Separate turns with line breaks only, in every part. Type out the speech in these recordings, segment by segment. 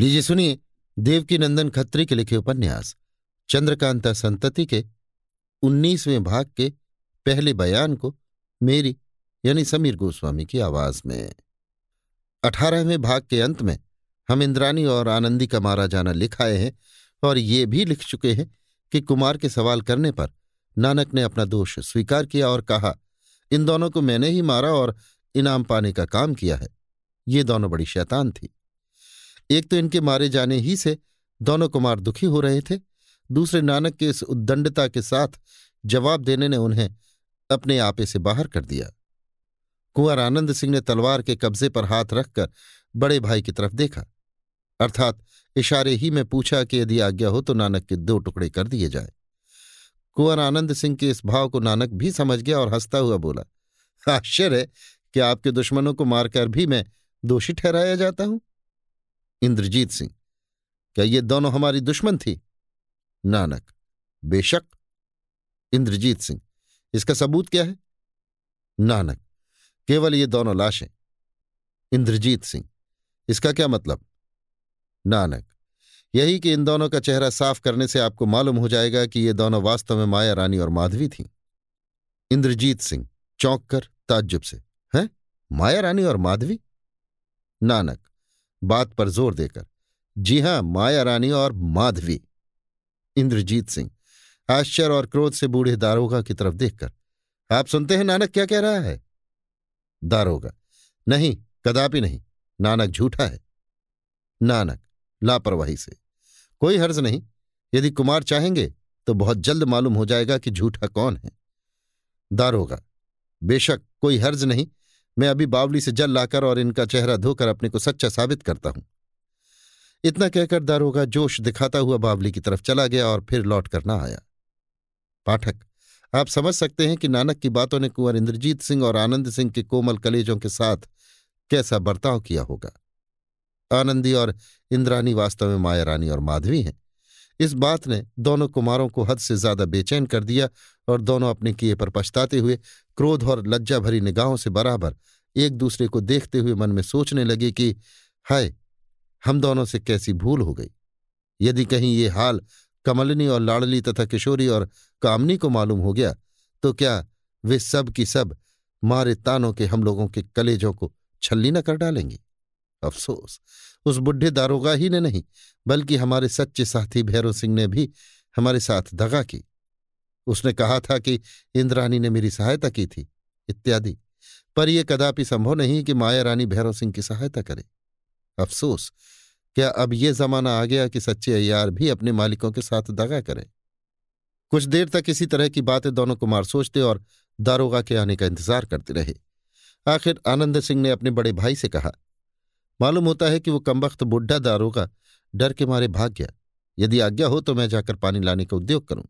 लीजिए सुनिए देवकी नंदन खत्री के लिखे उपन्यास, चंद्रकांता संतति के उन्नीसवें भाग के पहले बयान को मेरी, यानी समीर गोस्वामी की आवाज़ में। अठारहवें भाग के अंत में हम इंद्रानी और आनंदी का मारा जाना लिख आए हैं और ये भी लिख चुके हैं कि कुमार के सवाल करने पर नानक ने अपना दोष स्वीकार किया और कहा, इन दोनों को मैंने ही मारा और इनाम पाने का काम किया है। ये दोनों बड़ी शैतान थी। एक तो इनके मारे जाने ही से दोनों कुमार दुखी हो रहे थे। दूसरे नानक के इस उद्दंडता के साथ जवाब देने ने उन्हें अपने आपे से बाहर कर दिया। कुंवर आनंद सिंह ने तलवार के कब्जे पर हाथ रखकर बड़े भाई की तरफ़ देखा। अर्थात इशारे ही में पूछा कि यदि आज्ञा हो तो नानक के दो टुकड़े कर दिए जाए। कुंवर आनंद सिंह के इस भाव को नानक भी समझ गया और हंसता हुआ बोला, आश्चर्य! कि आपके दुश्मनों को मारकर भी मैं दोषी ठहराया जाता हूँ? इंद्रजीत सिंह। क्या ये दोनों हमारी दुश्मन थी? नानक। बेशक। इंद्रजीत सिंह। इसका सबूत क्या है? नानक। केवल ये दोनों लाशें। इंद्रजीत सिंह। इसका क्या मतलब? नानक। यही कि इन दोनों का चेहरा साफ़ करने से आपको मालूम हो जाएगा कि ये दोनों वास्तव में माया रानी और माधवी थीं। इंद्रजीत सिंह। चौंक कर, ताज्जुब से। हैं? माया रानी और माधवी? नानक। बात पर ज़ोर देकर, जी हाँ, माया रानी और माधवी। इंद्रजीत सिंह, आश्चर्य और क्रोध से बूढ़े दारोगा की तरफ़ देखकर, आप सुनते हैं नानक क्या कह रहा है? दारोगा, नहीं, कदापि नहीं, नानक झूठा है। नानक, लापरवाही से, कोई हर्ज नहीं, यदि कुमार चाहेंगे तो बहुत जल्द मालूम हो जाएगा कि झूठा कौन है। दारोगा, बेशक कोई हर्ज नहीं मैं अभी बावली से जल लाकर और इनका चेहरा धोकर अपने को सच्चा साबित करता हूँ। इतना कहकर दारोगा जोश दिखाता हुआ बावली की तरफ़ चला गया और फिर लौट कर ना आया। पाठक, आप समझ सकते हैं कि नानक की बातों ने कुंवर इंद्रजीत सिंह और आनंद सिंह के कोमल कलेजों के साथ कैसा बर्ताव किया होगा। आनंदी और इंद्रानी वास्तव में माया रानी और माधवी हैं। इस बात ने दोनों कुमारों को हद से ज़्यादा बेचैन कर दिया और दोनों अपने किए पर पछताते हुए क्रोध और लज्जा भरी निगाहों से बराबर एक दूसरे को देखते हुए मन में सोचने लगे कि, हाय, हम दोनों से कैसी भूल हो गई। यदि कहीं ये हाल कमलनी और लाड़ली तथा किशोरी और कामनी को मालूम हो गया तो क्या वे सब की सब मारे तानों के हम लोगों के कलेजों को छल्ली न कर डालेंगे? अफसोस, उस बुढ़े दारोगा ही ने नहीं, बल्कि हमारे सच्चे साथी भैरव सिंह ने भी हमारे साथ दगा की। उसने कहा था कि इंद्रानी ने मेरी सहायता की थी, इत्यादि। पर यह कदापि संभव नहीं कि माया रानी भैरव सिंह की सहायता करे। अफसोस, क्या अब यह जमाना आ गया कि सच्चे अयार भी अपने मालिकों के साथ दगा करें? कुछ देर तक इसी तरह की बातें दोनों कुमार सोचते और दारोगा के आने का इंतज़ार करते रहे। आखिर आनंद सिंह ने अपने बड़े भाई से कहा, मालूम होता है कि वो कमबख्त बुढ़ा दारोगा डर के मारे भाग गया। यदि आज्ञा हो तो मैं जाकर पानी लाने का उद्योग करूँ।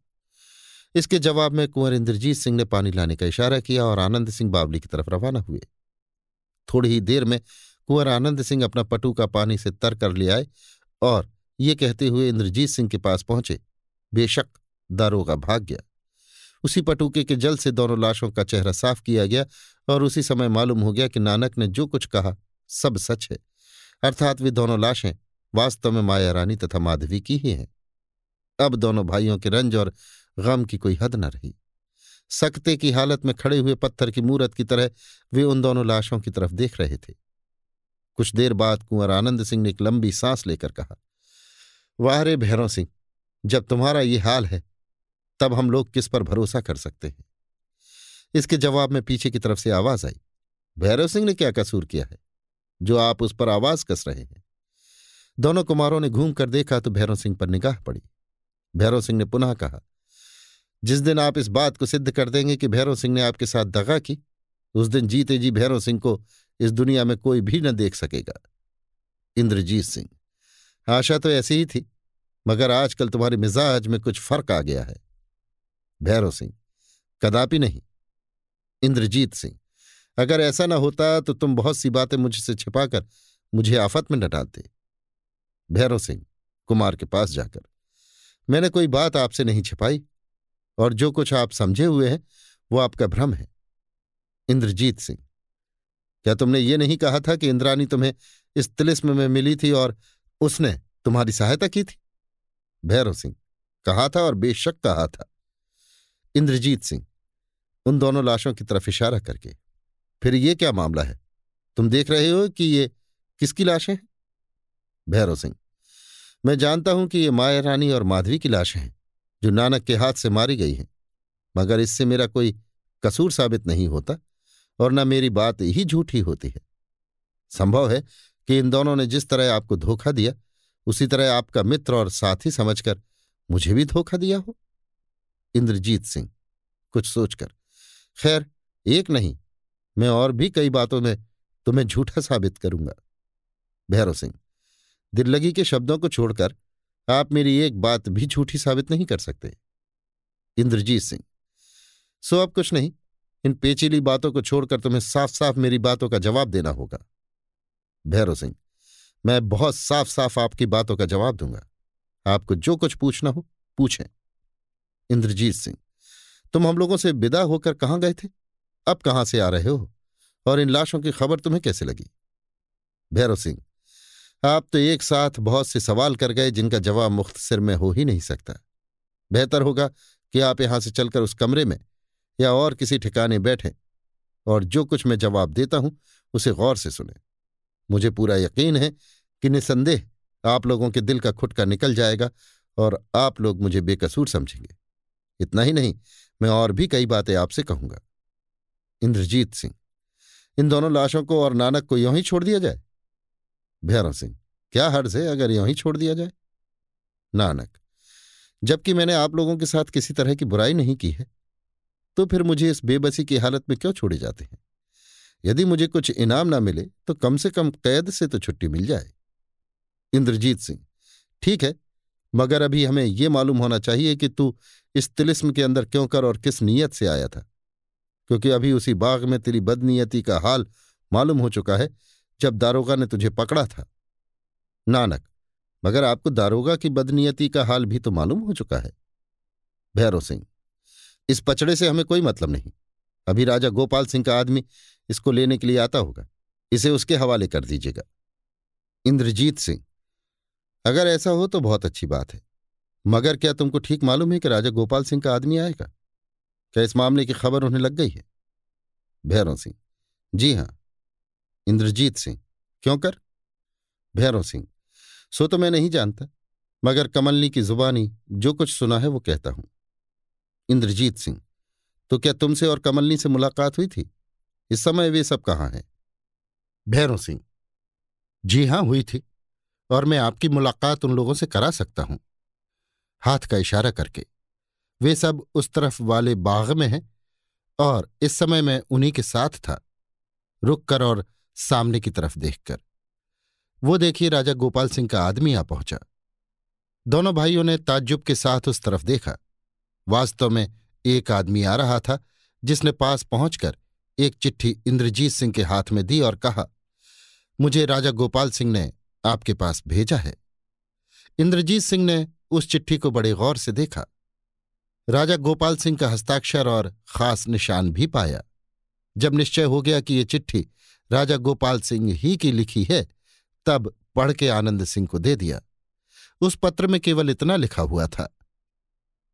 इसके जवाब में कुंवर इंद्रजीत सिंह ने पानी लाने का इशारा किया और आनंद सिंह बावली की तरफ़ रवाना हुए। थोड़ी ही देर में कुंवर आनंद सिंह अपना पटु का पानी से तर कर ले आए और ये कहते हुए इंद्रजीत सिंह के पास पहुँचे। बेशक दारोगा भाग गया उसी पटुके के जल से दोनों लाशों का चेहरा साफ़ किया गया और उसी समय मालूम हो गया कि नानक ने जो कुछ कहा सब सच है। अर्थात वे दोनों लाशें वास्तव में माया रानी तथा माधवी की ही हैं। अब दोनों भाइयों के रंज और गम की कोई हद न रही। सकते की हालत में खड़े हुए पत्थर की मूरत की तरह वे उन दोनों लाशों की तरफ़ देख रहे थे। कुछ देर बाद कुंवर आनंद सिंह ने एक लंबी सांस लेकर कहा वाह रे भैरव सिंह, जब तुम्हारा ये हाल है, तब हम लोग किस पर भरोसा कर सकते हैं? इसके जवाब में पीछे की तरफ़ से आवाज़ आई भैरव सिंह ने क्या कसूर किया है, जो आप उस पर आवाज़ कस रहे हैं? दोनों कुमारों ने घूम कर देखा तो भैरव सिंह पर निगाह पड़ी। भैरव सिंह ने पुनः कहा जिस दिन आप इस बात को सिद्ध कर देंगे कि भैरव सिंह ने आपके साथ दगा की, उस दिन जीते जी भैरव सिंह को इस दुनिया में कोई भी न देख सकेगा। इंद्रजीत सिंह, आशा तो ऐसी ही थी, मगर आजकल तुम्हारे मिजाज में कुछ फ़र्क आ गया है। भैरव सिंह, कदापि नहीं। इंद्रजीत सिंह, अगर ऐसा ना होता तो तुम बहुत सी बातें मुझसे छिपाकर मुझे आफत में न डालते। भैरव सिंह, कुमार के पास जाकर, मैंने कोई बात आपसे नहीं छिपाई। और जो कुछ आप समझे हुए हैं, वो आपका भ्रम है। इंद्रजीत सिंह, क्या तुमने ये नहीं कहा था कि इंद्रानी तुम्हें इस तिलिस्म में मिली थी और उसने तुम्हारी सहायता की थी? भैरव सिंह, कहा था और बेशक कहा था। इंद्रजीत सिंह, उन दोनों लाशों की तरफ़ इशारा करके, फिर ये क्या मामला है? तुम देख रहे हो कि ये किसकी लाशें हैं? भैरव सिंह, मैं जानता हूँ कि ये माया रानी और माधवी की लाशें हैं। जो नानक के हाथ से मारी गई हैं। मगर इससे मेरा कोई कसूर साबित नहीं होता, और न मेरी बात ही झूठी होती है। संभव है कि इन दोनों ने जिस तरह आपको धोखा दिया, उसी तरह आपका मित्र और साथी समझकर मुझे भी धोखा दिया हो। इंद्रजीत सिंह, कुछ सोचकर, खैर, एक नहीं, मैं और भी कई बातों में तुम्हें झूठा साबित करूँगा। भैरव सिंह दिल्लगी के शब्दों को छोड़कर आप मेरी एक बात भी झूठी साबित नहीं कर सकते। इंद्रजीत सिंह, सो अब कुछ नहीं, इन पेचीली बातों को छोड़कर तुम्हें साफ़ साफ़ मेरी बातों का जवाब देना होगा। भैरव सिंह, मैं बहुत साफ़ साफ़ आपकी बातों का जवाब दूँगा। आपको जो कुछ पूछना हो, पूछें। इंद्रजीत सिंह, तुम हम लोगों से विदा होकर कहाँ गए थे? अब कहाँ से आ रहे हो? और इन लाशों की खबर तुम्हें कैसे लगी? भैरव सिंह आप तो एक साथ बहुत से सवाल कर गए जिनका जवाब मुख्तसर में हो ही नहीं सकता। बेहतर होगा कि आप यहाँ से चलकर उस कमरे में या और किसी ठिकाने बैठें और जो कुछ मैं जवाब देता हूँ, उसे गौर से सुने। मुझे पूरा यकीन है कि निसंदेह आप लोगों के दिल का खुटका निकल जाएगा और आप लोग मुझे बेकसूर समझेंगे। इतना ही नहीं, मैं और भी कई बातें आपसे कहूँगा। इंद्रजीत सिंह, इन दोनों लाशों को और नानक को यों ही छोड़ दिया जाए? भैरव सिंह, क्या हर्ज है अगर यों ही छोड़ दिया जाए? नानक, जबकि मैंने आप लोगों के साथ किसी तरह की बुराई नहीं की है तो फिर मुझे इस बेबसी की हालत में क्यों छोड़े जाते हैं? यदि मुझे कुछ इनाम ना मिले तो कम से कम कैद से तो छुट्टी मिल जाए। इंद्रजीत सिंह, ठीक है, मगर अभी हमें यह मालूम होना चाहिए कि तू इस तिलिस्म के अंदर क्यों कर और किस नीयत से आया था, क्योंकि अभी उसी बाग में तेरी बदनीयती का हाल मालूम हो चुका है जब दारोगा ने तुझे पकड़ा था। नानक, मगर आपको दारोगा की बदनीयती का हाल भी तो मालूम हो चुका है। भैरव सिंह, इस पचड़े से हमें कोई मतलब नहीं। अभी राजा गोपाल सिंह का आदमी इसको लेने के लिए आता होगा। इसे उसके हवाले कर दीजिएगा। इंद्रजीत सिंह, अगर ऐसा हो तो बहुत अच्छी बात है। मगर क्या तुमको ठीक मालूम है कि राजा गोपाल सिंह का आदमी आएगा? क्या इस मामले की खबर उन्हें लग गई है? भैरव सिंह, जी हाँ इंद्रजीत सिंह। क्यों कर? भैरव सिंह। सो तो मैं नहीं जानता, मगर कमलनी की जुबानी जो कुछ सुना है वो कहता हूँ। इंद्रजीत सिंह तो क्या तुमसे और कमलनी से मुलाकात हुई थी? इस समय वे सब कहाँ हैं? भैरव सिंह, जी हाँ, हुई थी, और मैं आपकी मुलाकात उन लोगों से करा सकता हूँ। हाथ का इशारा करके। वे सब उस तरफ़ वाले बाग में हैं, और इस समय मैं उन्हीं के साथ था। रुककर और सामने की तरफ़ देखकर। वो देखिए राजा गोपाल सिंह का आदमी आ पहुँचा। दोनों भाइयों ने ताज्जुब के साथ उस तरफ़ देखा। वास्तव में एक आदमी आ रहा था, जिसने पास पहुंचकर एक चिट्ठी इंद्रजीत सिंह के हाथ में दी और कहा, मुझे राजा गोपाल सिंह ने आपके पास भेजा है। इंद्रजीत सिंह ने उस चिट्ठी को बड़े गौर से देखा। राजा गोपाल सिंह का हस्ताक्षर और खास निशान भी पाया। जब निश्चय हो गया कि ये चिट्ठी राजा गोपाल सिंह ही की लिखी है, तब पढ़ के आनंद सिंह को दे दिया। उस पत्र में केवल इतना लिखा हुआ था।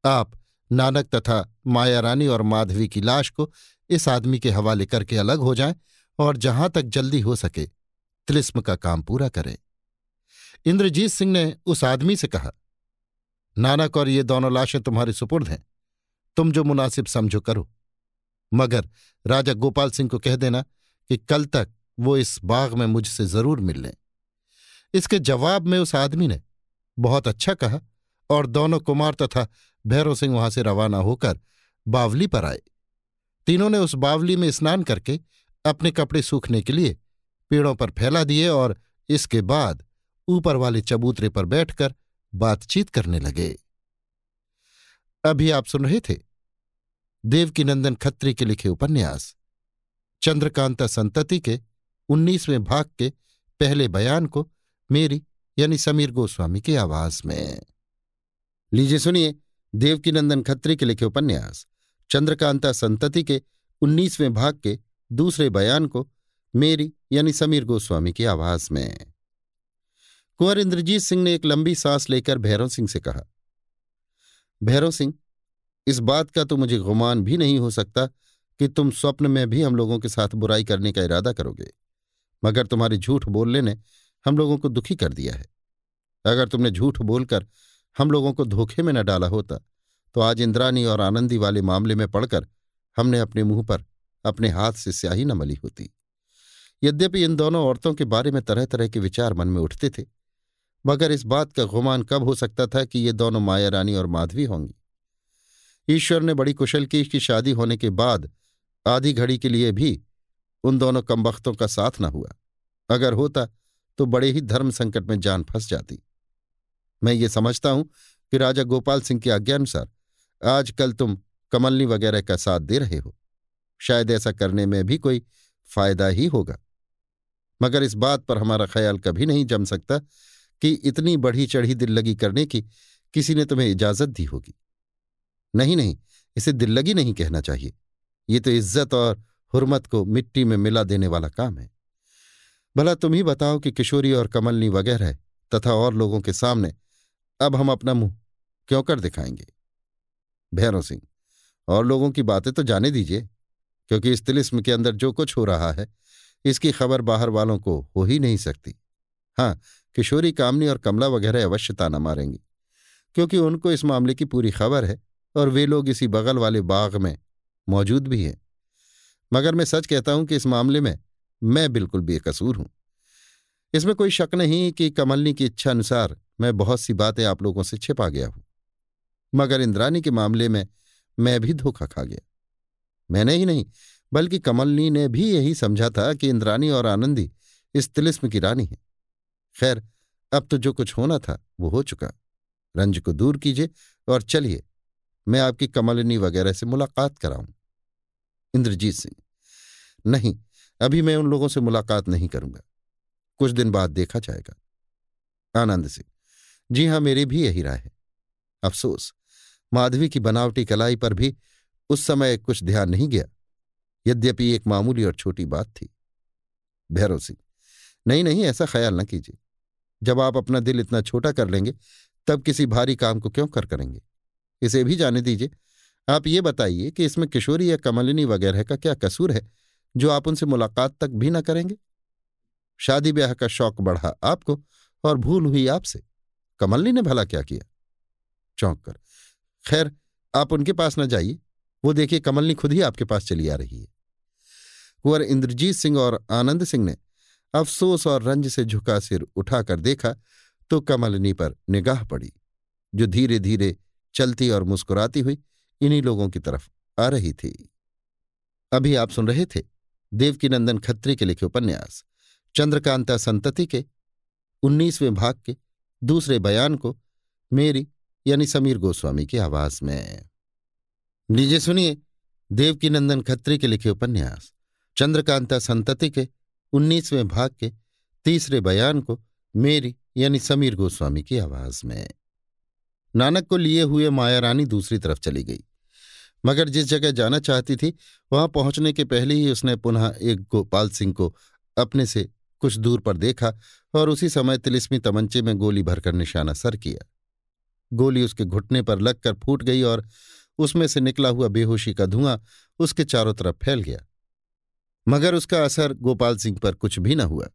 आप, नानक तथा माया रानी और माधवी की लाश को इस आदमी के हवाले करके अलग हो जाएँ और जहाँ तक जल्दी हो सके, तिलिस्म का काम पूरा करें। इंद्रजीत सिंह ने उस आदमी से कहा, नानक और ये दोनों लाशें तुम्हारे सुपुर्द हैं। तुम जो मुनासिब समझो करो। मगर राजा गोपाल सिंह को कह देना कि कल तक वो इस बाग में मुझसे ज़रूर मिल लें इसके जवाब में उस आदमी ने बहुत अच्छा कहा और दोनों कुमार तथा भैरव सिंह वहाँ से रवाना होकर बावली पर आए। तीनों ने उस बावली में स्नान करके अपने कपड़े सूखने के लिए पेड़ों पर फैला दिए और इसके बाद ऊपर वाले चबूतरे पर बैठकर बातचीत करने लगे। अभी आप सुन रहे थे देवकीनंदन खत्री के लिखे उपन्यास। चंद्रकांता संतति के उन्नीसवें भाग के पहले बयान को मेरी यानी समीर गोस्वामी की आवाज़ में। लीजिए सुनिए देवकीनंदन खत्री के लिखे उपन्यास। चंद्रकांता संतति के उन्नीसवें भाग के दूसरे बयान को मेरी यानी समीर गोस्वामी की आवाज़ में। कुंवर इंद्रजीत सिंह ने एक लंबी सांस लेकर भैरव सिंह से कहा, भैरव सिंह, इस बात का तो मुझे गुमान भी नहीं हो सकता कि तुम स्वप्न में भी हम लोगों के साथ बुराई करने का इरादा करोगे। मगर तुम्हारे झूठ बोलने ने हम लोगों को दुखी कर दिया है। अगर तुमने झूठ बोलकर हम लोगों को धोखे में न डाला होता तो आज इंद्रानी और आनंदी वाले मामले में पड़कर हमने अपने मुँह पर अपने हाथ से स्याही न मली होती। यद्यपि इन दोनों औरतों के बारे में तरह तरह के विचार मन में उठते थे, मगर इस बात का गुमान कब हो सकता था कि ये दोनों माया रानी और माधवी होंगी? ईश्वर ने बड़ी कुशल की कि शादी होने के बाद आधी घड़ी के लिए भी उन दोनों कमबख्तों का साथ न हुआ। अगर होता तो बड़े ही धर्म संकट में जान फंस जाती। मैं ये समझता हूँ कि राजा गोपाल सिंह की आज्ञानुसार आजकल तुम कमलनी वगैरह का साथ दे रहे हो। शायद ऐसा करने में भी कोई फ़ायदा ही होगा। मगर इस बात पर हमारा ख्याल कभी नहीं जम सकता कि इतनी बढ़ी चढ़ी दिल लगी करने की किसी ने तुम्हें इजाज़त दी होगी। नहीं नहीं, इसे दिल लगी नहीं कहना चाहिए। ये तो इज़्ज़त और हुरमत को मिट्टी में मिला देने वाला काम है। भला तुम ही बताओ कि किशोरी और कमलनी वगैरह तथा और लोगों के सामने अब हम अपना मुँह क्यों कर दिखाएँगे? भैरव सिंह, और लोगों की बातें तो जाने दीजिए, क्योंकि इस तिलिस्म के अंदर जो कुछ हो रहा है, इसकी खबर बाहर वालों को हो ही नहीं सकती। हाँ किशोरी, कामनी और कमला वगैरह अवश्य ताना मारेंगी, क्योंकि उनको इस मामले की पूरी खबर है, और वे लोग इसी बगल वाले बाग में मौजूद भी हैं। मगर मैं सच कहता हूँ कि इस मामले में मैं बिल्कुल बेकसूर हूँ। इसमें कोई शक नहीं कि कमलनी की इच्छा अनुसार मैं बहुत सी बातें आप लोगों से छिपा गया हूँ। मगर इंद्रानी के मामले में मैं भी धोखा खा गया। मैंने ही नहीं, बल्कि कमलनी ने भी यही समझा था कि इंद्रानी और आनंदी इस तिलिस्म की रानी है। खैर, अब तो जो कुछ होना था, वो हो चुका। रंज को दूर कीजिए और चलिए। मैं आपकी कमलिनी वगैरह से मुलाकात कराऊं। इंद्रजीत सिंह, नहीं, अभी मैं उन लोगों से मुलाकात नहीं करूँगा। कुछ दिन बाद देखा जाएगा। आनंद सिंह, जी हाँ, मेरी भी यही राय है। अफसोस, माधवी की बनावटी कलाई पर भी उस समय कुछ ध्यान नहीं गया, यद्यपि एक मामूली और छोटी बात थी। भैरव सिंह, नहीं नहीं, ऐसा ख्याल न कीजिए। जब आप अपना दिल इतना छोटा कर लेंगे, तब किसी भारी काम को क्यों कर करेंगे? इसे भी जाने दीजिए। आप ये बताइए कि इसमें किशोरी या कमलिनी वगैरह का क्या कसूर है, जो आप उनसे मुलाकात तक भी ना करेंगे? शादी ब्याह का शौक बढ़ा आपको और भूल हुई आपसे। कमलनी ने भला क्या किया? चौंक कर। खैर, आप उनके पास न जाइए। वो देखिए कमलनी खुद ही आपके पास चली आ रही है। कुंवर इंद्रजीत सिंह और आनंद सिंह ने अफसोस और रंज से झुका सिर उठाकर देखा तो कमलनी पर निगाह पड़ी, जो धीरे धीरे चलती और मुस्कुराती हुई इन्हीं लोगों की तरफ़ आ रही थी। अभी आप सुन रहे थे देवकीनंदन खत्री के लिखे उपन्यास, चंद्रकांता संतति के उन्नीसवें भाग के दूसरे बयान को मेरी यानी समीर गोस्वामी की आवाज़ में। लीजिए सुनिए देवकीनंदन खत्री के लिखे उपन्यास, चंद्रकांता संतति के उन्नीसवें भाग के तीसरे बयान को मेरी यानी समीर गोस्वामी की आवाज़ में। नानक को लिए हुए माया रानी दूसरी तरफ़ चली गई। मगर जिस जगह जाना चाहती थी, वहाँ पहुँचने के पहले ही उसने पुनः एक गोपाल सिंह को अपने से कुछ दूर पर देखा और उसी समय तिलिस्मी तमंचे में गोली भरकर निशाना सर किया। गोली उसके घुटने पर लगकर फूट गई और उसमें से निकला हुआ बेहोशी का धुआँ उसके चारों तरफ़ फैल गया। मगर उसका असर गोपाल सिंह पर कुछ भी न हुआ।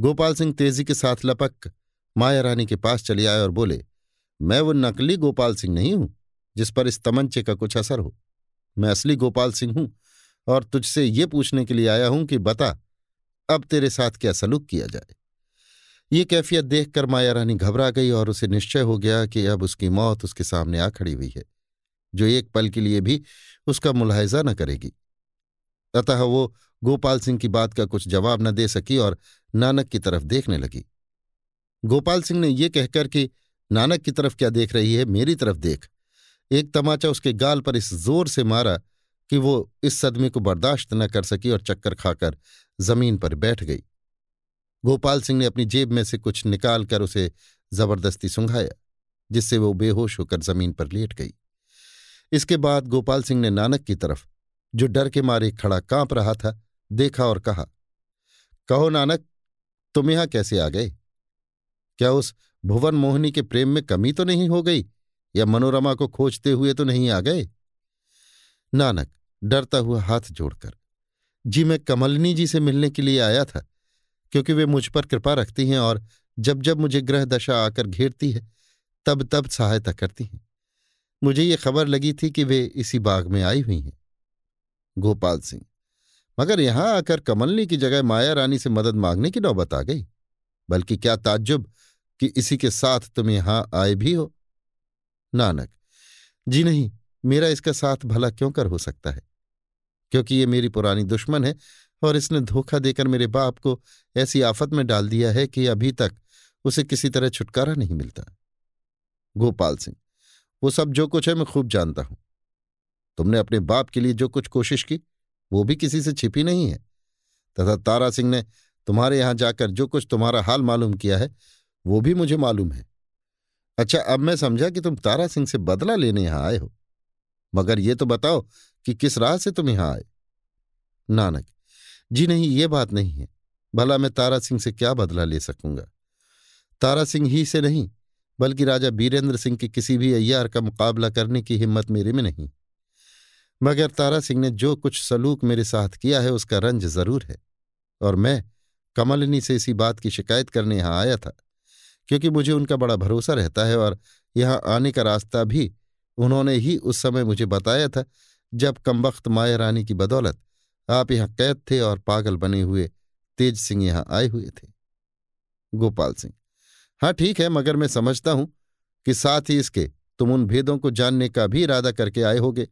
गोपाल सिंह तेज़ी के साथ लपक माया रानी के पास चले आए और बोले मैं वो नकली गोपाल सिंह नहीं हूँ, जिस पर इस तमंचे का कुछ असर हो। मैं असली गोपाल सिंह हूँ और तुझसे ये पूछने के लिए आया हूँ कि बता, अब तेरे साथ क्या सलूक किया जाए? ये कैफियत देखकर माया रानी घबरा गई और उसे निश्चय हो गया कि अब उसकी मौत उसके सामने आ खड़ी हुई है, जो एक पल के लिए भी उसका मुलायजा न करेगी। अतः वो गोपाल सिंह की बात का कुछ जवाब न दे सकी और नानक की तरफ़ देखने लगी। गोपाल सिंह ने यह कहकर कि नानक की तरफ़ क्या देख रही है? मेरी तरफ़ देख। एक तमाचा उसके गाल पर इस ज़ोर से मारा कि वो इस सदमे को बर्दाश्त न कर सकी और चक्कर खाकर ज़मीन पर बैठ गई। गोपाल सिंह ने अपनी जेब में से कुछ निकाल कर उसे ज़बरदस्ती सुंघाया, जिससे वो बेहोश होकर ज़मीन पर लेट गई। इसके बाद गोपाल सिंह ने नानक की तरफ़, जो डर के मारे खड़ा काँप रहा था, देखा और कहा, कहो नानक, तुम यहाँ कैसे आ गए? क्या उस भुवन मोहिनी के प्रेम में कमी तो नहीं हो गई, या मनोरमा को खोजते हुए तो नहीं आ गए? नानक, डरता हुआ हाथ जोड़कर, जी, मैं कमलनी जी से मिलने के लिए आया था, क्योंकि वे मुझ पर कृपा रखती हैं और जब जब मुझे ग्रह दशा आकर घेरती है, तब तब सहायता करती हैं। मुझे ये खबर लगी थी कि वे इसी बाग में आई हुई हैं। गोपाल सिंह, मगर यहाँ आकर कमलनी की जगह माया रानी से मदद मांगने की नौबत आ गई, बल्कि क्या ताज्जुब कि इसी के साथ तुम यहाँ आए भी हो। नानक, जी नहीं, मेरा इसका साथ भला क्यों कर हो सकता है? क्योंकि ये मेरी पुरानी दुश्मन है और इसने धोखा देकर मेरे बाप को ऐसी आफत में डाल दिया है कि अभी तक उसे किसी तरह छुटकारा नहीं मिलता। गोपाल सिंह, वो सब जो कुछ है मैं खूब जानता हूँ। तुमने अपने बाप के लिए जो कुछ कोशिश की, वो भी किसी से छिपी नहीं है। तथा तारा सिंह ने तुम्हारे यहाँ जाकर जो कुछ तुम्हारा हाल मालूम किया है वो भी मुझे मालूम है। अच्छा अब मैं समझा कि तुम तारा सिंह से बदला लेने यहाँ आए हो। मगर ये तो बताओ कि किस राह से तुम यहाँ आए? नानक, जी नहीं, ये बात नहीं है। भला मैं तारा सिंह से क्या बदला ले सकूँगा? तारा सिंह ही से नहीं, बल्कि राजा बीरेंद्र सिंह के किसी भी अय्यार का मुकाबला करने की हिम्मत मेरे में नहीं। मगर तारा सिंह ने जो कुछ सलूक मेरे साथ किया है उसका रंज ज़रूर है। और मैं कमलनी से इसी बात की शिकायत करने यहाँ आया था। क्योंकि मुझे उनका बड़ा भरोसा रहता है और यहाँ आने का रास्ता भी उन्होंने ही उस समय मुझे बताया था, जब कमबख्त माया रानी की बदौलत आप यहाँ कैद थे और पागल बने हुए तेज सिंह यहाँ आए हुए थे। गोपाल सिंह हाँ ठीक है, मगर मैं समझता हूँ कि साथ ही इसके तुम उन भेदों को जानने का भी इरादा करके आए होगे,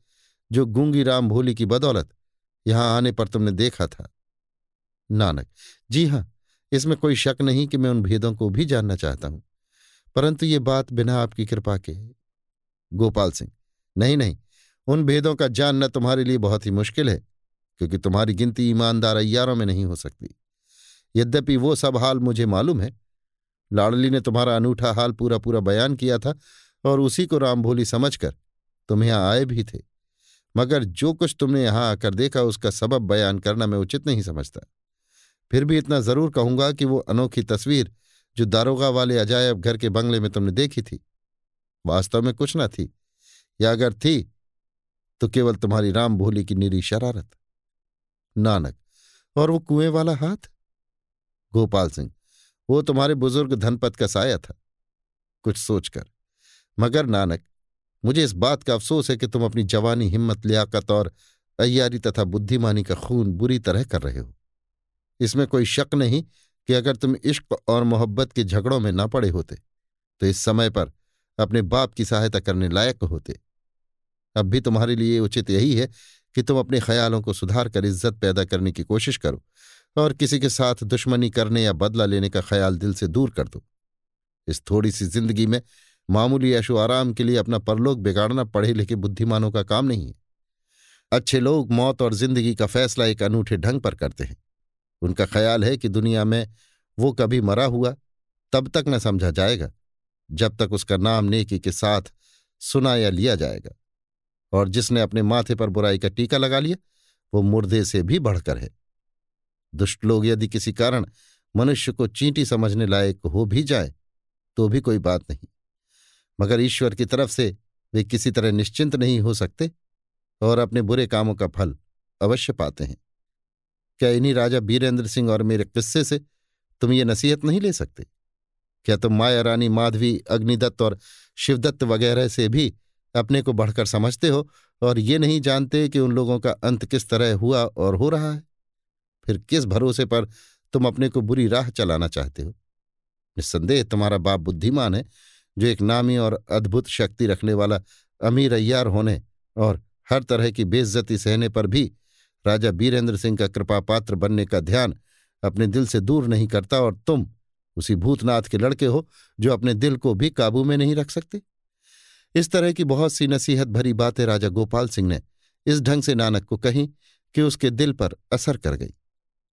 जो गूँगी राम भोली की बदौलत यहाँ आने पर तुमने देखा था। नानक, जी हाँ इसमें कोई शक नहीं कि मैं उन भेदों को भी जानना चाहता हूँ। परंतु ये बात बिना आपकी कृपा के गोपाल सिंह, नहीं नहीं, उन भेदों का जानना तुम्हारे लिए बहुत ही मुश्किल है, क्योंकि तुम्हारी गिनती ईमानदार अयारों में नहीं हो सकती। यद्यपि वो सब हाल मुझे मालूम है। लाडली ने तुम्हारा अनूठा हाल पूरा पूरा बयान किया था और उसी को राम भोली समझकर तुम यहाँ आए भी थे। मगर जो कुछ तुमने यहाँ आकर देखा उसका सबब बयान करना मैं उचित नहीं समझता। फिर भी इतना ज़रूर कहूँगा कि वो अनोखी तस्वीर जो दारोगा वाले अजायब घर के बंगले में तुमने देखी थी, वास्तव में कुछ न थी। या अगर थी तो केवल तुम्हारी राम भोली की निरी शरारत। नानक, और वो कुएँ वाला हाथ? गोपाल सिंह, वो तुम्हारे बुज़ुर्ग धनपत का साया था, कुछ सोचकर। मगर नानक, मुझे इस बात का अफसोस है कि तुम अपनी जवानी हिम्मत लियाकत और अयारी तथा बुद्धिमानी का खून बुरी तरह कर रहे हो। इसमें कोई शक नहीं कि अगर तुम इश्क और मोहब्बत के झगड़ों में न पड़े होते तो इस समय पर अपने बाप की सहायता करने लायक होते। अब भी तुम्हारे लिए उचित यही है कि तुम अपने ख्यालों को सुधार कर इज़्ज़त पैदा करने की कोशिश करो और किसी के साथ दुश्मनी करने या बदला लेने का ख्याल दिल से दूर कर दो। इस थोड़ी सी ज़िंदगी में मामूली ऐशो आराम के लिए अपना परलोक बिगाड़ना पढ़े लिखे बुद्धिमानों का काम नहीं है। अच्छे लोग मौत और ज़िंदगी का फैसला एक अनूठे ढंग पर करते हैं। उनका ख्याल है कि दुनिया में वो कभी मरा हुआ तब तक न समझा जाएगा, जब तक उसका नाम नेकी के साथ सुना या लिया जाएगा। और जिसने अपने माथे पर बुराई का टीका लगा लिया, वो मुर्दे से भी बढ़कर है। दुष्ट लोग यदि किसी कारण मनुष्य को चींटी समझने लायक हो भी जाए तो भी कोई बात नहीं। मगर ईश्वर की तरफ़ से वे किसी तरह निश्चिंत नहीं हो सकते और अपने बुरे कामों का फल अवश्य पाते हैं। क्या इन्हीं राजा बीरेंद्र सिंह और मेरे किस्से से तुम ये नसीहत नहीं ले सकते? क्या तुम माया रानी माधवी, अग्निदत्त और शिवदत्त वगैरह से भी अपने को बढ़कर समझते हो और ये नहीं जानते कि उन लोगों का अंत किस तरह हुआ और हो रहा है? फिर किस भरोसे पर तुम अपने को बुरी राह चलाना चाहते हो? निस्संदेह तुम्हारा बाप बुद्धिमान है, जो एक नामी और अद्भुत शक्ति रखने वाला अमीर अय्यार होने और हर तरह की बेइज्जती सहने पर भी राजा बीरेंद्र सिंह का कृपा पात्र बनने का ध्यान अपने दिल से दूर नहीं करता और तुम उसी भूतनाथ के लड़के हो जो अपने दिल को भी काबू में नहीं रख सकते। इस तरह की बहुत सी नसीहत भरी बातें राजा गोपाल सिंह ने इस ढंग से नानक को कही कि उसके दिल पर असर कर गई।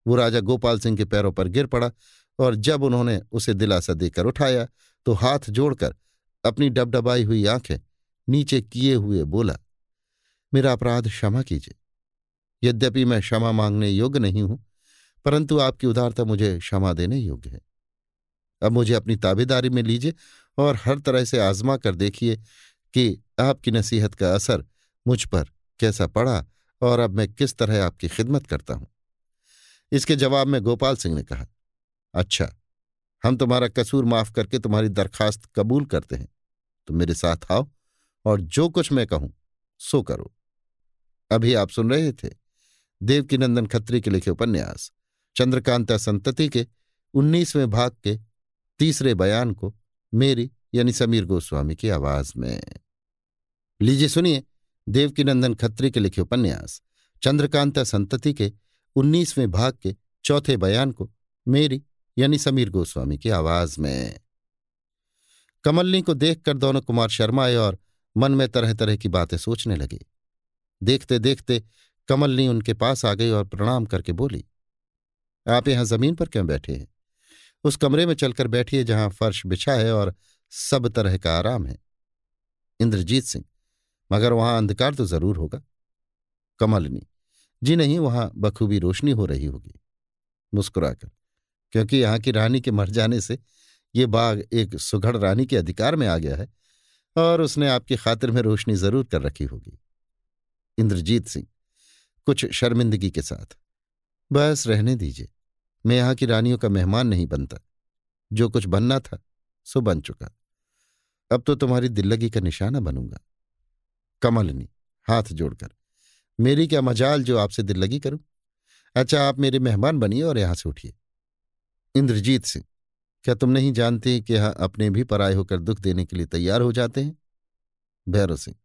वो राजा गोपाल सिंह के पैरों पर गिर पड़ा और जब उन्होंने उसे दिलासा देकर उठाया तो हाथ जोड़कर अपनी डबडबाई हुई आँखें नीचे किए हुए बोला, मेरा अपराध क्षमा कीजिए। यद्यपि मैं क्षमा मांगने योग्य नहीं हूँ, परंतु आपकी उदारता मुझे क्षमा देने योग्य है। अब मुझे अपनी ताबेदारी में लीजिए और हर तरह से आजमा कर देखिए कि आपकी नसीहत का असर मुझ पर कैसा पड़ा और अब मैं किस तरह आपकी खिदमत करता हूँ। इसके जवाब में गोपाल सिंह ने कहा अच्छा हम तुम्हारा कसूर माफ़ करके तुम्हारी दरखास्त कबूल करते हैं। तुम मेरे साथ आओ और जो कुछ मैं कहूँ, सो करो। अभी आप सुन रहे थे देवकीनंदन खत्री के लिखे उपन्यास, चंद्रकांता संतति के उन्नीसवें भाग के तीसरे बयान को मेरी यानी समीर गोस्वामी की आवाज़ में। लीजिए सुनिए देवकीनंदन खत्री के लिखे उपन्यास, चंद्रकांता संतति के उन्नीसवें भाग के चौथे बयान को मेरी यानी समीर गोस्वामी की आवाज़ में। कमलनी को देखकर दोनों कुमार शर्माए और मन में तरह तरह की बातें सोचने लगे। देखते देखते कमलनी उनके पास आ गई और प्रणाम करके बोली, आप यहाँ ज़मीन पर क्यों बैठे हैं? उस कमरे में चलकर बैठिए जहाँ फर्श बिछा है और सब तरह का आराम है। इंद्रजीत सिंह, मगर वहाँ अंधकार तो ज़रूर होगा। कमलनी जी नहीं, वहाँ बखूबी रोशनी हो रही होगी। मुस्कुराकर, क्योंकि यहाँ की रानी के मर जाने से ये बाग एक सुघड़ रानी के अधिकार में आ गया है और उसने आपकी खातिर में रोशनी ज़रूर कर रखी होगी। इंद्रजीत सिंह कुछ शर्मिंदगी के साथ। बस रहने दीजिए। मैं यहाँ की रानियों का मेहमान नहीं बनता। जो कुछ बनना था, सो बन चुका। अब तो तुम्हारी दिल्लगी का निशाना बनूँगा। कमलनी, हाथ जोड़कर, मेरी क्या मजाल जो आपसे दिल्लगी करूँ? अच्छा आप मेरे मेहमान बनिए और यहाँ से उठिए। इंद्रजीत सिंह, क्या तुम नहीं जानते कि यहाँ अपने भी पराय होकर दुख देने के लिए तैयार हो जाते हैं? भैरव सिंह,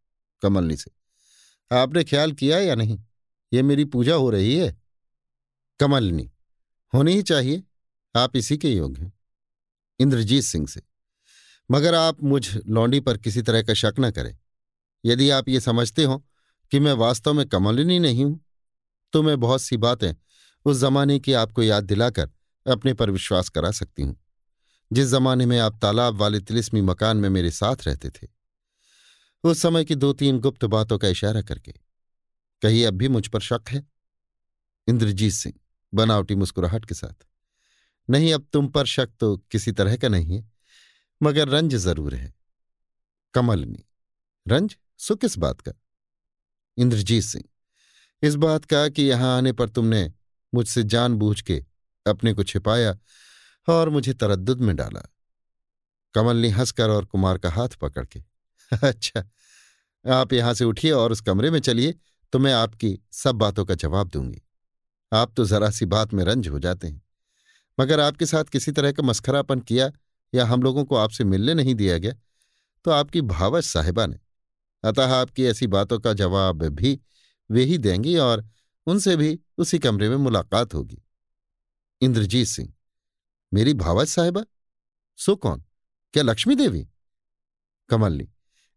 कमलनी से आपने ख्याल किया या नहीं? ये मेरी पूजा हो रही है। कमलनी, होनी ही चाहिए। आप इसी के योग्य हैं। इंद्रजीत सिंह से, मगर आप मुझ लौंडी पर किसी तरह का शक न करें। यदि आप ये समझते हो कि मैं वास्तव में कमलिनी नहीं हूँ तो मैं बहुत सी बातें उस जमाने की आपको याद दिलाकर अपने पर विश्वास करा सकती हूँ, जिस जमाने में आप तालाब वाले तिलिस्मी मकान में मेरे साथ रहते थे। उस समय की दो तीन गुप्त बातों का इशारा करके कहीं अब भी मुझ पर शक है? इंद्रजीत सिंह बनावटी मुस्कुराहट के साथ, नहीं, अब तुम पर शक तो किसी तरह का नहीं है, मगर रंज ज़रूर है। कमलनी, रंज, सो किस बात का? इंद्रजीत सिंह, इस बात का कि यहाँ आने पर तुमने मुझसे जानबूझ के अपने को छिपाया और मुझे तरद्दुद में डाला। कमल ने हंसकर और कुमार का हाथ पकड़ के अच्छा आप यहाँ से उठिए और उस कमरे में चलिए तो मैं आपकी सब बातों का जवाब दूँगी। आप तो जरा सी बात में रंज हो जाते हैं। मगर आपके साथ किसी तरह का मस्खरापन किया या हम लोगों को आपसे मिलने नहीं दिया गया तो आपकी भावच साहिबा ने। अतः आपकी ऐसी बातों का जवाब भी वे ही देंगी और उनसे भी उसी कमरे में मुलाकात होगी। इंद्रजीत सिंह, मेरी भावच साहिबा? सो कौन? क्या लक्ष्मी देवी? कमलनी,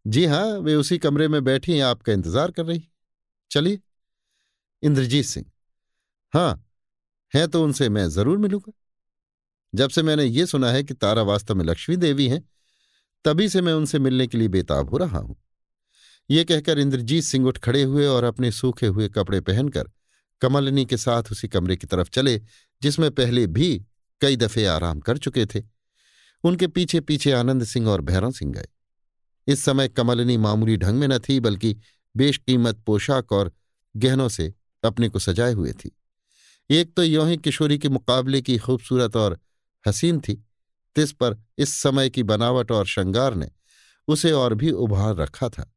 जी हाँ वे उसी कमरे में बैठी आपका इंतज़ार कर रही चलिए। इंद्रजीत सिंह। हाँ है तो उनसे मैं ज़रूर मिलूँगा। जब से मैंने ये सुना है कि तारा वास्तव में लक्ष्मी देवी हैं, तभी से मैं उनसे मिलने के लिए बेताब हो रहा हूँ। ये कहकर इंद्रजीत सिंह उठ खड़े हुए और अपने सूखे हुए कपड़े पहनकर कमलनी के साथ उसी कमरे की तरफ़ चले, जिसमें पहले भी कई दफे आराम कर चुके थे। उनके पीछे पीछे आनंद सिंह और भैरव सिंह गए। इस समय कमलनी मामूली ढंग में न थी, बल्कि बेशकीमत पोशाक और गहनों से अपने को सजाए हुए थी। एक तो यों ही किशोरी के मुकाबले की खूबसूरत और हसीन थी, तिस पर इस समय की बनावट और श्रृंगार ने उसे और भी उभार रखा था।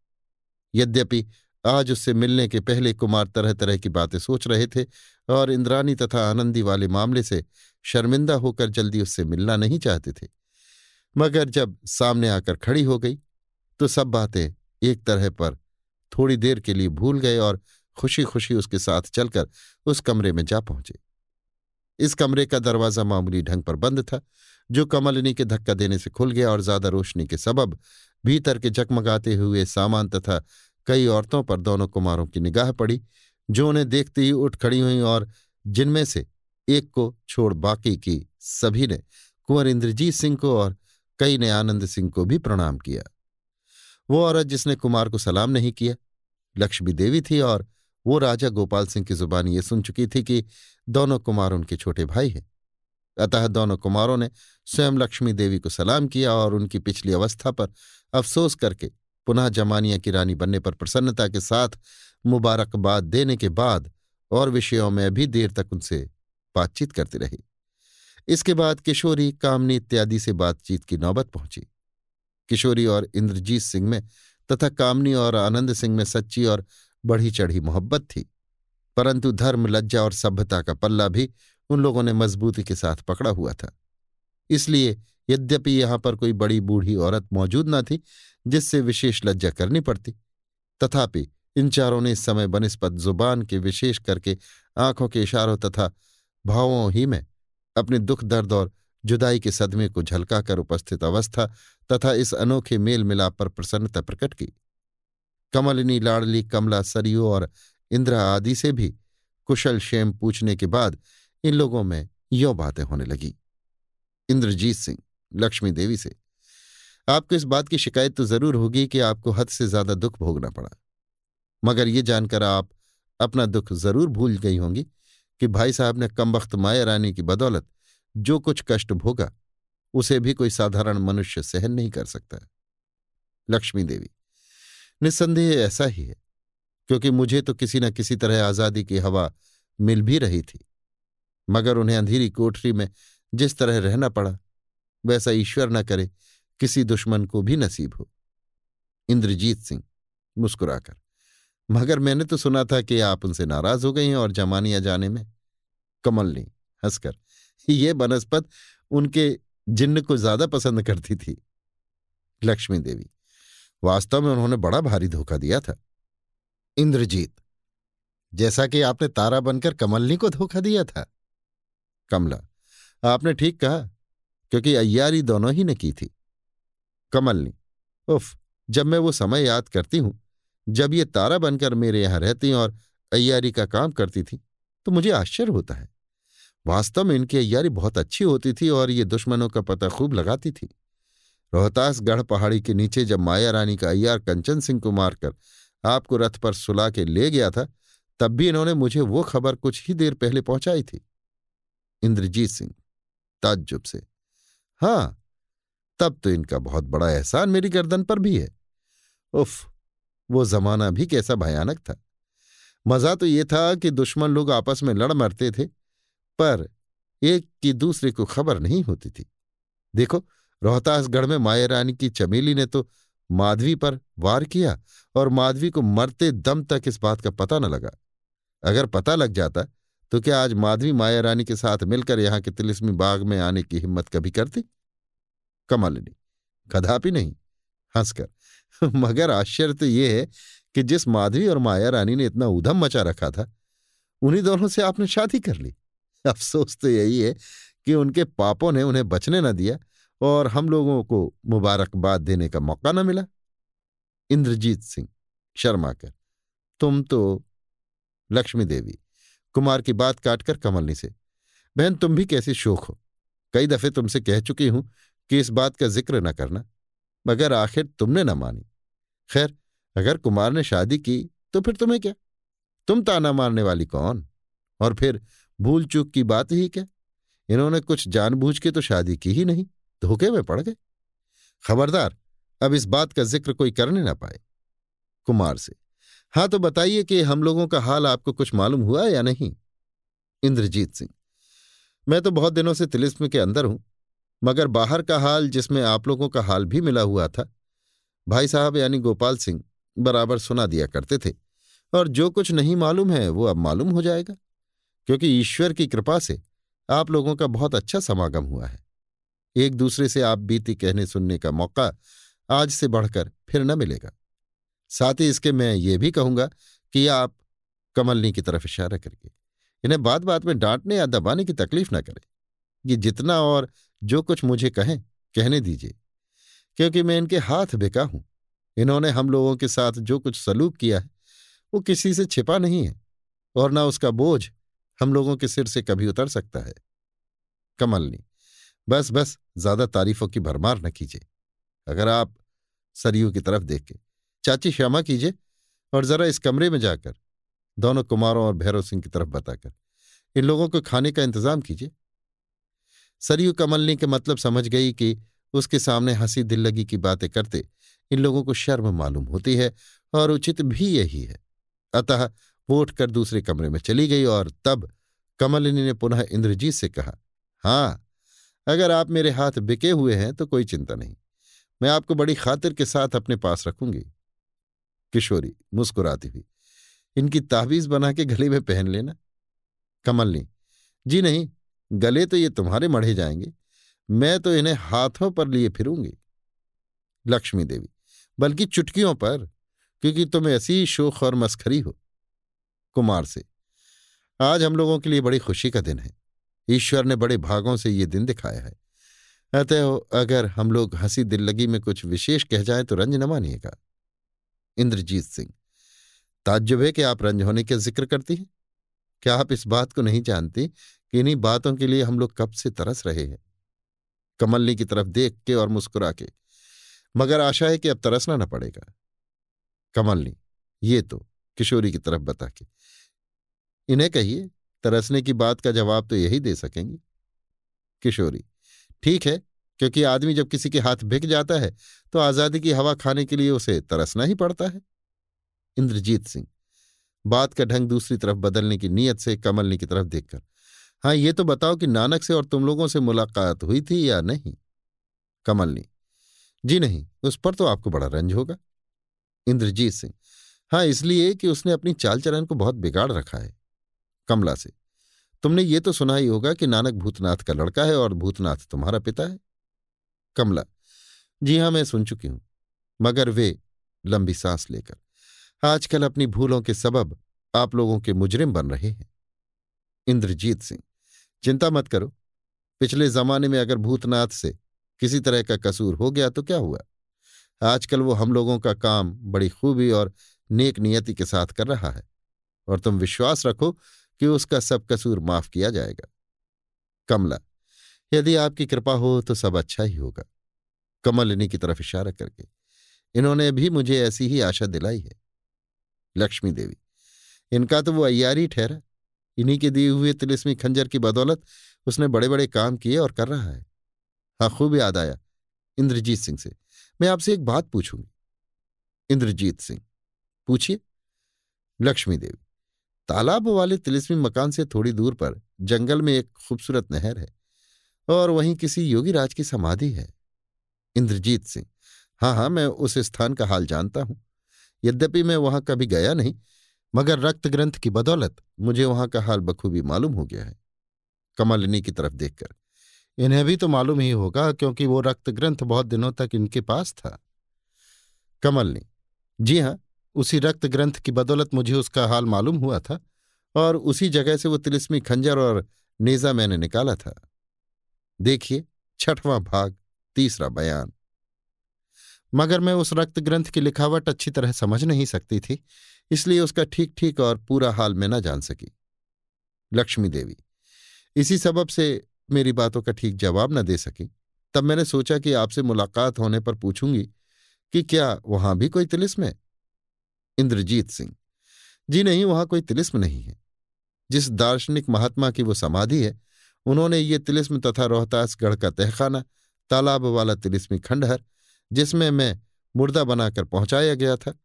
यद्यपि आज उससे मिलने के पहले कुमार तरह तरह की बातें सोच रहे थे और इंद्रानी तथा आनंदी वाले मामले से शर्मिंदा होकर जल्दी उससे मिलना नहीं चाहते थे। मगर जब सामने आकर खड़ी हो गई तो सब बातें एक तरह पर थोड़ी देर के लिए भूल गए और खुशी खुशी उसके साथ चलकर उस कमरे में जा पहुँचे। इस कमरे का दरवाज़ा मामूली ढंग पर बंद था, जो कमलिनी के धक्का देने से खुल गया और ज़्यादा रोशनी के सबब भीतर के जगमगाते हुए सामान तथा कई औरतों पर दोनों कुमारों की निगाह पड़ी, जो उन्हें देखते ही उठ खड़ी हुई और जिनमें से एक को छोड़ बाकी की सभी ने कुंवर इंद्रजीत सिंह को और कई ने आनंद सिंह को भी प्रणाम किया। वो औरत जिसने कुमार को सलाम नहीं किया। लक्ष्मी देवी थी और वो राजा गोपाल सिंह की जुबानी ये सुन चुकी थी कि दोनों कुमार उनके छोटे भाई हैं। अतः दोनों कुमारों ने स्वयं लक्ष्मी देवी को सलाम किया और उनकी पिछली अवस्था पर अफसोस करके पुनः जमानिया की रानी बनने पर प्रसन्नता के साथ मुबारकबाद देने के बाद और विषयों में भी देर तक उनसे बातचीत करती रही। इसके बाद किशोरी, कामनी इत्यादि से बातचीत की नौबत पहुँची। किशोरी और इंद्रजीत सिंह में तथा कामनी और आनंद सिंह में सच्ची और बढ़ी चढ़ी मोहब्बत थी। परंतु धर्म, लज्जा और सभ्यता का पल्ला भी उन लोगों ने मजबूती के साथ पकड़ा हुआ था। इसलिए यद्यपि यहाँ पर कोई बड़ी बूढ़ी औरत मौजूद न थी, जिससे विशेष लज्जा करनी पड़ती। तथापि इन चारों ने इस समय बनस्पत ज़ुबान के विशेष करके आँखों के इशारों तथा भावों ही में अपने दुख, दर्द और जुदाई के सदमे को झलकाकर उपस्थित अवस्था तथा इस अनोखे मेल मिलाप पर प्रसन्नता प्रकट की। कमलिनी, लाडली, कमला, सरयू और इंद्रा आदि से भी कुशल शेम पूछने के बाद इन लोगों में यो बातें होने लगी। इंद्रजीत सिंह, लक्ष्मी देवी से, आपको इस बात की शिकायत तो ज़रूर होगी कि आपको हद से ज़्यादा दुख भोगना पड़ा। मगर ये जानकर आप अपना दुख ज़रूर भूल गई होंगी कि भाई साहब ने कम वक्त माया रानी की बदौलत जो कुछ कष्ट भोगा उसे भी कोई साधारण मनुष्य सहन नहीं कर सकता। लक्ष्मी देवी, निस्संदेह ऐसा ही है, क्योंकि मुझे तो किसी न किसी तरह आज़ादी की हवा मिल भी रही थी, मगर उन्हें अंधेरी कोठरी में जिस तरह रहना पड़ा, वैसा ईश्वर न करे, किसी दुश्मन को भी नसीब हो। इंद्रजीत सिंह मुस्कुराकर, मगर मैंने तो सुना था कि आप उनसे नाराज़ हो गई हैं और जमानिया जाने में। कमलनी हंसकर, ये बनस्पत उनके जिन्न को ज़्यादा पसंद करती थी लक्ष्मी देवी। वास्तव में उन्होंने बड़ा भारी धोखा दिया था। इंद्रजीत, जैसा कि आपने तारा बनकर कमलनी को धोखा दिया था। कमला, आपने ठीक कहा, क्योंकि अय्यारी दोनों ही ने की थी। कमलनी, उफ, जब मैं वो समय याद करती हूँ, जब ये तारा बनकर मेरे यहाँ रहती और अय्यारी का काम करती थी तो मुझे आश्चर्य होता है। वास्तव में इनकी अय्यारी बहुत अच्छी होती थी और ये दुश्मनों का पता खूब लगाती थी। रोहतास गढ़ पहाड़ी के नीचे जब माया रानी का अय्यार कंचन सिंह को मारकर आपको रथ पर सुला के ले गया था, तब भी इन्होंने मुझे वो खबर कुछ ही देर पहले पहुंचाई थी। इंद्रजीत सिंह, ताज्जुब से हाँ तब तो इनका बहुत बड़ा एहसान मेरी गर्दन पर भी है। उफ, वो जमाना भी कैसा भयानक था। मज़ा तो ये था कि दुश्मन लोग आपस में लड़ मरते थे पर एक की दूसरे को खबर नहीं होती थी। देखो, रोहतासगढ़ में माया रानी की चमेली ने तो माधवी पर वार किया और माधवी को मरते दम तक इस बात का पता न लगा। अगर पता लग जाता तो क्या आज माधवी माया रानी के साथ मिलकर यहाँ के तिलिस्मी बाग में आने की हिम्मत कभी करती? कमलिनी कदापि नहीं, हंसकर। मगर आश्चर्य तो ये है कि जिस माधवी और माया रानी ने इतना उधम मचा रखा था, उन्हीं दोनों से आपने शादी कर ली। अफसोस तो यही है कि उनके पापों ने उन्हें बचने न दिया और हम लोगों को मुबारकबाद देने का मौका न मिला। इंद्रजीत सिंह शर्मा कर तुम तो लक्ष्मी देवी, कुमार की बात काटकर कमलनी से, बहन तुम भी कैसे शोक हो? कई दफे तुमसे कह चुकी हूँ कि इस बात का ज़िक्र न करना, मगर आखिर तुमने न मानी। खैर, अगर कुमार ने शादी की तो फिर तुम्हें क्या? तुम ताना मारने वाली कौन? और फिर भूल चूक की बात ही क्या? इन्होंने कुछ जानबूझ के तो शादी की ही नहीं, धोखे में पड़ गए। खबरदार, अब इस बात का ज़िक्र कोई करने ना पाए। कुमार से हाँ तो बताइए कि हम लोगों का हाल आपको कुछ मालूम हुआ या नहीं? इंद्रजीत सिंह, मैं तो बहुत दिनों से तिलिस्म के अंदर हूँ, मगर बाहर का हाल जिसमें आप लोगों का हाल भी मिला हुआ था। भाई साहब यानी गोपाल सिंह बराबर सुना दिया करते थे, और जो कुछ नहीं मालूम है वो अब मालूम हो जाएगा। क्योंकि ईश्वर की कृपा से आप लोगों का बहुत अच्छा समागम हुआ है। एक दूसरे से आप बीती कहने सुनने का मौका आज से बढ़कर फिर न मिलेगा। साथ ही इसके मैं ये भी कहूँगा कि आप कमलनी की तरफ़ इशारा करके इन्हें बात बात में डांटने या दबाने की तकलीफ़ न करें। ये जितना और जो कुछ मुझे कहें, कहने दीजिए। क्योंकि मैं इनके हाथ बेका हूँ। इन्होंने हम लोगों के साथ जो कुछ सलूक किया है, वो किसी से छिपा नहीं है और ना उसका बोझ हम लोगों के सिर से कभी उतर सकता है। कमलनी बस बस, ज़्यादा तारीफों की भरमार न कीजिए। अगर आप सरयू की तरफ़ देख, चाची क्षमा कीजिए और जरा इस कमरे में जाकर दोनों कुमारों और भैरव सिंह की तरफ़ बताकर इन लोगों को खाने का इंतज़ाम कीजिए। सरयू कमलनी के मतलब समझ गई कि उसके सामने हँसी दिल लगी की बातें करते इन लोगों को शर्म मालूम होती है और उचित भी यही है। अतः वो उठकर दूसरे कमरे में चली गई और तब कमलिनी ने पुनः इंद्रजीत से कहा हाँ अगर आप मेरे हाथ बिके हुए हैं तो कोई चिंता नहीं। मैं आपको बड़ी खातिर के साथ अपने पास रखूँगी। किशोरी मुस्कुराती हुई, इनकी ताबीज बना के गले में पहन लेना। कमलनी, जी नहीं, गले तो ये तुम्हारे मढ़े जाएँगे। मैं तो इन्हें हाथों पर लिए फिरूँगी। लक्ष्मी देवी, बल्कि चुटकियों पर, क्योंकि तुम ऐसी शोख और मस्खरी हो। कुमार से। आज हम लोगों के लिए बड़ी खुशी का दिन है। ईश्वर ने बड़े भागों से ये दिन दिखाया है। अतः अगर हम लोग हँसी दिल लगी में कुछ विशेष कह जाए तो रंज न मानिएगा। इंद्रजीत सिंह, ताज्जुब है कि आप रंज होने के ज़िक्र करती हैं? क्या आप इस बात को नहीं जानती कि इन्हीं बातों के लिए हम लोग कब से तरस रहे हैं? कमलनी की तरफ़ देख के और मुस्कुरा के। मगर आशा है कि अब तरसना न पड़ेगा। कमलनी, ये तो किशोरी की तरफ़ बता के। इन्हें कहिए, तरसने की बात का जवाब तो यही दे सकेंगे। किशोरी, ठीक है, क्योंकि आदमी जब किसी के हाथ भिग जाता है तो आज़ादी की हवा खाने के लिए उसे तरसना ही पड़ता है। इंद्रजीत सिंह, बात का ढंग दूसरी तरफ़ बदलने की नीयत से कमलनी की तरफ़ देखकर हाँ ये तो बताओ कि नानक से और तुम लोगों से मुलाकात हुई थी या नहीं? कमलनी, जी नहीं, उस पर तो आपको बड़ा रंज होगा। इंद्रजीत सिंह हाँ इसलिए कि उसने अपनी चाल चलन को बहुत बिगाड़ रखा है, कमला से। तुमने ये तो सुना ही होगा कि नानक भूतनाथ का लड़का है और भूतनाथ तुम्हारा पिता है। कमला, जी हाँ, मैं सुन चुकी हूँ, मगर वे लंबी सांस लेकर, आजकल अपनी भूलों के सबब आप लोगों के मुजरिम बन रहे हैं। इंद्रजीत सिंह, चिंता मत करो, पिछले जमाने में अगर भूतनाथ से किसी तरह का कसूर हो गया तो क्या हुआ? आजकल वो हम लोगों का काम बड़ी खूबी और नेक नियति के साथ कर रहा है और तुम विश्वास रखो कि उसका सब कसूर माफ़ किया जाएगा। कमला, यदि आपकी कृपा हो तो सब अच्छा ही होगा। कमलिनी की तरफ़ इशारा करके, इन्होंने भी मुझे ऐसी ही आशा दिलाई है। लक्ष्मी देवी, इनका तो वो अयारी ठहरा, इन्हीं के दिए हुए तिलिस्मी खंजर की बदौलत उसने बड़े बड़े काम किए और कर रहा है। हाँ खूब याद आया, इंद्रजीत सिंह से। मैं आपसे एक बात पूछूँगी। इंद्रजीत सिंह पूछिए। लक्ष्मी देवी, तालाब वाले तिलिस्मी मकान से थोड़ी दूर पर जंगल में एक खूबसूरत नहर है और वहीं किसी योगी राज की समाधि है। इंद्रजीत सिंह हाँ हाँ मैं उस स्थान का हाल जानता हूँ। यद्यपि मैं वहाँ कभी गया नहीं, मगर रक्त ग्रंथ की बदौलत मुझे वहाँ का हाल बखूबी मालूम हो गया है। कमलिनी की तरफ़ देखकर, इन्हें भी तो मालूम ही होगा क्योंकि वो रक्त ग्रंथ बहुत दिनों तक इनके पास था। कमलनी, जी हाँ उसी रक्त ग्रंथ की बदौलत मुझे उसका हाल मालूम हुआ था, और उसी जगह से वो तिलिस्मी खंजर और नेजा मैंने निकाला था। देखिए, छठवां भाग, तीसरा बयान। मगर मैं उस रक्त ग्रंथ की लिखावट अच्छी तरह समझ नहीं सकती थी, इसलिए उसका ठीक ठीक और पूरा हाल मैं न जान सकी। लक्ष्मी देवी, इसी सबब से मेरी बातों का ठीक जवाब न दे सकी। तब मैंने सोचा कि आपसे मुलाकात होने पर पूछूँगी कि क्या वहाँ भी कोई तिलिस्म है? इंद्रजीत सिंह। जी नहीं, वहाँ कोई तिलिस्म नहीं है। जिस दार्शनिक महात्मा की वो समाधि है, उन्होंने ये तिलिस्म तथा रोहतासगढ़ का तहखाना, तालाब वाला तिलिस्मी खंडहर, जिसमें मैं मुर्दा बनाकर पहुँचाया गया था।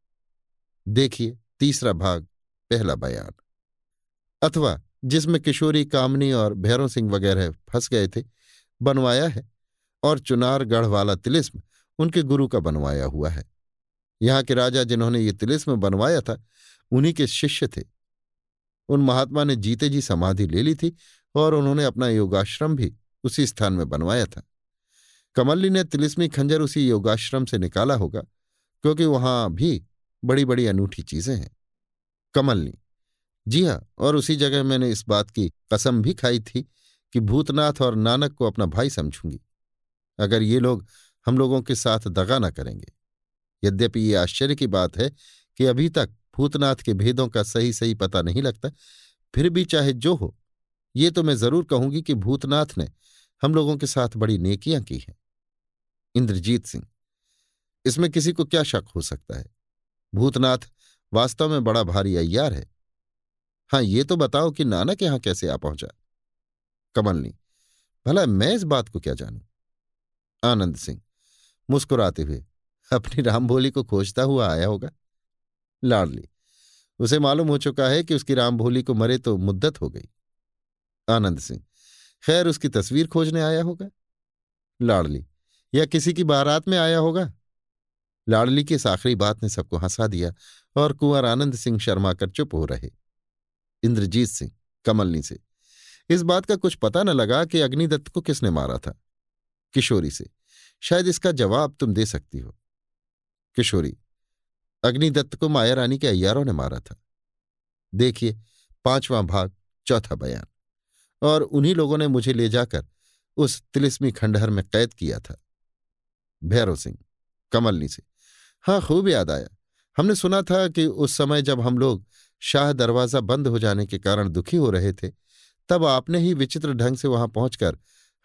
देखिए, तीसरा भाग, पहला बयान। अथवा, जिसमें किशोरी कामनी और भैरों सिंह वगैरह फंस गए थे, बनवाया है, और चुनारगढ़ वाला तिलिस्म उनके गुरु का बनवाया हुआ है। यहाँ के राजा जिन्होंने ये तिलिस्म बनवाया था, उन्हीं के शिष्य थे। उन महात्मा ने जीते जी समाधि ले ली थी और उन्होंने अपना योगाश्रम भी उसी स्थान में बनवाया था। कमल्ली ने तिलिस्मी खंजर उसी योगाश्रम से निकाला होगा, क्योंकि वहाँ भी बड़ी बड़ी अनूठी चीज़ें हैं। कमलनी जी हाँ और उसी जगह मैंने इस बात की कसम भी खाई थी कि भूतनाथ और नानक को अपना भाई समझूँगी। अगर ये लोग हम लोगों के साथ दगा न करेंगे। यद्यपि ये आश्चर्य की बात है कि अभी तक भूतनाथ के भेदों का सही सही पता नहीं लगता। फिर भी चाहे जो हो, ये तो मैं ज़रूर कहूँगी कि भूतनाथ ने हम लोगों के साथ बड़ी नेकियाँ की हैं। इंद्रजीत सिंह, इसमें किसी को क्या शक हो सकता है? भूतनाथ वास्तव में बड़ा भारी अय्यार है। हाँ ये तो बताओ कि नानक यहाँ कैसे आ पहुँचा? कमलनी, भला मैं इस बात को क्या जानूं? आनंद सिंह, मुस्कुराते हुए अपनी राम भोली को खोजता हुआ आया होगा। लाडली, उसे मालूम हो चुका है कि उसकी राम भोली को मरे तो मुद्दत हो गई। आनंद सिंह, खैर उसकी तस्वीर खोजने आया होगा? लाडली, या किसी की बारात में आया होगा? लाडली की इस आखिरी बात ने सबको हंसा दिया और कुंवर आनंद सिंह शर्मा कर चुप हो रहे। इंद्रजीत सिंह, कमलनी से, इस बात का कुछ पता न लगा कि अग्निदत्त को किसने मारा था? किशोरी से, शायद इसका जवाब तुम दे सकती हो। किशोरी, अग्निदत्त को माया रानी के अयारों ने मारा था। देखिए, पांचवां भाग, चौथा बयान। और उन्हीं लोगों ने मुझे ले जाकर उस तिलिस्मी खंडहर में कैद किया था। भैरव सिंह, कमलनी से। हाँ खूब याद आया। हमने सुना था कि उस समय जब हम लोग शाह दरवाज़ा बंद हो जाने के कारण दुखी हो रहे थे, तब आपने ही विचित्र ढंग से वहाँ पहुंचकर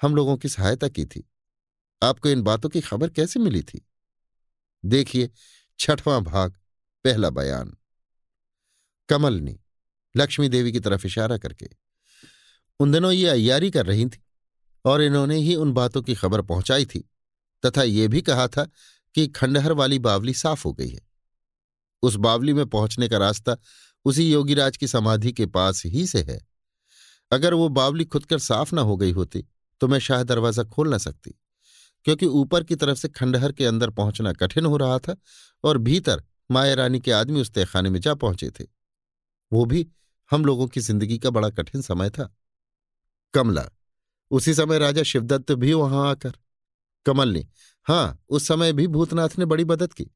हम लोगों की सहायता की थी। आपको इन बातों की खबर कैसे मिली थी? देखिए, छठवां भाग, पहला बयान। कमलनी, लक्ष्मी देवी की तरफ़ इशारा करके। उन दिनों ये अयारी कर रही थी और इन्होंने ही उन बातों की खबर पहुंचाई थी तथा ये भी कहा था कि खंडहर वाली बावली साफ़ हो गई है। उस बावली में पहुँचने का रास्ता उसी योगीराज की समाधि के पास ही से है। अगर वो बावली खुदकर साफ़ न हो गई होती तो मैं शाह दरवाज़ा खोल ना सकती। क्योंकि ऊपर की तरफ़ से खंडहर के अंदर पहुँचना कठिन हो रहा था और भीतर माया रानी के आदमी उस तहखाने में जा पहुँचे थे। वो भी हम लोगों की ज़िंदगी का बड़ा कठिन समय था। कमला, उसी समय राजा शिवदत्त भी वहाँ आकर, कमल ने हाँ उस समय भी भूतनाथ ने बड़ी मदद की।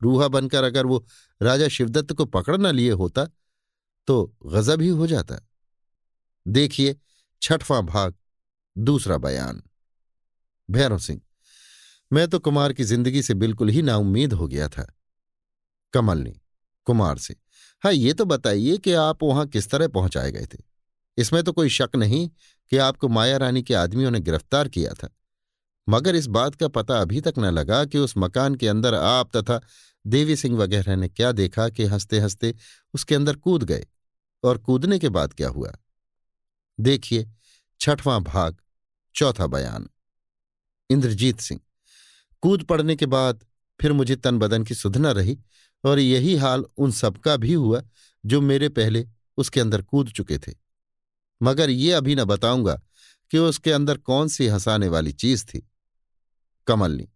रूहा बनकर अगर वो राजा शिवदत्त को पकड़ न लिए होता तो गजब ही हो जाता। देखिए, छठवां भाग, दूसरा बयान। भैरव सिंह मैं तो कुमार की ज़िंदगी से बिल्कुल ही नाउम्मीद हो गया था। कमल ने, कुमार से हाँ ये तो बताइए कि आप वहाँ किस तरह पहुँचाए गए थे। इसमें तो कोई शक नहीं कि आपको माया रानी के आदमियों ने गिरफ़्तार किया था। मगर इस बात का पता अभी तक न लगा कि उस मकान के अंदर आप तथा देवी सिंह वगैरह ने क्या देखा कि हँसते हँसते उसके अंदर कूद गए। और कूदने के बाद क्या हुआ? देखिए, छठवां भाग, चौथा बयान, इंद्रजीत सिंह। कूद पड़ने के बाद फिर मुझे तन बदन की सुध न रही और यही हाल उन सबका भी हुआ जो मेरे पहले उसके अंदर कूद चुके थे। मगर ये अभी न बताऊँगा कि उसके अंदर कौन सी हंसाने वाली चीज़ थी। कमलनी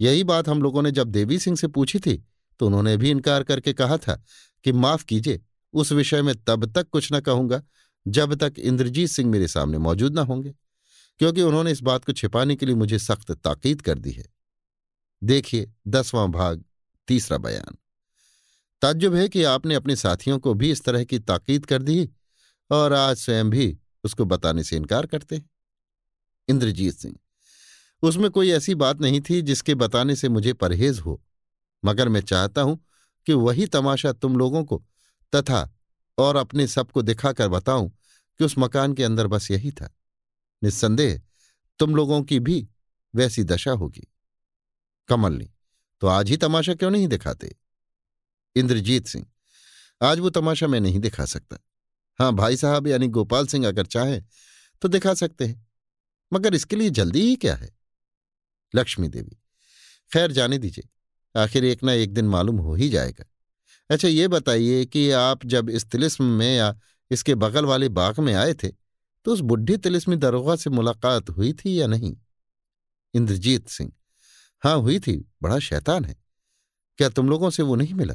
यही बात हम लोगों ने जब देवी सिंह से पूछी थी तो उन्होंने भी इनकार करके कहा था कि माफ़ कीजिए, उस विषय में तब तक कुछ न कहूँगा जब तक इंद्रजीत सिंह मेरे सामने मौजूद न होंगे, क्योंकि उन्होंने इस बात को छिपाने के लिए मुझे सख्त ताकीद कर दी है। देखिए, दसवां भाग, तीसरा बयान। ताज्जुब है कि आपने अपने साथियों को भी इस तरह की ताकीद कर दी और आज स्वयं भी उसको बताने से इनकार करते हैं। इंद्रजीत सिंह, उसमें कोई ऐसी बात नहीं थी जिसके बताने से मुझे परहेज हो, मगर मैं चाहता हूँ कि वही तमाशा तुम लोगों को तथा और अपने सबको दिखाकर बताऊँ कि उस मकान के अंदर बस यही था। निस्संदेह तुम लोगों की भी वैसी दशा होगी। कमलनी तो आज ही तमाशा क्यों नहीं दिखाते? इंद्रजीत सिंह, आज वो तमाशा मैं नहीं दिखा सकता। हाँ भाई साहब यानी गोपाल सिंह अगर चाहें तो दिखा सकते हैं। मगर इसके लिए जल्दी ही क्या है? लक्ष्मी देवी, खैर जाने दीजिए, आखिर एक ना एक दिन मालूम हो ही जाएगा। अच्छा ये बताइए कि आप जब इस तिलिस्म में या इसके बगल वाले बाग में आए थे तो उस बुढ़ी तिलिस्मी दरोगा से मुलाकात हुई थी या नहीं? इंद्रजीत सिंह हाँ हुई थी, बड़ा शैतान है। क्या तुम लोगों से वो नहीं मिला?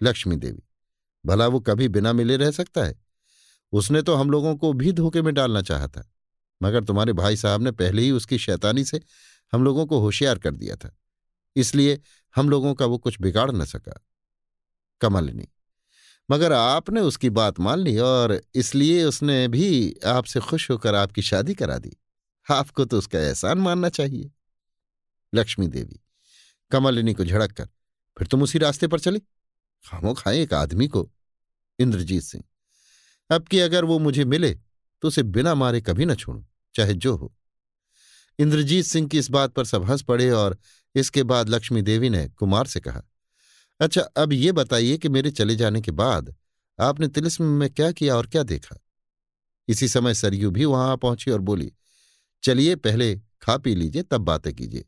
लक्ष्मी देवी, भला वो कभी बिना मिले रह सकता है? उसने तो हम लोगों को भी धोखे में डालना चाहा था, मगर तुम्हारे भाई साहब ने पहले ही उसकी शैतानी से हम लोगों को होशियार कर दिया था, इसलिए हम लोगों का वो कुछ बिगाड़ न सका। कमलनी, मगर आपने उसकी बात मान ली और इसलिए उसने भी आपसे खुश होकर आपकी शादी करा दी। आपको तो उसका एहसान मानना चाहिए। लक्ष्मी देवी। कमलिनी को झड़क कर फिर तुम उसी रास्ते पर चले? खामो खाए एक आदमी को। इंद्रजीत सिंह, अब कि अगर वो मुझे मिले तो उसे बिना मारे कभी न छोड़ू, चाहे जो हो। इंद्रजीत सिंह की इस बात पर सब हंस पड़े और इसके बाद लक्ष्मी देवी ने कुमार से कहा अच्छा अब ये बताइए कि मेरे चले जाने के बाद आपने तिलिस्म में क्या किया और क्या देखा? इसी समय सरयू भी वहाँ पहुँची और बोली, चलिए, पहले खा पी लीजिए, तब बातें कीजिए।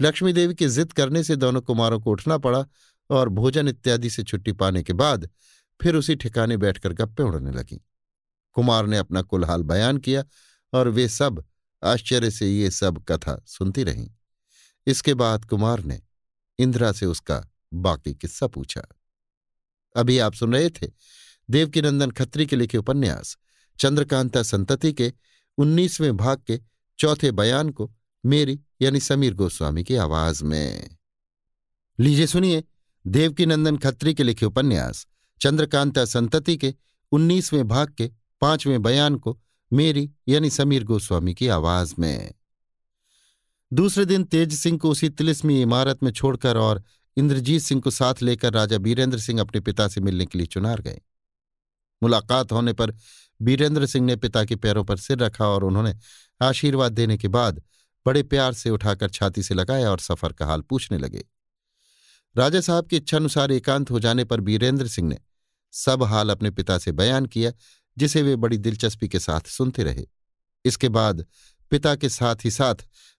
लक्ष्मी देवी की जिद करने से दोनों कुमारों को उठना पड़ा और भोजन इत्यादि से छुट्टी पाने के बाद फिर उसी ठिकाने बैठकर गप्पे उड़ने लगी। कुमार ने अपना कुलहाल बयान किया और वे सब आश्चर्य से ये सब कथा सुनती रहीं। इसके बाद कुमार ने इंदिरा से उसका बाकी किस्सा पूछा। अभी आप सुन रहे थे देवकीनंदन खत्री के लिखे उपन्यास, चंद्रकांता संतति के उन्नीसवें भाग के चौथे बयान को मेरी यानी समीर गोस्वामी की आवाज़ में। लीजिए सुनिए देवकी नंदन खत्री के लिखे उपन्यास, चंद्रकांता संतति के उन्नीसवें भाग के पाँचवें बयान को मेरी यानी समीर गोस्वामी की आवाज़ में। दूसरे दिन तेज सिंह को उसी तिलिस्मी इमारत में छोड़कर और इंद्रजीत सिंह को साथ लेकर राजा बीरेंद्र सिंह अपने पिता से मिलने के लिए चुनार गए। मुलाकात होने पर बीरेंद्र सिंह ने पिता के पैरों पर सिर रखा और उन्होंने आशीर्वाद देने के बाद बड़े प्यार से उठाकर छाती से लगाया और सफ़र का हाल पूछने लगे। राजा साहब की इच्छानुसार एकांत हो जाने पर बीरेंद्र सिंह ने सब हाल अपने पिता से बयान किया, जिसे वे बड़ी दिलचस्पी के साथ सुनते रहे। इसके बाद पिता के साथ ही साथ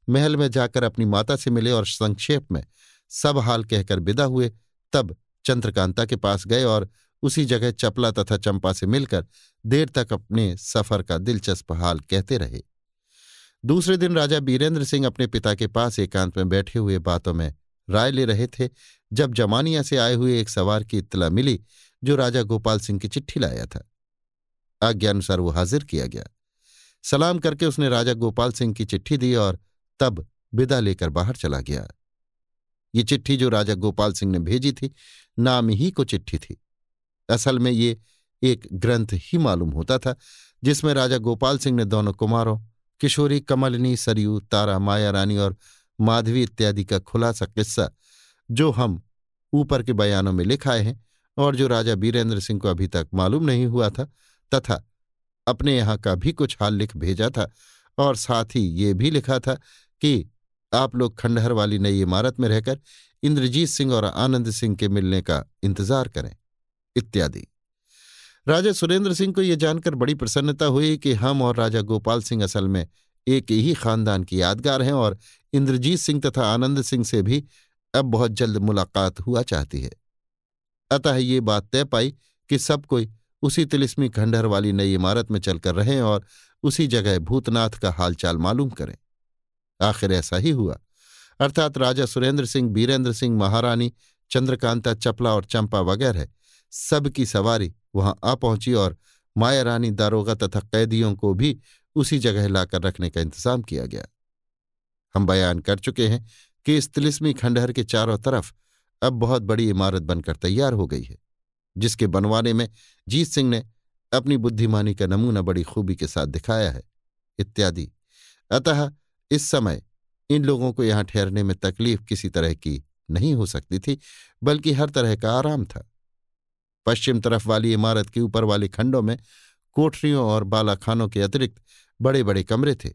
महल में जाकर अपनी माता से मिले और संक्षेप में सब हाल कहकर विदा हुए, तब चंद्रकांता के पास गए और उसी जगह चपला तथा चंपा से मिलकर देर तक अपने सफ़र का दिलचस्प हाल कहते रहे। दूसरे दिन राजा बीरेंद्र सिंह अपने पिता के पास एकांत में बैठे हुए बातों में राय ले रहे थे, जब जमानिया से आए हुए एक सवार की इत्तला मिली, जो राजा गोपाल सिंह की चिट्ठी लाया था। आज्ञानुसार वो हाजिर किया गया। सलाम करके उसने राजा गोपाल सिंह की चिट्ठी दी और तब विदा लेकर बाहर चला गया। ये चिट्ठी जो राजा गोपाल सिंह ने भेजी थी, नाम ही को चिट्ठी थी। असल में ये एक ग्रंथ ही मालूम होता था, जिसमें राजा गोपाल सिंह ने दोनों कुमारों किशोरी, कमलनी, सरयू, तारा, माया रानी और माधवी इत्यादि का खुलासा किस्सा, जो हम ऊपर के बयानों में लिखाए हैं और जो राजा बीरेंद्र सिंह को अभी तक मालूम नहीं हुआ था, तथा अपने यहाँ का भी कुछ हाल लिख भेजा था और साथ ही ये भी लिखा था कि आप लोग खंडहर वाली नई इमारत में रहकर इंद्रजीत सिंह और आनंद सिंह के मिलने का इंतज़ार करें, इत्यादि। राजा सुरेंद्र सिंह को यह जानकर बड़ी प्रसन्नता हुई कि हम और राजा गोपाल सिंह असल में एक ही खानदान की यादगार हैं और इंद्रजीत सिंह तथा आनंद सिंह से भी अब बहुत जल्द मुलाकात हुआ चाहती है। अतः ये बात तय पाई कि सब कोई उसी तिलिस्मी खंडहर वाली नई इमारत में चलकर रहें और उसी जगह भूतनाथ का हालचाल मालूम करें। आखिर ऐसा ही हुआ। अर्थात राजा सुरेंद्र सिंह, बीरेंद्र सिंह, महारानी, चंद्रकांता, चपला और चंपा वगैरह सबकी सवारी वहाँ आ पहुँची और माया रानी दारोगा तथा कैदियों को भी उसी जगह लाकर रखने का इंतज़ाम किया गया। हम बयान कर चुके हैं कि इस तिलिस्मी खंडहर के चारों तरफ़ अब बहुत बड़ी इमारत बनकर तैयार हो गई है, जिसके बनवाने में जीत सिंह ने अपनी बुद्धिमानी का नमूना बड़ी खूबी के साथ दिखाया है, इत्यादि। अतः इस समय इन लोगों को यहाँ ठहरने में तकलीफ़ किसी तरह की नहीं हो सकती थी, बल्कि हर तरह का आराम था। पश्चिम तरफ़ वाली इमारत के ऊपर वाले खंडों में कोठरियों और बालाखानों के अतिरिक्त बड़े बड़े कमरे थे,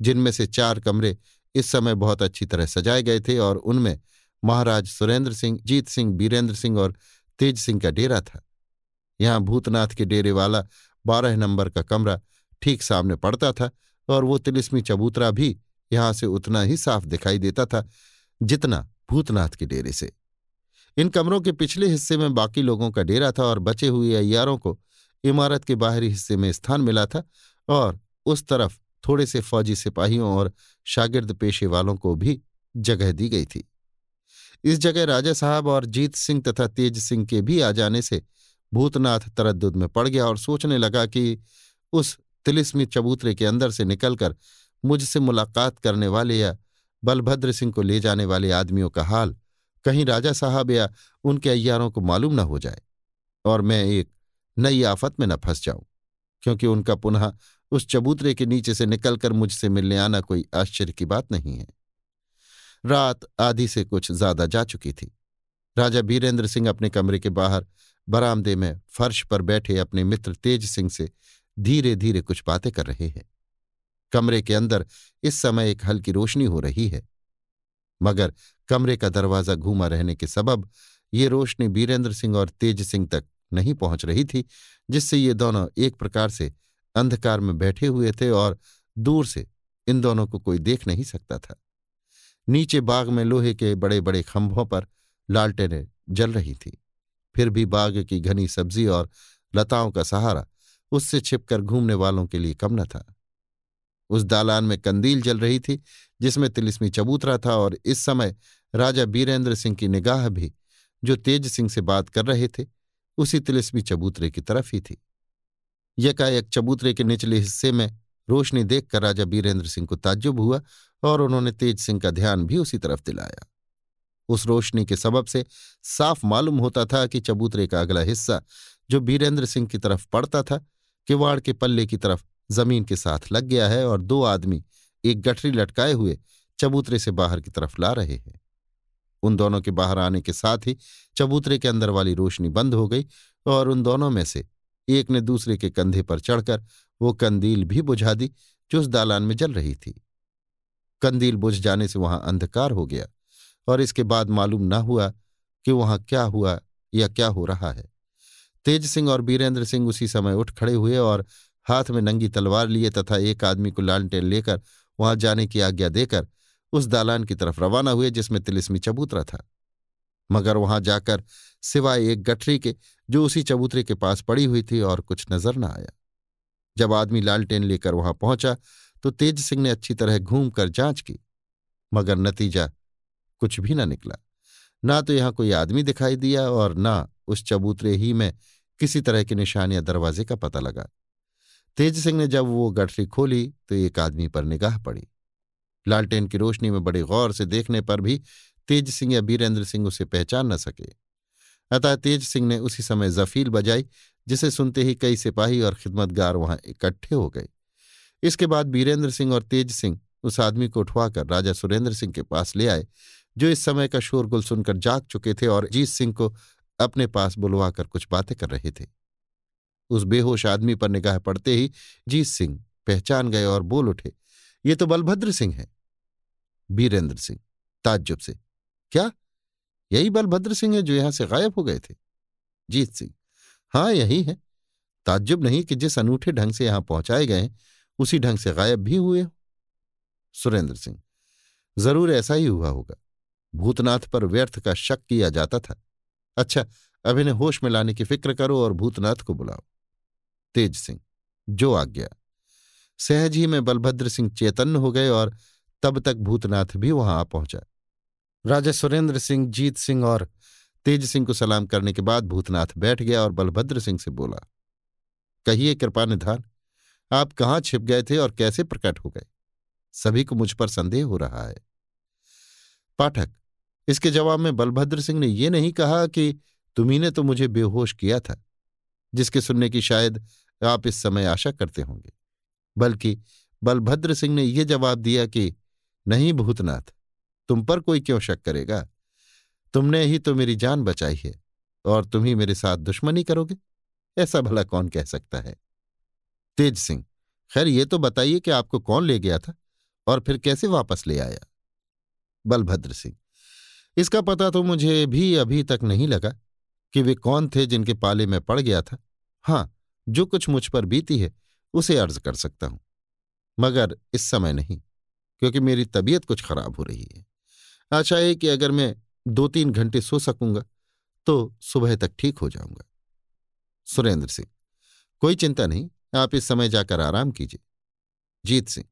जिनमें से चार कमरे इस समय बहुत अच्छी तरह सजाए गए थे और उनमें महाराज सुरेंद्र सिंह, जीत सिंह, बीरेंद्र सिंह और तेज सिंह का डेरा था। यहाँ भूतनाथ के डेरे वाला बारह नंबर का कमरा ठीक सामने पड़ता था और वो तिलिस्मी चबूतरा भी यहाँ से उतना ही साफ़ दिखाई देता था जितना भूतनाथ के डेरे से। इन कमरों के पिछले हिस्से में बाकी लोगों का डेरा था और बचे हुए अयारों को इमारत के बाहरी हिस्से में स्थान मिला था और उस तरफ़ थोड़े से फौजी सिपाहियों और शागिर्द पेशे वालों को भी जगह दी गई थी। इस जगह राजा साहब और जीत सिंह तथा तेज सिंह के भी आ जाने से भूतनाथ तरद्दुद में पड़ गया और सोचने लगा कि उस तिलिस्मी चबूतरे के अंदर से निकलकर मुझसे मुलाकात करने वाले या बलभद्र सिंह को ले जाने वाले आदमियों का हाल कहीं राजा साहब या उनके अय्यारों को मालूम न हो जाए और मैं एक नई आफत में न फंस जाऊँ, क्योंकि उनका पुनः उस चबूतरे के नीचे से निकलकर मुझसे मिलने आना कोई आश्चर्य की बात नहीं है। रात आधी से कुछ ज़्यादा जा चुकी थी। राजा बीरेंद्र सिंह अपने कमरे के बाहर बरामदे में फर्श पर बैठे अपने मित्र तेज सिंह से धीरे धीरे कुछ बातें कर रहे हैं। कमरे के अंदर इस समय एक हल्की रोशनी हो रही है, मगर कमरे का दरवाज़ा घूमा रहने के सबब ये रोशनी बीरेंद्र सिंह और तेज सिंह तक नहीं पहुँच रही थी, जिससे ये दोनों एक प्रकार से अंधकार में बैठे हुए थे और दूर से इन दोनों को कोई देख नहीं सकता था। नीचे बाग में लोहे के बड़े बड़े खंभों पर लालटेनें जल रही थी। फिर भी बाग की घनी सब्ज़ी और लताओं का सहारा उससे छिपकर घूमने वालों के लिए कम न था। उस दालान में कंदील जल रही थी, जिसमें तिलिस्मी चबूतरा था और इस समय राजा बीरेंद्र सिंह की निगाह भी, जो तेज सिंह से बात कर रहे थे, उसी तिलिस्मी चबूतरे की तरफ़ ही थी। यकाएक चबूतरे के निचले हिस्से में रोशनी देखकर राजा बीरेंद्र सिंह को ताज्जुब हुआ और उन्होंने तेज सिंह का ध्यान भी उसी तरफ़ दिलाया। उस रोशनी के सबब से साफ़ मालूम होता था कि चबूतरे का अगला हिस्सा जो बीरेंद्र सिंह की तरफ़ पड़ता था, किवाड़ के पल्ले की तरफ़ ज़मीन के साथ लग गया है और दो आदमी एक गठरी लटकाए हुए चबूतरे से बाहर की तरफ़ ला रहे हैं। उन दोनों के बाहर आने के साथ ही चबूतरे के अंदर वाली रोशनी बंद हो गई और उन दोनों में से एक ने दूसरे के कंधे पर चढ़कर वो कंदील भी बुझा दी जो उस दालान में जल रही थी। कंदील बुझ जाने से वहाँ अंधकार हो गया और इसके बाद मालूम न हुआ कि वहाँ क्या हुआ या क्या हो रहा है। तेज सिंह और बीरेंद्र सिंह उसी समय उठ खड़े हुए और हाथ में नंगी तलवार लिए तथा एक आदमी को लालटेन लेकर वहाँ जाने की आज्ञा देकर उस दालान की तरफ़ रवाना हुए, जिसमें तिलिस्मी चबूतरा था। मगर वहाँ जाकर सिवाय एक गठरी के, जो उसी चबूतरे के पास पड़ी हुई थी, और कुछ नज़र न आया। जब आदमी लालटेन लेकर वहाँ पहुँचा तो तेज सिंह ने अच्छी तरह घूम कर जाँच की, मगर नतीजा कुछ भी न निकला। ना तो यहाँ कोई आदमी दिखाई दिया, और ना उस चबूतरे ही में किसी तरह की या दरवाजे का पता लगा। तेज सिंह ने जब वो गठरी खोली तो एक आदमी पर निगाह पड़ी। लालटेन की रोशनी में बड़े गौर से देखने पर भी तेज सिंह या बीरेंद्र सिंह उसे पहचान न सके। अतः तेज सिंह ने उसी समय जफील बजाई, जिसे सुनते ही कई सिपाही और खिदमतगार वहाँ इकट्ठे हो गए। इसके बाद बीरेंद्र सिंह और तेज सिंह उस आदमी को उठवाकर राजा सुरेंद्र सिंह के पास ले आए, जो इस समय का शोरगुल सुनकर जाग चुके थे और जीत सिंह को अपने पास बुलवाकर कुछ बातें कर रहे थे। उस बेहोश आदमी पर निगाह पड़ते ही जीत सिंह पहचान गए और बोल उठे, ये तो बलभद्र सिंह है। बीरेंद्र सिंह, ताज्जुब से, क्या? यही बलभद्र सिंह है जो यहाँ से गायब हो गए थे? जीत सिंह हाँ यही है। ताज्जुब नहीं कि जिस अनूठे ढंग से यहाँ पहुँचाए गए उसी ढंग से गायब भी हुए हो। सुरेंद्र सिंह, ज़रूर ऐसा ही हुआ होगा। भूतनाथ पर व्यर्थ का शक किया जाता था। अच्छा अब इन्हें होश में लाने की फ़िक्र करो और भूतनाथ को बुलाओ। तेज सिंह, जो आज्ञा सहज ही में बलभद्र सिंह चैतन्य हो गए और तब तक भूतनाथ भी वहाँ आ पहुँचा। राजा सुरेंद्र सिंह, जीत सिंह और तेज सिंह को सलाम करने के बाद भूतनाथ बैठ गया और बलभद्र सिंह से बोला, कहिए कृपा निधान, आप कहाँ छिप गए थे और कैसे प्रकट हो गए? सभी को मुझ पर संदेह हो रहा है। पाठक, इसके जवाब में बलभद्र सिंह ने यह नहीं कहा कि तुम्ही तो मुझे बेहोश किया था, जिसके सुनने की शायद आप इस समय आशा करते होंगे। बल्कि बलभद्र सिंह ने यह जवाब दिया कि, नहीं भूतनाथ, तुम पर कोई क्यों शक करेगा? तुमने ही तो मेरी जान बचाई है, और तुम ही मेरे साथ दुश्मनी करोगे। ऐसा भला कौन कह सकता है? तेज सिंह, खैर, ये तो बताइए कि आपको कौन ले गया था, और फिर कैसे वापस ले आया? बलभद्र सिंह, इसका पता तो मुझे भी अभी तक नहीं लगा कि वे कौन थे जिनके पाले में पड़ गया था। हाँ जो कुछ मुझ पर बीती है, उसे अर्ज़ कर सकता हूँ। मगर इस समय नहीं, क्योंकि मेरी तबीयत कुछ खराब हो रही है। आशा है कि अगर मैं दो तीन घंटे सो सकूँगा तो सुबह तक ठीक हो जाऊँगा। सुरेंद्र सिंह, कोई चिंता नहीं, आप इस समय जाकर आराम कीजिए। जीत सिंह,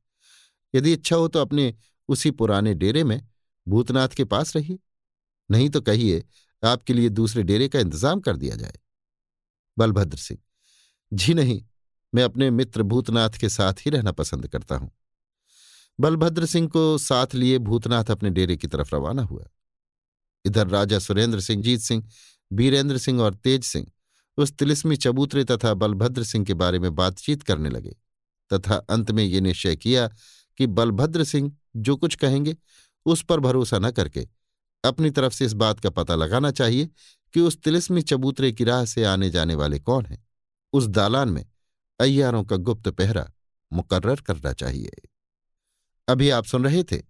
यदि इच्छा हो तो अपने उसी पुराने डेरे में भूतनाथ के पास रहिए। नहीं तो कहिए, आपके लिए दूसरे डेरे का इंतज़ाम कर दिया जाए। बलभद्र सिंह जी नहीं, मैं अपने मित्र भूतनाथ के साथ ही रहना पसंद करता हूँ। बलभद्र सिंह को साथ लिए भूतनाथ अपने डेरे की तरफ़ रवाना हुआ। इधर राजा सुरेंद्र सिंह, जीत सिंह, बीरेंद्र सिंह और तेज सिंह उस तिलिस्मी चबूतरे तथा बलभद्र सिंह के बारे में बातचीत करने लगे तथा अंत में ये निश्चय किया कि बलभद्र सिंह जो कुछ कहेंगे उस पर भरोसा न करके अपनी तरफ़ से इस बात का पता लगाना चाहिए कि उस तिलिस्मी चबूतरे की राह से आने जाने वाले कौन हैं। उस दालान में अय्यारों का गुप्त पहरा मुकर्र करना चाहिए। अभी आप सुन रहे थे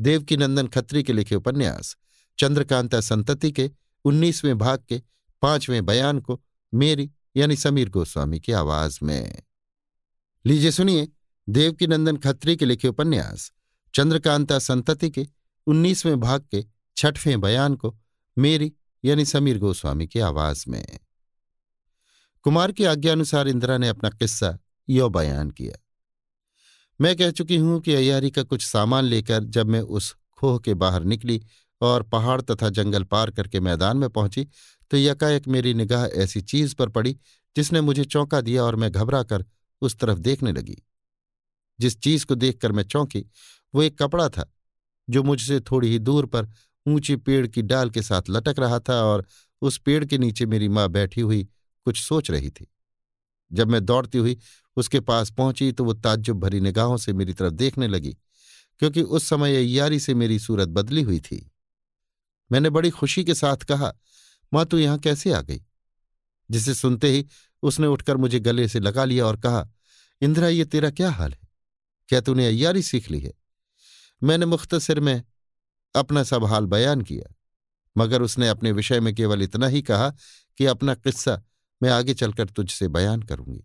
देवकीनंदन खत्री के लिखे उपन्यास, चंद्रकांता संतति के उन्नीसवें भाग के पाँचवें बयान को मेरी यानी समीर गोस्वामी की आवाज़ में। लीजिए सुनिए देवकीनंदन खत्री के लिखे उपन्यास, चंद्रकांता संतति के उन्नीसवें भाग के छठवें बयान को मेरी यानी समीर गोस्वामी की आवाज़ में। कुमार की आज्ञानुसार इंदिरा ने अपना किस्सा यो बयान किया। मैं कह चुकी हूँ कि अयारी का कुछ सामान लेकर जब मैं उस खोह के बाहर निकली और पहाड़ तथा जंगल पार करके मैदान में पहुँची तो यकायक मेरी निगाह ऐसी चीज़ पर पड़ी जिसने मुझे चौंका दिया और मैं घबरा कर उस तरफ़ देखने लगी। जिस चीज़ को देखकर मैं चौंकी, वो एक कपड़ा था, जो मुझसे थोड़ी ही दूर पर ऊँची पेड़ की डाल के साथ लटक रहा था और उस पेड़ के नीचे मेरी माँ बैठी हुई कुछ सोच रही थी। जब मैं दौड़ती हुई उसके पास पहुँची तो वो ताज्जुब भरी निगाहों से मेरी तरफ़ देखने लगी, क्योंकि उस समय यारी से मेरी सूरत बदली हुई थी। मैंने बड़ी खुशी के साथ कहा, माँ, तू यहाँ कैसे आ गई? जिसे सुनते ही उसने उठकर मुझे गले से लगा लिया और कहा, इंदिरा, ये तेरा क्या हाल है? क्या तूने अयारी सीख ली है? मैंने मुख्तसर में अपना सब हाल बयान किया, मगर उसने अपने विषय में केवल इतना ही कहा कि अपना किस्सा मैं आगे चलकर तुझसे बयान करूँगी।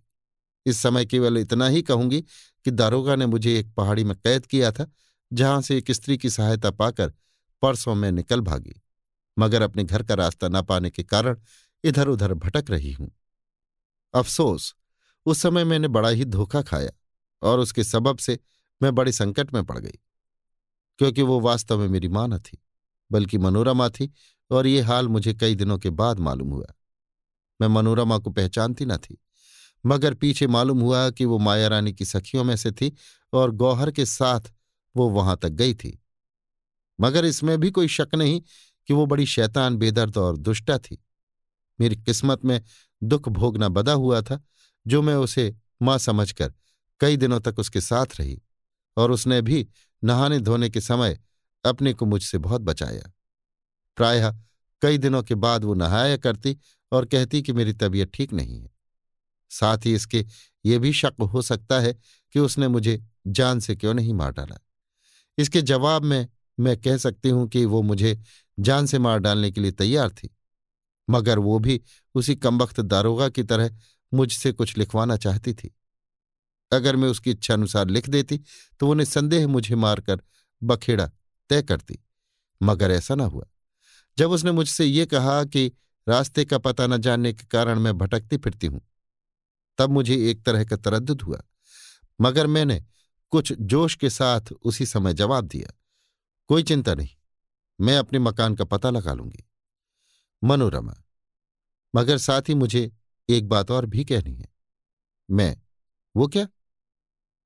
इस समय केवल इतना ही कहूँगी कि दारोगा ने मुझे एक पहाड़ी में कैद किया था, जहाँ से एक स्त्री की सहायता पाकर परसों में निकल भागी, मगर अपने घर का रास्ता न पाने के कारण इधर उधर भटक रही हूँ। अफसोस, उस समय मैंने बड़ा ही धोखा खाया और उसके सबब से मैं बड़े संकट में पड़ गई, क्योंकि वो वास्तव में मेरी माँ न थी, बल्कि मनोरमा थी और ये हाल मुझे कई दिनों के बाद मालूम हुआ। मैं मनोरमा को पहचानती न थी। मगर पीछे मालूम हुआ कि वो माया रानी की सखियों में से थी और गौहर के साथ वो वहाँ तक गई थी। मगर इसमें भी कोई शक नहीं कि वो बड़ी शैतान, बेदर्द और दुष्टा थी। मेरी किस्मत में दुख भोगना बदा हुआ था, जो मैं उसे माँ समझकर कई दिनों तक उसके साथ रही और उसने भी नहाने धोने के समय अपने को मुझसे बहुत बचाया। प्रायः कई दिनों के बाद वो नहाया करती और कहती कि मेरी तबीयत ठीक नहीं है। साथ ही इसके ये भी शक हो सकता है कि उसने मुझे जान से क्यों नहीं मार डाला। इसके जवाब में मैं कह सकती हूँ कि वो मुझे जान से मार डालने के लिए तैयार थी, मगर वो भी उसी कमबख्त दारोगा की तरह मुझसे कुछ लिखवाना चाहती थी। अगर मैं उसकी इच्छा अनुसार लिख देती तो वो निसंदेह मुझे मारकर बखेड़ा तय करती, मगर ऐसा ना हुआ। जब उसने मुझसे ये कहा कि रास्ते का पता न जानने के कारण मैं भटकती फिरती हूँ। तब मुझे एक तरह का तरद हुआ, मगर मैंने कुछ जोश के साथ उसी समय जवाब दिया, कोई चिंता नहीं, मैं अपने मकान का पता लगा लूँगी। मनोरमा, मगर साथ ही मुझे एक बात और भी कहनी है। मैं, वो क्या?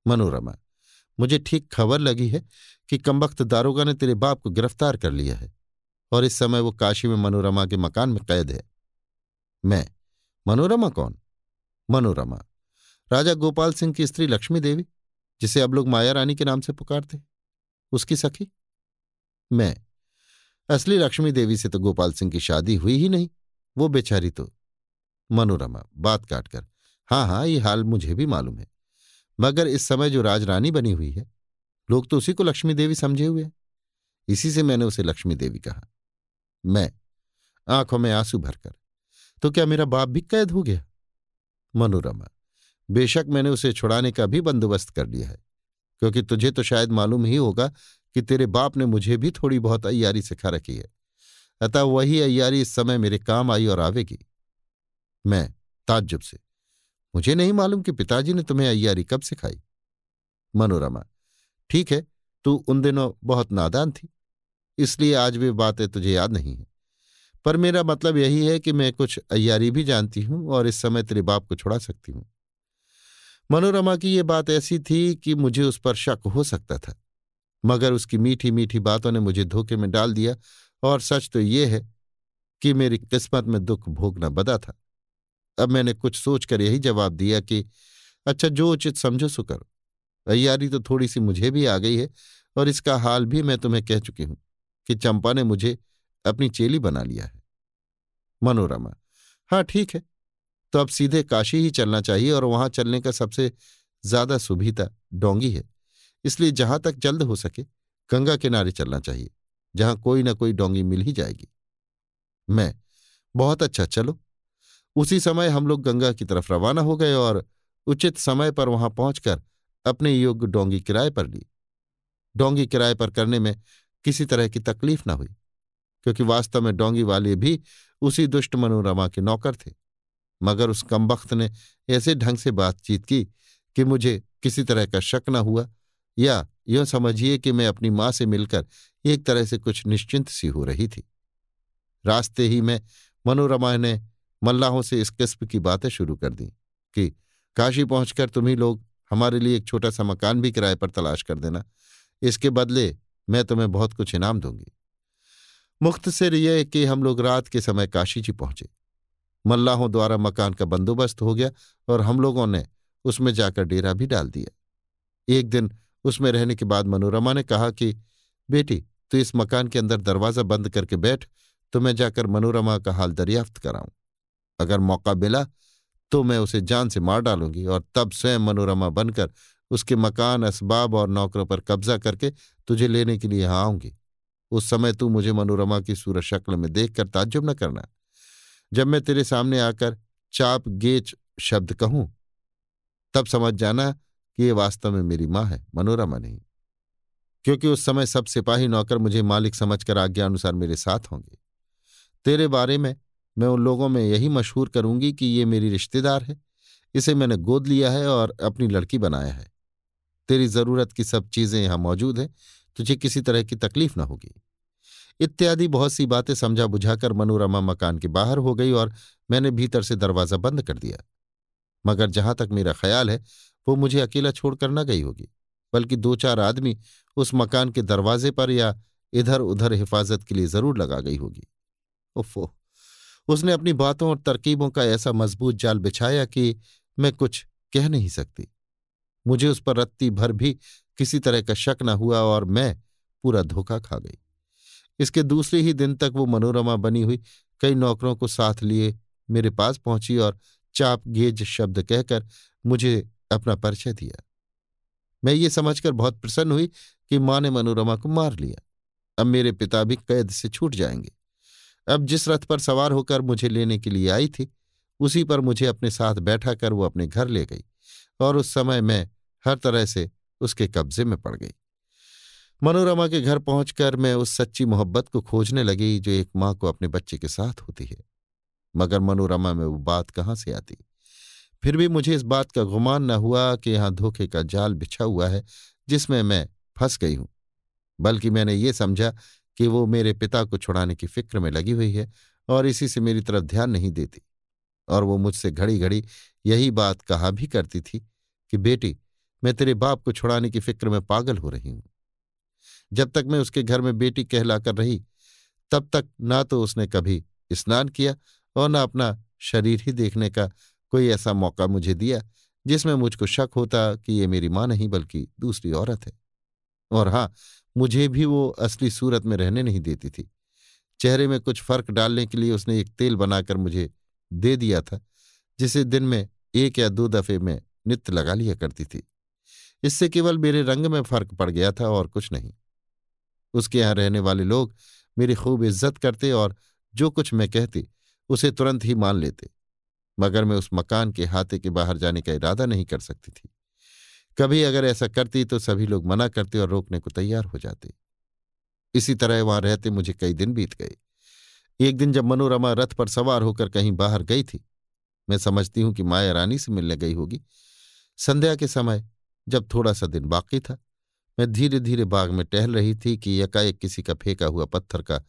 मनोरमा, मुझे ठीक खबर लगी है कि कमबख्त दारोगा ने तेरे बाप को गिरफ़्तार कर लिया है। और इस समय वो काशी में मनोरमा के मकान में कैद है। मैं, मनोरमा कौन? मनोरमा, राजा गोपाल सिंह की स्त्री लक्ष्मी देवी, जिसे अब लोग माया रानी के नाम से पुकारते उसकी सखी? मैं, असली लक्ष्मी देवी से तो गोपाल सिंह की शादी हुई ही नहीं, वो बेचारी तो। मनोरमा, बात काटकर हाँ हाँ ये हाल मुझे भी मालूम है, मगर इस समय जो राजरानी बनी हुई है, लोग तो उसी को लक्ष्मी देवी समझे हुए हैं। इसी से मैंने उसे लक्ष्मी देवी कहा। मैं, आँखों में आँसू भरकर। तो क्या मेरा बाप भी कैद हो गया? मनोरमा, बेशक मैंने उसे छुड़ाने का भी बंदोबस्त कर लिया है, क्योंकि तुझे तो शायद मालूम ही होगा कि तेरे बाप ने मुझे भी थोड़ी बहुत अयारी सिखा रखी है। अतः वही अयारी इस समय मेरे काम आई और आवेगी। मैं, ताज्जुब से, मुझे नहीं मालूम कि पिताजी ने तुम्हें अयारी कब सिखाई। मनोरमा, ठीक है, तू उन दिनों बहुत नादान थी। इसलिए आज वे बातें तुझे याद नहीं है। पर मेरा मतलब यही है कि मैं कुछ अयारी भी जानती हूँ और इस समय तेरे बाप को छुड़ा सकती हूँ। मनोरमा की ये बात ऐसी थी कि मुझे उस पर शक हो सकता था, मगर उसकी मीठी मीठी बातों ने मुझे धोखे में डाल दिया और सच तो ये है कि मेरी किस्मत में दुख भोगना बदा था। अब मैंने कुछ सोचकर यही जवाब दिया कि अच्छा जो उचित समझो सो करो। अयारी तो थोड़ी सी मुझे भी आ गई है और इसका हाल भी मैं तुम्हें कह चुकी हूँ। कि चंपा ने मुझे अपनी चेली बना लिया है। मनोरमा हाँ ठीक है तो अब सीधे काशी ही चलना चाहिए और वहाँ चलने का सबसे ज़्यादा सुविधा डोंगी है, इसलिए जहाँ तक जल्द हो सके गंगा किनारे चलना चाहिए, जहाँ कोई ना कोई डोंगी मिल ही जाएगी। मैं, बहुत अच्छा चलो। उसी समय हम लोग गंगा की तरफ़ रवाना हो गए और उचित समय पर वहाँ पहुंचकर अपने योग्य डोंगी किराए पर ली डोंगी किराए पर करने में किसी तरह की तकलीफ़ न हुई, क्योंकि वास्तव में डोंगी वाले भी उसी दुष्ट मनोरमा के नौकर थे। मगर उस कमबख्त ने ऐसे ढंग से बातचीत की कि मुझे किसी तरह का शक न हुआ या यह समझिए कि मैं अपनी माँ से मिलकर एक तरह से कुछ निश्चिंत सी हो रही थी। रास्ते ही में मनोरमा ने मल्लाहों से इस किस्म की बातें शुरू कर दी कि, काशी पहुंचकर तुम्ही लोग हमारे लिए एक छोटा सा मकान भी किराए पर तलाश कर देना। इसके बदले मैं तुम्हें बहुत कुछ इनाम दूँगी। मुख्तसर यह कि हम लोग रात के समय काशी जी पहुँचे। मल्लाहों द्वारा मकान का बंदोबस्त हो गया और हम लोगों ने उसमें जाकर डेरा भी डाल दिया। एक दिन उसमें रहने के बाद मनोरमा ने कहा कि, बेटी, तू इस मकान के अंदर दरवाज़ा बंद करके बैठ तो मैं जाकर मनोरमा का हाल दरियाफ्त कराऊं। अगर मौका मिला तो मैं उसे जान से मार डालूँगी और तब स्वयं मनोरमा बनकर उसके मकान, असबाब और नौकरों पर कब्जा करके तुझे लेने के लिए यहाँ आऊँगी। उस समय तू मुझे मनोरमा की सूरत शक्ल में देखकर ताज्जुब न करना। जब मैं तेरे सामने आकर चाप गेच शब्द कहूँ, तब समझ जाना कि ये वास्तव में मेरी माँ है, मनोरमा नहीं। क्योंकि उस समय सब सिपाही नौकर मुझे मालिक समझकर आज्ञा अनुसार मेरे साथ होंगे। तेरे बारे में मैं उन लोगों में यही मशहूर करूँगी कि ये मेरी रिश्तेदार है। इसे मैंने गोद लिया है और अपनी लड़की बनाया है। तेरी ज़रूरत की सब चीज़ें यहाँ मौजूद हैं, तुझे किसी तरह की तकलीफ़ न होगी। इत्यादि बहुत सी बातें समझा बुझाकर मनोरमा मकान के बाहर हो गई और मैंने भीतर से दरवाज़ा बंद कर दिया। मगर जहाँ तक मेरा ख्याल है, वो मुझे अकेला छोड़कर न गई होगी, बल्कि दो चार आदमी उस मकान के दरवाजे पर या इधर उधर हिफाजत के लिए ज़रूर लगा गई होगी। उफो उसने अपनी बातों और तरकीबों का ऐसा मज़बूत जाल बिछाया कि मैं कुछ कह नहीं सकती। मुझे उस पर रत्ती भर भी किसी तरह का शक न हुआ और मैं पूरा धोखा खा गई। इसके दूसरे ही दिन तक वो मनोरमा बनी हुई कई नौकरों को साथ लिए मेरे पास पहुँची और चाप गेज शब्द कहकर मुझे अपना परिचय दिया। मैं ये समझकर बहुत प्रसन्न हुई कि माँ ने मनोरमा को मार लिया। अब मेरे पिता भी कैद से छूट जाएँगे। अब जिस रथ पर सवार होकर मुझे लेने के लिए आई थी, उसी पर मुझे अपने साथ बैठा कर वो अपने घर ले गई। और उस समय मैं हर तरह से उसके कब्जे में पड़ गई। मनोरमा के घर पहुंचकर मैं उस सच्ची मोहब्बत को खोजने लगी जो एक माँ को अपने बच्चे के साथ होती है। मगर मनोरमा में वो बात कहाँ से आती? फिर भी मुझे इस बात का गुमान न हुआ कि यहाँ धोखे का जाल बिछा हुआ है जिसमें मैं फंस गई हूँ। बल्कि मैंने ये समझा कि वो मेरे पिता को छुड़ाने की फ़िक्र में लगी हुई है और इसी से मेरी तरफ़ ध्यान नहीं देती। और वो मुझसे घड़ी घड़ी यही बात कहा भी करती थी कि बेटी, मैं तेरे बाप को छुड़ाने की फ़िक्र में पागल हो रही हूँ। जब तक मैं उसके घर में बेटी कहलाकर रही, तब तक ना तो उसने कभी स्नान किया और न अपना शरीर ही देखने का कोई ऐसा मौका मुझे दिया, जिसमें मुझको शक होता कि ये मेरी माँ नहीं बल्कि दूसरी औरत है। और हाँ, मुझे भी वो असली सूरत में रहने नहीं देती थी। चेहरे में कुछ फ़र्क डालने के लिए उसने एक तेल बनाकर मुझे दे दिया था, जिसे दिन में एक या दो दफे में नित्य लगा लिया करती थी। इससे केवल मेरे रंग में फ़र्क पड़ गया था और कुछ नहीं। उसके यहाँ रहने वाले लोग मेरी खूब इज़्ज़त करते और जो कुछ मैं कहती, उसे तुरंत ही मान लेते। मगर मैं उस मकान के हाथे के बाहर जाने का इरादा नहीं कर सकती थी। कभी अगर ऐसा करती तो सभी लोग मना करते और रोकने को तैयार हो जाते। इसी तरह वहाँ रहते मुझे कई दिन बीत गए। एक दिन जब मनोरमा रथ पर सवार होकर कहीं बाहर गई थी, मैं समझती हूँ कि माया रानी से मिलने गई होगी। संध्या के समय जब थोड़ा सा दिन बाकी था, मैं धीरे धीरे बाग में टहल रही थी कि एकाएक किसी का फेंका हुआ पत्थर का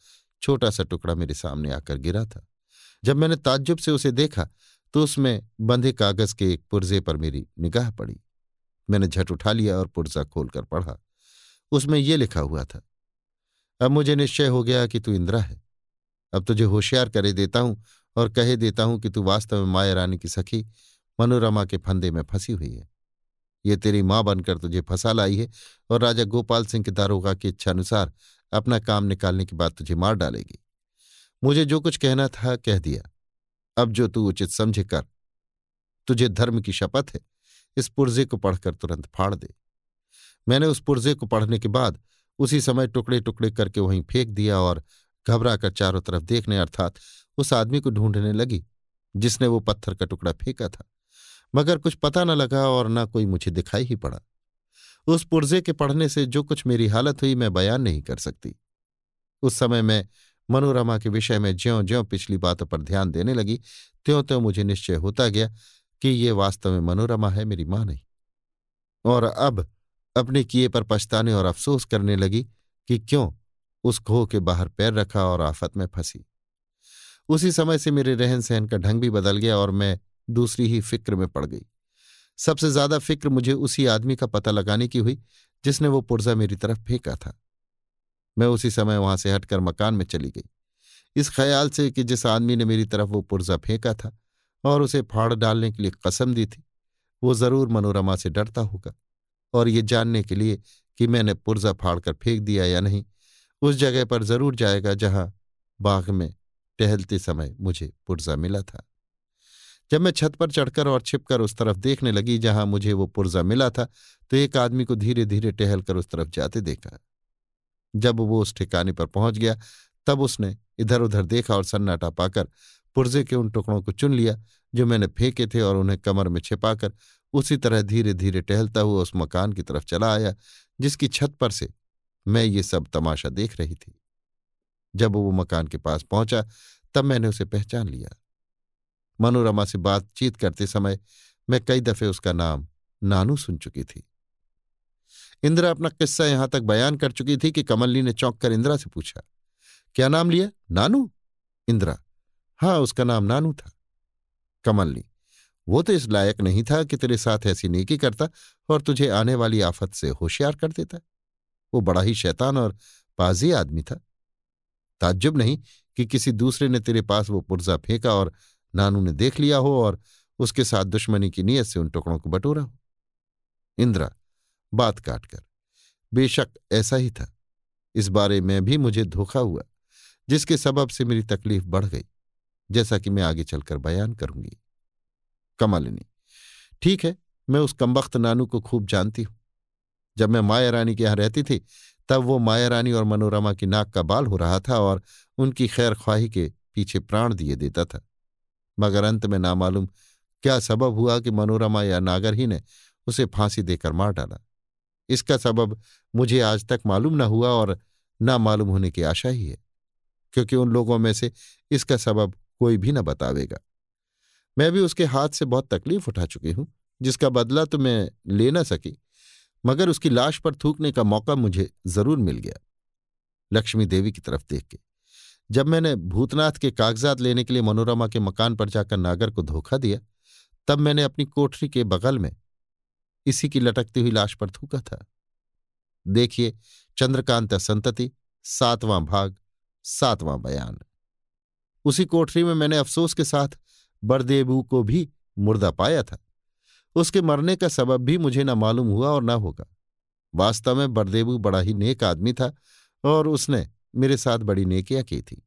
छोटा सा टुकड़ा मेरे सामने आकर गिरा था। जब मैंने ताज्जुब से उसे देखा तो उसमें बंधे कागज़ के एक पुर्जे पर मेरी निगाह पड़ी। मैंने झट उठा लिया और पुर्जा खोलकर पढ़ा। उसमें यह लिखा हुआ था, अब मुझे निश्चय हो गया कि तू इंदिरा है। अब तुझे होशियार करे देता हूँ और कहे देता हूँ कि तू वास्तव में माया रानी की सखी मनोरमा के फंदे में फंसी हुई है। ये तेरी माँ बनकर तुझे फंसा लाई है और राजा गोपाल सिंह के दारोगा की इच्छानुसार अपना काम निकालने के बाद तुझे मार डालेगी। मुझे जो कुछ कहना था, कह दिया। अब जो तू उचित समझे कर। तुझे धर्म की शपथ है। इस पुर्जे को पढ़कर तुरंत फाड़ दे। मैंने उस पुर्जे को पढ़ने के बाद उसी समय टुकड़े टुकड़े करके वहीं फेंक दिया और घबरा कर चारों तरफ़ देखने अर्थात उस आदमी को ढूँढने लगी जिसने वो पत्थर का टुकड़ा फेंका था। मगर कुछ पता न लगा और न कोई मुझे दिखाई ही पड़ा। उस पुर्जे के पढ़ने से जो कुछ मेरी हालत हुई मैं बयान नहीं कर सकती। उस समय मैं मनोरमा के विषय में ज्यो ज्यो पिछली बातों पर ध्यान देने लगी त्यों त्यों मुझे निश्चय होता गया कि ये वास्तव में मनोरमा है, मेरी माँ नहीं। और अब अपने किए पर पछताने और अफसोस करने लगी कि क्यों उस खोह के बाहर पैर रखा और आफत में फंसी। उसी समय से मेरे रहन सहन का ढंग भी बदल गया और मैं दूसरी ही फ़िक्र में पड़ गई। सबसे ज़्यादा फ़िक्र मुझे उसी आदमी का पता लगाने की हुई, जिसने वो पुर्जा मेरी तरफ़ फेंका था। मैं उसी समय वहाँ से हटकर मकान में चली गई। इस ख्याल से कि जिस आदमी ने मेरी तरफ़ वो पुर्जा फेंका था और उसे फाड़ डालने के लिए कसम दी थी, वो ज़रूर मनोरमा से डरता होगा और ये जानने के लिए कि मैंने पुर्जा फाड़कर फेंक दिया या नहीं, उस जगह पर ज़रूर जाएगा जहाँ बाग में टहलते समय मुझे पुर्जा मिला था। जब मैं छत पर चढ़कर और छिपकर उस तरफ़ देखने लगी जहाँ मुझे वो पुर्जा मिला था तो एक आदमी को धीरे धीरे टहलकर उस तरफ़ जाते देखा। जब वो उस ठिकाने पर पहुँच गया, तब उसने इधर उधर देखा और सन्नाटा पाकर पुर्जे के उन टुकड़ों को चुन लिया, जो मैंने फेंके थे और उन्हें कमर में छिपाकर उसी तरह धीरे धीरे टहलता हुआ उस मकान की तरफ़ चला आया, जिसकी छत पर से मैं ये सब तमाशा देख रही थी। जब वो मकान के पास पहुँचा, तब मैंने उसे पहचान लिया। मनोरमा से बातचीत करते समय मैं कई दफे उसका नाम नानू सुन चुकी थी। इंदिरा अपना किस्सा यहाँ तक बयान कर चुकी थी कि कमलनी ने चौंक कर इंदिरा से पूछा, क्या नाम लिया? नानू? इंदिरा हाँ उसका नाम नानू था। कमलनी, वो तो इस लायक नहीं था कि तेरे साथ ऐसी नेकी करता और तुझे आने वाली आफत से होशियार कर देता। वो बड़ा ही शैतान और पाजी आदमी था। ताज्जुब नहीं कि किसी दूसरे ने तेरे पास वो पुर्जा फेंका और नानू ने देख लिया हो और उसके साथ दुश्मनी की नीयत से उन टुकड़ों को बटोरा हो। इंदिरा, बात काटकर, बेशक ऐसा ही था। इस बारे में भी मुझे धोखा हुआ, जिसके सबब से मेरी तकलीफ़ बढ़ गई, जैसा कि मैं आगे चलकर बयान करूँगी। कमालिनी, ठीक है, मैं उस कमबख्त नानू को खूब जानती हूँ। जब मैं माया रानी के यहाँ रहती थी, तब वो माया रानी और मनोरमा की नाक का बाल हो रहा था और उनकी खैर ख्वाही के पीछे प्राण दिए देता था। मगर अंत में नामालूम क्या सबब हुआ कि मनोरमा या नागर ही ने उसे फांसी देकर मार डाला। इसका सबब मुझे आज तक मालूम न हुआ और ना मालूम होने की आशा ही है, क्योंकि उन लोगों में से इसका सबब कोई भी न बतावेगा। मैं भी उसके हाथ से बहुत तकलीफ़ उठा चुकी हूँ, जिसका बदला तो मैं ले ना सकी, मगर उसकी लाश पर थूकने का मौका मुझे ज़रूर मिल गया, लक्ष्मी देवी की तरफ़ देख के। जब मैंने भूतनाथ के कागजात लेने के लिए मनोरमा के मकान पर जाकर नागर को धोखा दिया, तब मैंने अपनी कोठरी के बगल में इसी की लटकती हुई लाश पर थूका था। देखिए, चंद्रकांत संतति, सातवां भाग, सातवां बयान। उसी कोठरी में मैंने अफसोस के साथ बरदेबू को भी मुर्दा पाया था। उसके मरने का सबब भी मुझे न मालूम हुआ और न होगा। वास्तव में बरदेबू बड़ा ही नेक आदमी था और उसने मेरे साथ बड़ी नेकियाँ की थी।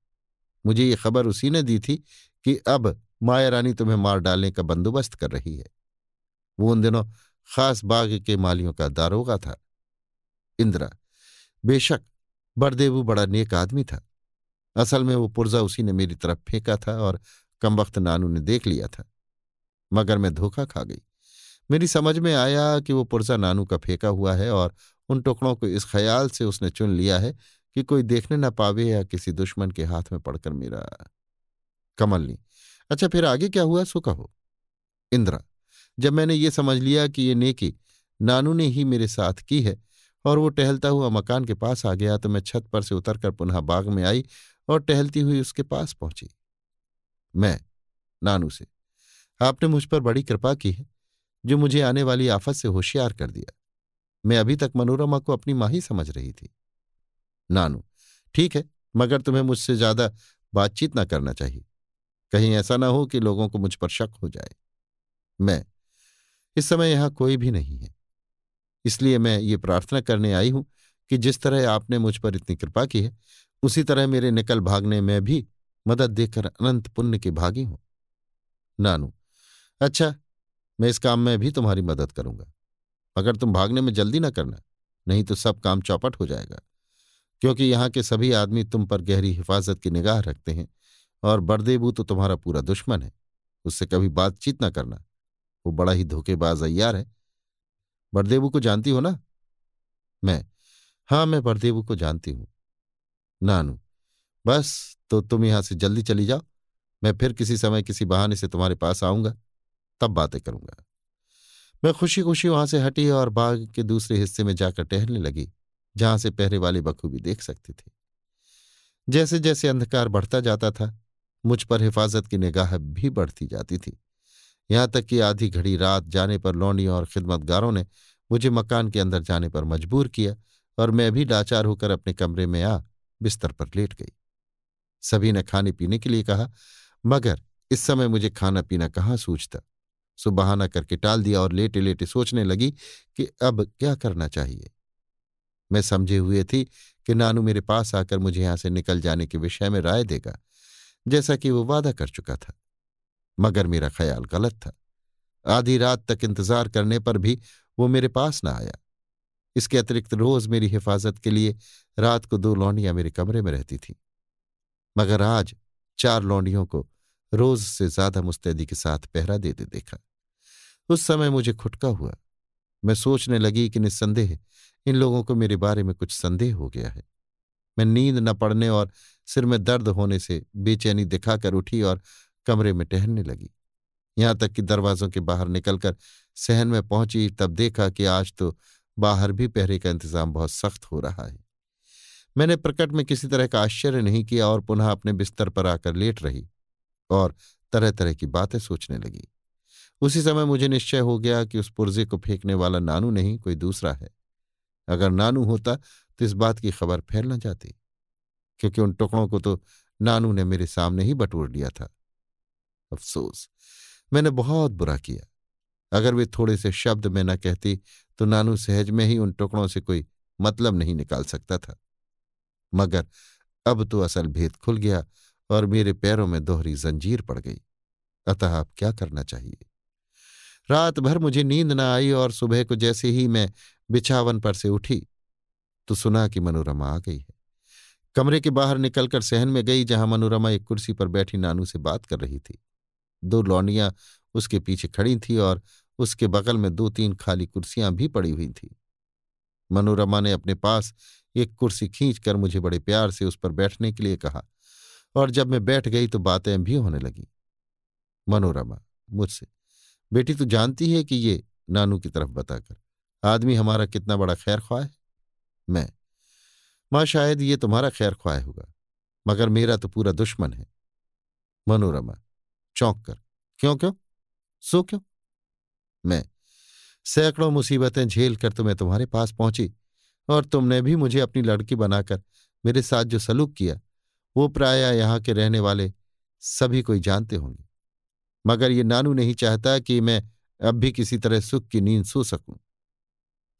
मुझे ये खबर उसी ने दी थी कि अब माया रानी तुम्हें मार डालने का बंदोबस्त कर रही है। वो उन दिनों खास बाग के मालियों का दारोगा था। इंदिरा, बेशक बरदेवू बड़ा नेक आदमी था। असल में वो पुर्जा उसी ने मेरी तरफ़ फेंका था और कम वक्त नानू ने देख लिया था। मगर मैं धोखा खा गई। मेरी समझ में आया कि वो पुर्जा नानू का फेंका हुआ है और उन टुकड़ों को इस ख्याल से उसने चुन लिया है कि कोई देखने ना पावे या किसी दुश्मन के हाथ में पड़कर मेरा कमलनी अच्छा फिर आगे क्या हुआ? सो कहो। इंदिरा, जब मैंने ये समझ लिया कि ये नेकी नानू ने ही मेरे साथ की है और वो टहलता हुआ मकान के पास आ गया तो मैं छत पर से उतरकर पुनः बाग में आई और टहलती हुई उसके पास पहुँची। मैं, नानू से, आपने मुझ पर बड़ी कृपा की है, जो मुझे आने वाली आफत से होशियार कर दिया। मैं अभी तक मनोरमा को अपनी माँ ही समझ रही थी। नानू, ठीक है, मगर तुम्हें मुझसे ज़्यादा बातचीत ना करना चाहिए। कहीं ऐसा ना हो कि लोगों को मुझ पर शक हो जाए। मैं, इस समय यहाँ कोई भी नहीं है। इसलिए मैं ये प्रार्थना करने आई हूँ कि जिस तरह आपने मुझ पर इतनी कृपा की है, उसी तरह मेरे निकल भागने में भी मदद देकर अनंत पुण्य के भागी हूँ। नानू अच्छा मैं इस काम में भी तुम्हारी मदद करूँगा। मगर तुम भागने में जल्दी ना करना, नहीं तो सब काम चौपट हो जाएगा। क्योंकि यहाँ के सभी आदमी तुम पर गहरी हिफाजत की निगाह रखते हैं और बरदेबू तो तुम्हारा पूरा दुश्मन है। उससे कभी बातचीत ना करना। वो बड़ा ही धोखेबाज अयार है। बरदेबू को जानती हो ना? मैं। हाँ मैं बरदेवू को जानती हूँ। नानू, बस तो तुम यहाँ से जल्दी चली जाओ। मैं फिर किसी समय किसी बहाने से तुम्हारे पास आऊँगा। तब बातें करूँगा। मैं खुशी खुशी वहाँ से हटी और बाग के दूसरे हिस्से में जाकर टहलने लगी। जहाँ से पहरे वाले बखूबी देख सकते थे। जैसे जैसे अंधकार बढ़ता जाता था, मुझ पर हिफाजत की निगाह भी बढ़ती जाती थी। यहाँ तक कि आधी घड़ी रात जाने पर लौंडियों और खिदमतगारों ने मुझे मकान के अंदर जाने पर मजबूर किया और मैं भी लाचार होकर अपने कमरे में आ बिस्तर पर लेट गई। सभी ने खाने पीने के लिए कहा, मगर इस समय मुझे खाना पीना कहाँ सूझता? सो बहाना करके टाल दिया और लेटे लेटे सोचने लगी कि अब क्या करना चाहिए। मैं समझे हुए थी कि नानू मेरे पास आकर मुझे यहाँ से निकल जाने के विषय में राय देगा, जैसा कि वो वादा कर चुका था। मगर मेरा ख्याल गलत था। आधी रात तक इंतज़ार करने पर भी वो मेरे पास ना आया। इसके अतिरिक्त रोज मेरी हिफाजत के लिए रात को दो लौंडियाँ मेरे कमरे में रहती थी। मगर आज चार लौंडियों को रोज से ज़्यादा मुस्तैदी के साथ पहरा देते देखा। उस समय मुझे खुटका हुआ। मैं सोचने लगी कि निस्संदेह इन लोगों को मेरे बारे में कुछ संदेह हो गया है। मैं नींद न पड़ने और सिर में दर्द होने से बेचैनी दिखाकर उठी और कमरे में टहलने लगी। यहाँ तक कि दरवाजों के बाहर निकलकर सहन में पहुँची, तब देखा कि आज तो बाहर भी पहरे का इंतज़ाम बहुत सख्त हो रहा है। मैंने प्रकट में किसी तरह का आश्चर्य नहीं किया और पुनः अपने बिस्तर पर आकर लेट रही और तरह तरह की बातें सोचने लगी। उसी समय मुझे निश्चय हो गया कि उस पुर्जे को फेंकने वाला नानू नहीं, कोई दूसरा है। अगर नानू होता तो इस बात की खबर फैल न जाती, क्योंकि उन टुकड़ों को तो नानू ने मेरे सामने ही बटोर लिया था। अफसोस, मैंने बहुत बुरा किया। अगर वे थोड़े से शब्द में न कहती तो नानू सहज में ही उन टुकड़ों से कोई मतलब नहीं निकाल सकता था। मगर अब तो असल भेद खुल गया और मेरे पैरों में दोहरी जंजीर पड़ गई। अतः अब क्या करना चाहिए? रात भर मुझे नींद न आई और सुबह को जैसे ही मैं बिछावन पर से उठी तो सुना कि मनोरमा आ गई है। कमरे के बाहर निकलकर सहन में गई, जहाँ मनोरमा एक कुर्सी पर बैठी नानू से बात कर रही थी। दो लौंडियाँ उसके पीछे खड़ी थी और उसके बगल में दो तीन खाली कुर्सियाँ भी पड़ी हुई थी। मनोरमा ने अपने पास एक कुर्सी खींचकर मुझे बड़े प्यार से उस पर बैठने के लिए कहा, और जब मैं बैठ गई तो बातें भी होने लगी। मनोरमा, मुझसे, बेटी, तू जानती है कि ये नानू की तरफ़ बताकर आदमी हमारा कितना बड़ा खैर ख्वाह है? मैं। माँ, शायद ये तुम्हारा खैर ख्वाह होगा, मगर मेरा तो पूरा दुश्मन है। मनोरमा, चौंक कर, क्यों क्यों? सो क्यों? मैं। सैकड़ों मुसीबतें झेल कर तो मैं तुम्हारे पास पहुँची, और तुमने भी मुझे अपनी लड़की बनाकर मेरे साथ जो सलूक किया, वो प्राय यहाँ के रहने वाले सभी कोई जानते होंगे। मगर ये नानू नहीं चाहता कि मैं अब भी किसी तरह सुख की नींद सो सकूँ।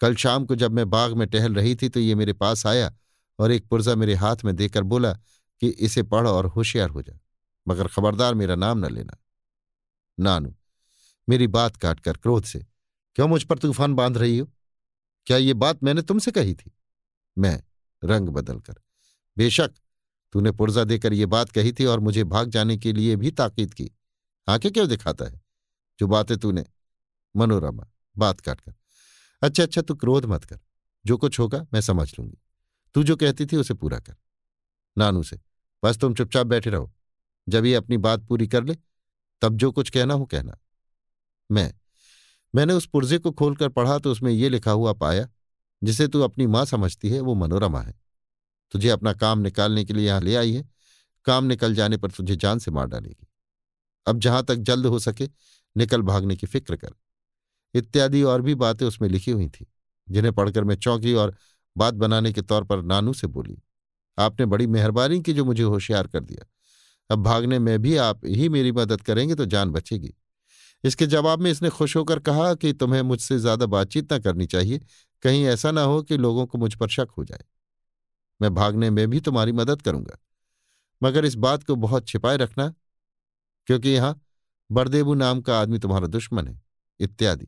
कल शाम को जब मैं बाग में टहल रही थी तो ये मेरे पास आया और एक पुर्जा मेरे हाथ में देकर बोला कि इसे पढ़ और होशियार हो जा, मगर खबरदार मेरा नाम न लेना। नानू, मेरी बात काटकर क्रोध से, क्यों मुझ पर तूफ़ान बाँध रही हो? क्या ये बात मैंने तुमसे कही थी? मैं रंग बदलकर, बेशक तूने पुर्जा देकर ये बात कही थी और मुझे भाग जाने के लिए भी ताकीद की, आँखें क्यों दिखाता है? जो बातें तूने, मनोरमा, बात काटकर अच्छा अच्छा तू क्रोध मत कर। जो कुछ होगा, मैं समझ लूँगी। तू जो कहती थी, उसे पूरा कर। नानू से, बस तुम चुपचाप बैठे रहो। जब ये अपनी बात पूरी कर ले, तब जो कुछ कहना हो, कहना। मैं, मैंने उस पुर्जे को खोलकर पढ़ा तो उसमें ये लिखा हुआ पाया, जिसे तू अपनी माँ समझती है, वो मनोरमा है। तुझे अपना काम निकालने के लिए यहाँ ले आई है। काम निकल जाने पर तुझे जान से मार डालेगी। अब जहाँ तक जल्द हो सके, निकल भागने की फ़िक्र कर। इत्यादि और भी बातें उसमें लिखी हुई थी, जिन्हें पढ़कर मैं चौंकी और बात बनाने के तौर पर नानू से बोली। आपने बड़ी मेहरबानी की जो मुझे होशियार कर दिया। अब भागने में भी आप ही मेरी मदद करेंगे तो जान बचेगी। इसके जवाब में इसने खुश होकर कहा कि तुम्हें मुझसे ज़्यादा बातचीत न करनी चाहिए, कहीं ऐसा ना हो कि लोगों को मुझ पर शक हो जाए। मैं भागने में भी तुम्हारी मदद करूँगा। मगर इस बात को बहुत छिपाए रखना, क्योंकि यहाँ बरदेबू नाम का आदमी तुम्हारा दुश्मन है, इत्यादि।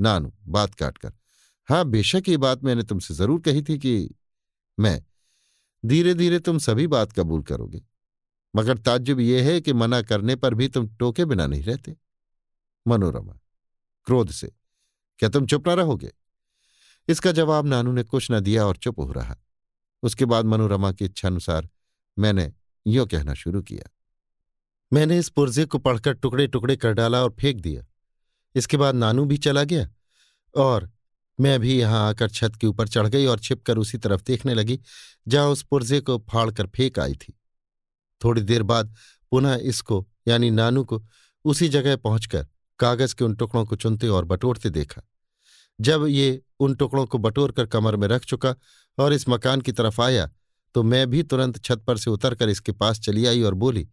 नानू, बात काटकर। हाँ बेशक ये बात मैंने तुमसे ज़रूर कही थी कि मैं धीरे धीरे तुम सभी बात कबूल करोगे। मगर ताज्जुब यह है कि मना करने पर भी तुम टोके बिना नहीं रहते। मनोरमा, क्रोध से, क्या तुम चुप ना रहोगे? इसका जवाब नानू ने कुछ न दिया और चुप हो रहा। उसके बाद मनोरमा की इच्छानुसार मैंने यो कहना शुरू किया। मैंने इस पुर्जे को पढ़कर टुकड़े टुकड़े कर डाला और फेंक दिया। इसके बाद नानू भी चला गया और मैं भी यहाँ आकर छत के ऊपर चढ़ गई और छिपकर उसी तरफ़ देखने लगी, जहाँ उस पुर्जे को फाड़ कर फेंक आई थी। थोड़ी देर बाद पुनः इसको, यानी नानू को, उसी जगह पहुंचकर कागज़ के उन टुकड़ों को चुनते और बटोरते देखा। जब ये उन टुकड़ों को बटोर कर कमर में रख चुका और इस मकान की तरफ़ आया तो मैं भी तुरंत छत पर से उतरकर इसके पास चली आई और बोली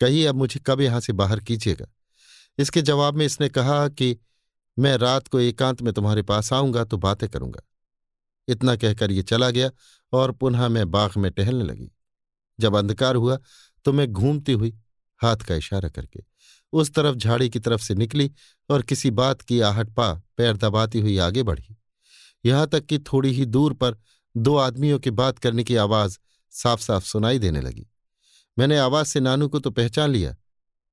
कही अब मुझे कब यहाँ से बाहर कीजिएगा? इसके जवाब में इसने कहा कि मैं रात को एकांत में तुम्हारे पास आऊँगा तो बातें करूँगा। इतना कहकर ये चला गया और पुनः मैं बाग में टहलने लगी। जब अंधकार हुआ तो मैं घूमती हुई हाथ का इशारा करके उस तरफ़ झाड़ी की तरफ़ से निकली और किसी बात की आहट पा पैर दबाती हुई आगे बढ़ी। यहाँ तक कि थोड़ी ही दूर पर दो आदमियों की बात करने की आवाज़ साफ़ साफ़ सुनाई देने लगी। मैंने आवाज़ से नानू को तो पहचान लिया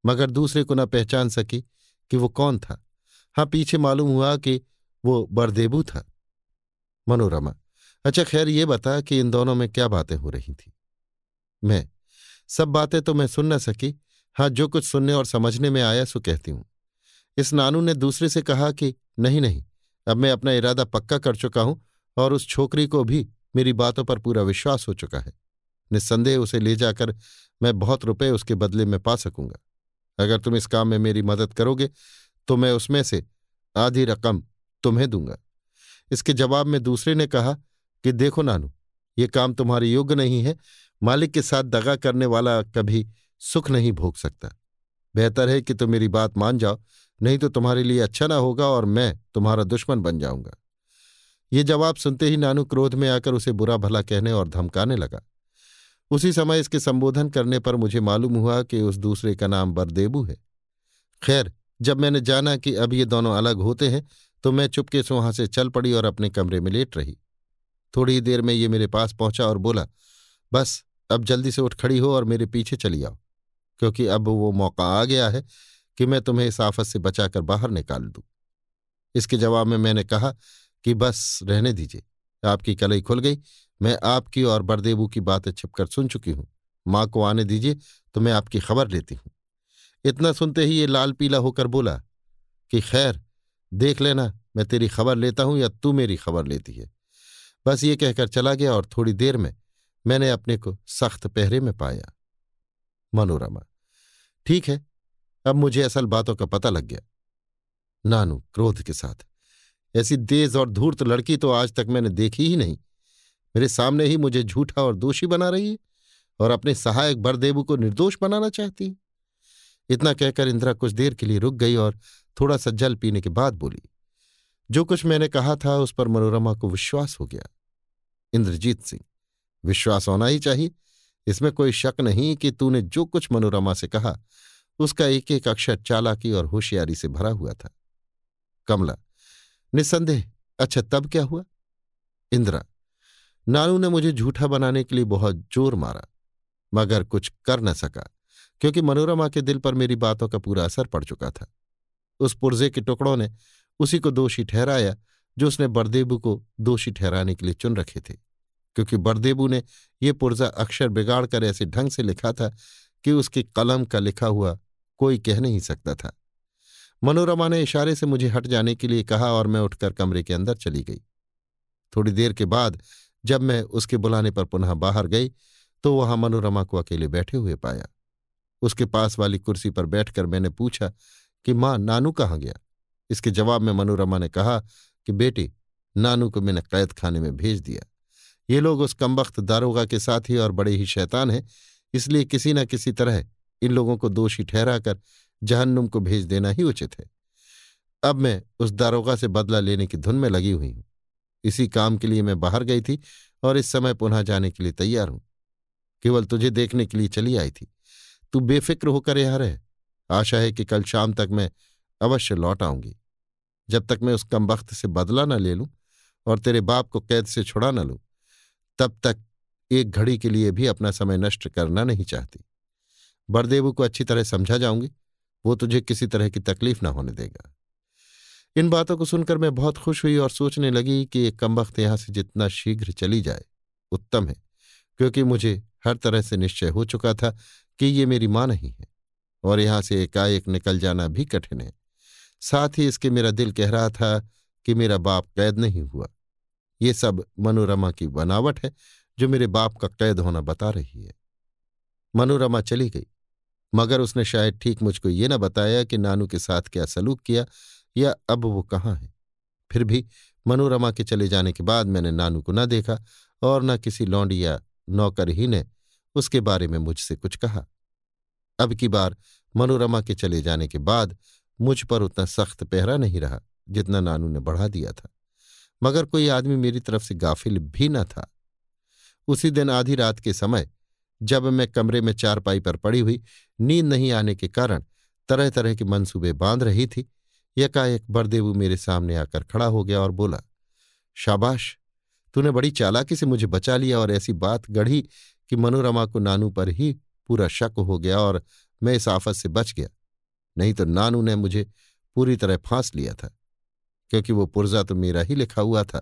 मगर दूसरे को न पहचान सकी कि वो कौन था। हाँ पीछे मालूम हुआ कि वो बरदेबू था। मनोरमा अच्छा खैर ये बता कि इन दोनों में क्या बातें हो रही थी? मैं, सब बातें तो मैं सुन न सकी। हाँ जो कुछ सुनने और समझने में आया सो कहती हूँ। इस नानू ने दूसरे से कहा कि, नहीं नहीं, अब मैं अपना इरादा पक्का कर चुका हूँ और उस छोकरी को भी मेरी बातों पर पूरा विश्वास हो चुका है। निस्संदेह उसे ले जाकर मैं बहुत रुपए उसके बदले में पा सकूँगा। अगर तुम इस काम में मेरी मदद करोगे तो मैं उसमें से आधी रकम तुम्हें दूँगा। इसके जवाब में दूसरे ने कहा कि देखो नानू, ये काम तुम्हारे योग्य नहीं है, मालिक के साथ दगा करने वाला कभी सुख नहीं भोग सकता। बेहतर है कि तुम मेरी बात मान जाओ, नहीं तो तुम्हारे लिए अच्छा ना होगा और मैं तुम्हारा दुश्मन बन जाऊँगा। ये जवाब सुनते ही नानू क्रोध में आकर उसे बुरा भला कहने और धमकाने लगा। उसी समय इसके संबोधन करने पर मुझे मालूम हुआ कि उस दूसरे का नाम बरदेबू है। खैर, जब मैंने जाना कि अब ये दोनों अलग होते हैं तो मैं चुपके से वहाँ से चल पड़ी और अपने कमरे में लेट रही। थोड़ी ही देर में ये मेरे पास पहुँचा और बोला, बस, अब जल्दी से उठ खड़ी हो और मेरे पीछे चली आओ, क्योंकि अब वो मौका आ गया है कि मैं तुम्हें इस आफत से बचाकर बाहर निकाल दूँ। इसके जवाब में मैंने कहा कि, बस, रहने दीजिए। आपकी कलई खुल गई मैं आपकी और बरदेबू की बातें छिपकर सुन चुकी हूँ। माँ को आने दीजिए तो मैं आपकी खबर लेती हूँ। इतना सुनते ही ये लाल पीला होकर बोला, कि खैर, देख लेना, मैं तेरी खबर लेता हूँ या तू मेरी खबर लेती है? बस ये कहकर चला गया और थोड़ी देर में मैंने अपने को सख्त पहरे में पाया। मनोरमा, ठीक है, अब मुझे असल बातों का पता लग गया। नानू, क्रोध के साथ, ऐसी तेज और धूर्त लड़की तो आज तक मैंने देखी ही नहीं। मेरे सामने ही मुझे झूठा और दोषी बना रही है और अपने सहायक बरदेबू को निर्दोष बनाना चाहती है। इतना कहकर इंदिरा कुछ देर के लिए रुक गई और थोड़ा सा जल पीने के बाद बोली, जो कुछ मैंने कहा था उस पर मनोरमा को विश्वास हो गया। इंद्रजीत सिंह, विश्वास होना ही चाहिए। इसमें कोई शक नहीं कि तूने जो कुछ मनोरमा से कहा, उसका एक एक अक्षर चालाकी और होशियारी से भरा हुआ था। कमला, निस्संदेह अच्छा तब क्या हुआ? इंदिरा नानू ने मुझे झूठा बनाने के लिए बहुत ज़ोर मारा, मगर कुछ कर न सका, क्योंकि मनोरमा के दिल पर मेरी बातों का पूरा असर पड़ चुका था। उस पुर्जे के टुकड़ों ने उसी को दोषी ठहराया, जो उसने बरदेबू को दोषी ठहराने के लिए चुन रखे थे, क्योंकि बरदेबू ने ये पुर्जा अक्षर बिगाड़कर ऐसे ढंग से लिखा था कि उसकी कलम का लिखा हुआ कोई कह नहीं सकता था। मनोरमा ने इशारे से मुझे हट जाने के लिए कहा और मैं उठकर कमरे के अंदर चली गई। थोड़ी देर के बाद जब मैं उसके बुलाने पर पुनः बाहर गई तो वहाँ मनोरमा को अकेले बैठे हुए पाया। उसके पास वाली कुर्सी पर बैठकर मैंने पूछा कि, माँ, नानू कहाँ गया? इसके जवाब में मनोरमा ने कहा कि, बेटी, नानू को मैंने कैद खाने में भेज दिया। ये लोग उस कमबख्त दारोगा के साथ ही और बड़े ही शैतान हैं, इसलिए किसी न किसी तरह इन लोगों को दोषी ठहराकर जहन्नुम को भेज देना ही उचित है। अब मैं उस दारोगा से बदला लेने की धुन में लगी हुई हूँ। इसी काम के लिए मैं बाहर गई थी और इस समय पुनः जाने के लिए तैयार हूँ। केवल तुझे देखने के लिए चली आई थी। तू बेफिक्र होकर यहाँ रह। आशा है कि कल शाम तक मैं अवश्य लौट आऊँगी। जब तक मैं उस कमबख्त से बदला न ले लूँ और तेरे बाप को कैद से छुड़ा न लूँ, तब तक एक घड़ी के लिए भी अपना समय नष्ट करना नहीं चाहती। बरदेवू को अच्छी तरह समझा जाऊँगी। वो तुझे किसी तरह की तकलीफ़ न होने देगा। इन बातों को सुनकर मैं बहुत खुश हुई और सोचने लगी कि एक कम वक्त यहाँ से जितना शीघ्र चली जाए, उत्तम है, क्योंकि मुझे हर तरह से निश्चय हो चुका था कि ये मेरी माँ नहीं है और यहाँ से एकाएक निकल जाना भी कठिन है। साथ ही इसके मेरा दिल कह रहा था कि मेरा बाप कैद नहीं हुआ। ये सब मनोरमा की बनावट है जो मेरे बाप का कैद होना बता रही है। मनोरमा चली गई, मगर उसने शायद ठीक मुझको ये न बताया कि नानू के साथ क्या सलूक किया या अब वो कहाँ है? फिर भी मनोरमा के चले जाने के बाद मैंने नानू को न देखा और न किसी लौंडी या नौकर ही ने उसके बारे में मुझसे कुछ कहा। अब की बार मनोरमा के चले जाने के बाद मुझ पर उतना सख्त पहरा नहीं रहा जितना नानू ने बढ़ा दिया था। मगर कोई आदमी मेरी तरफ़ से गाफिल भी न था। उसी दिन आधी रात के समय जब मैं कमरे में चारपाई पर पड़ी हुई नींद नहीं आने के कारण तरह तरह के मंसूबे बाँध रही थी यकाएक बरदेवू मेरे सामने आकर खड़ा हो गया और बोला, शाबाश, तूने बड़ी चालाकी से मुझे बचा लिया और ऐसी बात गढ़ी कि मनोरमा को नानू पर ही पूरा शक हो गया और मैं इस आफत से बच गया। नहीं तो नानू ने मुझे पूरी तरह फांस लिया था, क्योंकि वो पुर्जा तो मेरा ही लिखा हुआ था।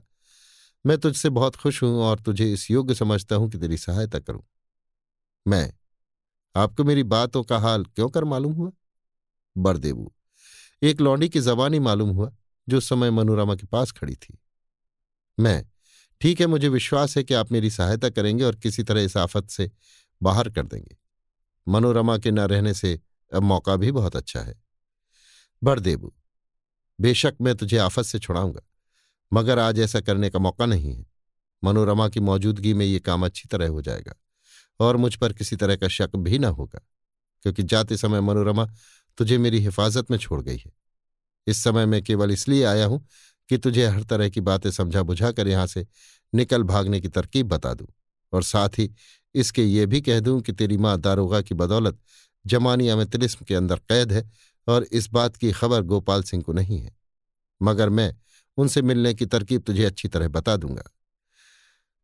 मैं तुझसे बहुत खुश हूँ और तुझे इस योग्य समझता हूँ कि तेरी सहायता करूँ। मैं, आपको मेरी बातों का हाल क्यों कर मालूम हुआ? बरदेवू एक लौंडी की जबानी मालूम हुआ, जो उस समय मनोरमा के पास खड़ी थी। मैं, ठीक है, मुझे विश्वास है कि आप मेरी सहायता करेंगे और किसी तरह इस आफत से बाहर कर देंगे। मनोरमा के न रहने से अब मौका भी बहुत अच्छा है। बरदेबू बेशक मैं तुझे आफत से छुड़ाऊँगा, मगर आज ऐसा करने का मौका नहीं है। मनोरमा की मौजूदगी में ये काम अच्छी तरह हो जाएगा, और मुझ पर किसी तरह का शक भी ना होगा, क्योंकि जाते समय मनोरमा तुझे मेरी हिफाजत में छोड़ गई है। इस समय मैं केवल इसलिए आया हूँ कि तुझे हर तरह की बातें समझा बुझा कर यहाँ से निकल भागने की तरकीब बता दूँ और साथ ही इसके ये भी कह दूँ कि तेरी माँ दारोगा की बदौलत जमानिया में तिलिस्म के अंदर कैद है और इस बात की खबर गोपाल सिंह को नहीं है। मगर मैं उनसे मिलने की तरकीब तुझे अच्छी तरह बता दूँगा।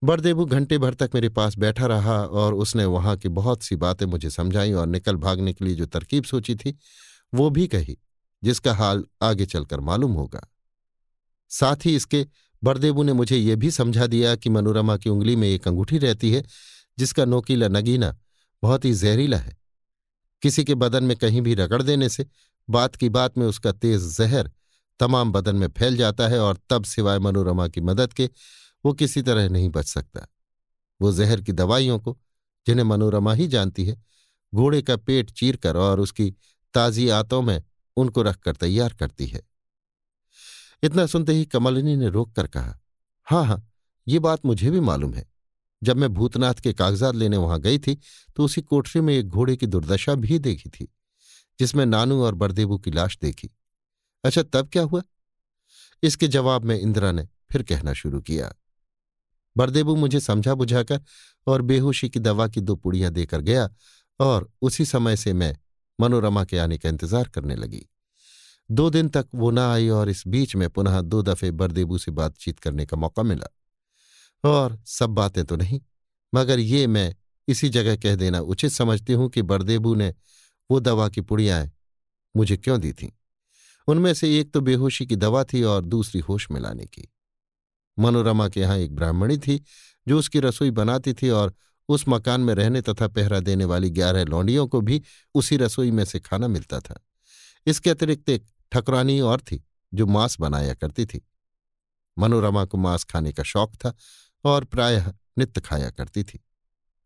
बरदेबू घंटे भर तक मेरे पास बैठा रहा और उसने वहाँ की बहुत सी बातें मुझे समझाई और निकल भागने के लिए जो तरकीब सोची थी, वो भी कही, जिसका हाल आगे चलकर मालूम होगा। साथ ही इसके बरदेबू ने मुझे ये भी समझा दिया कि मनोरमा की उंगली में एक अंगूठी रहती है, जिसका नोकीला नगीना बहुत ही जहरीला है। किसी के बदन में कहीं भी रगड़ देने से बात की बात में उसका तेज जहर तमाम बदन में फैल जाता है और तब सिवाय मनोरमा की मदद के वो किसी तरह नहीं बच सकता। वो जहर की दवाइयों को, जिन्हें मनोरमा ही जानती है, घोड़े का पेट चीरकर और उसकी ताजी आतों में उनको रखकर तैयार करती है। इतना सुनते ही कमलिनी ने रोक कर कहा हाँ हाँ ये बात मुझे भी मालूम है। जब मैं भूतनाथ के कागजात लेने वहाँ गई थी तो उसी कोठरी में एक घोड़े की दुर्दशा भी देखी थी, जिसमें नानू और बरदेबू की लाश देखी। अच्छा तब क्या हुआ? इसके जवाब में इंदिरा ने फिर कहना शुरू किया बरदेबू मुझे समझा बुझाकर और बेहोशी की दवा की दो पुड़ियाँ देकर गया और उसी समय से मैं मनोरमा के आने का इंतज़ार करने लगी। दो दिन तक वो ना आई और इस बीच में पुनः दो दफे बरदेबू से बातचीत करने का मौका मिला। और सब बातें तो नहीं, मगर ये मैं इसी जगह कह देना उचित समझती हूँ कि बरदेबू ने वो दवा की पुड़ियाएँ मुझे क्यों दी थीं? उनमें से एक तो बेहोशी की दवा थी और दूसरी होश मिलाने की। मनोरमा के यहाँ एक ब्राह्मणी थी, जो उसकी रसोई बनाती थी और उस मकान में रहने तथा पहरा देने वाली ग्यारह लौंडियों को भी उसी रसोई में से खाना मिलता था। इसके अतिरिक्त एक ठकुरानी और थी, जो मांस बनाया करती थी। मनोरमा को मांस खाने का शौक था और प्रायः नित्य खाया करती थी।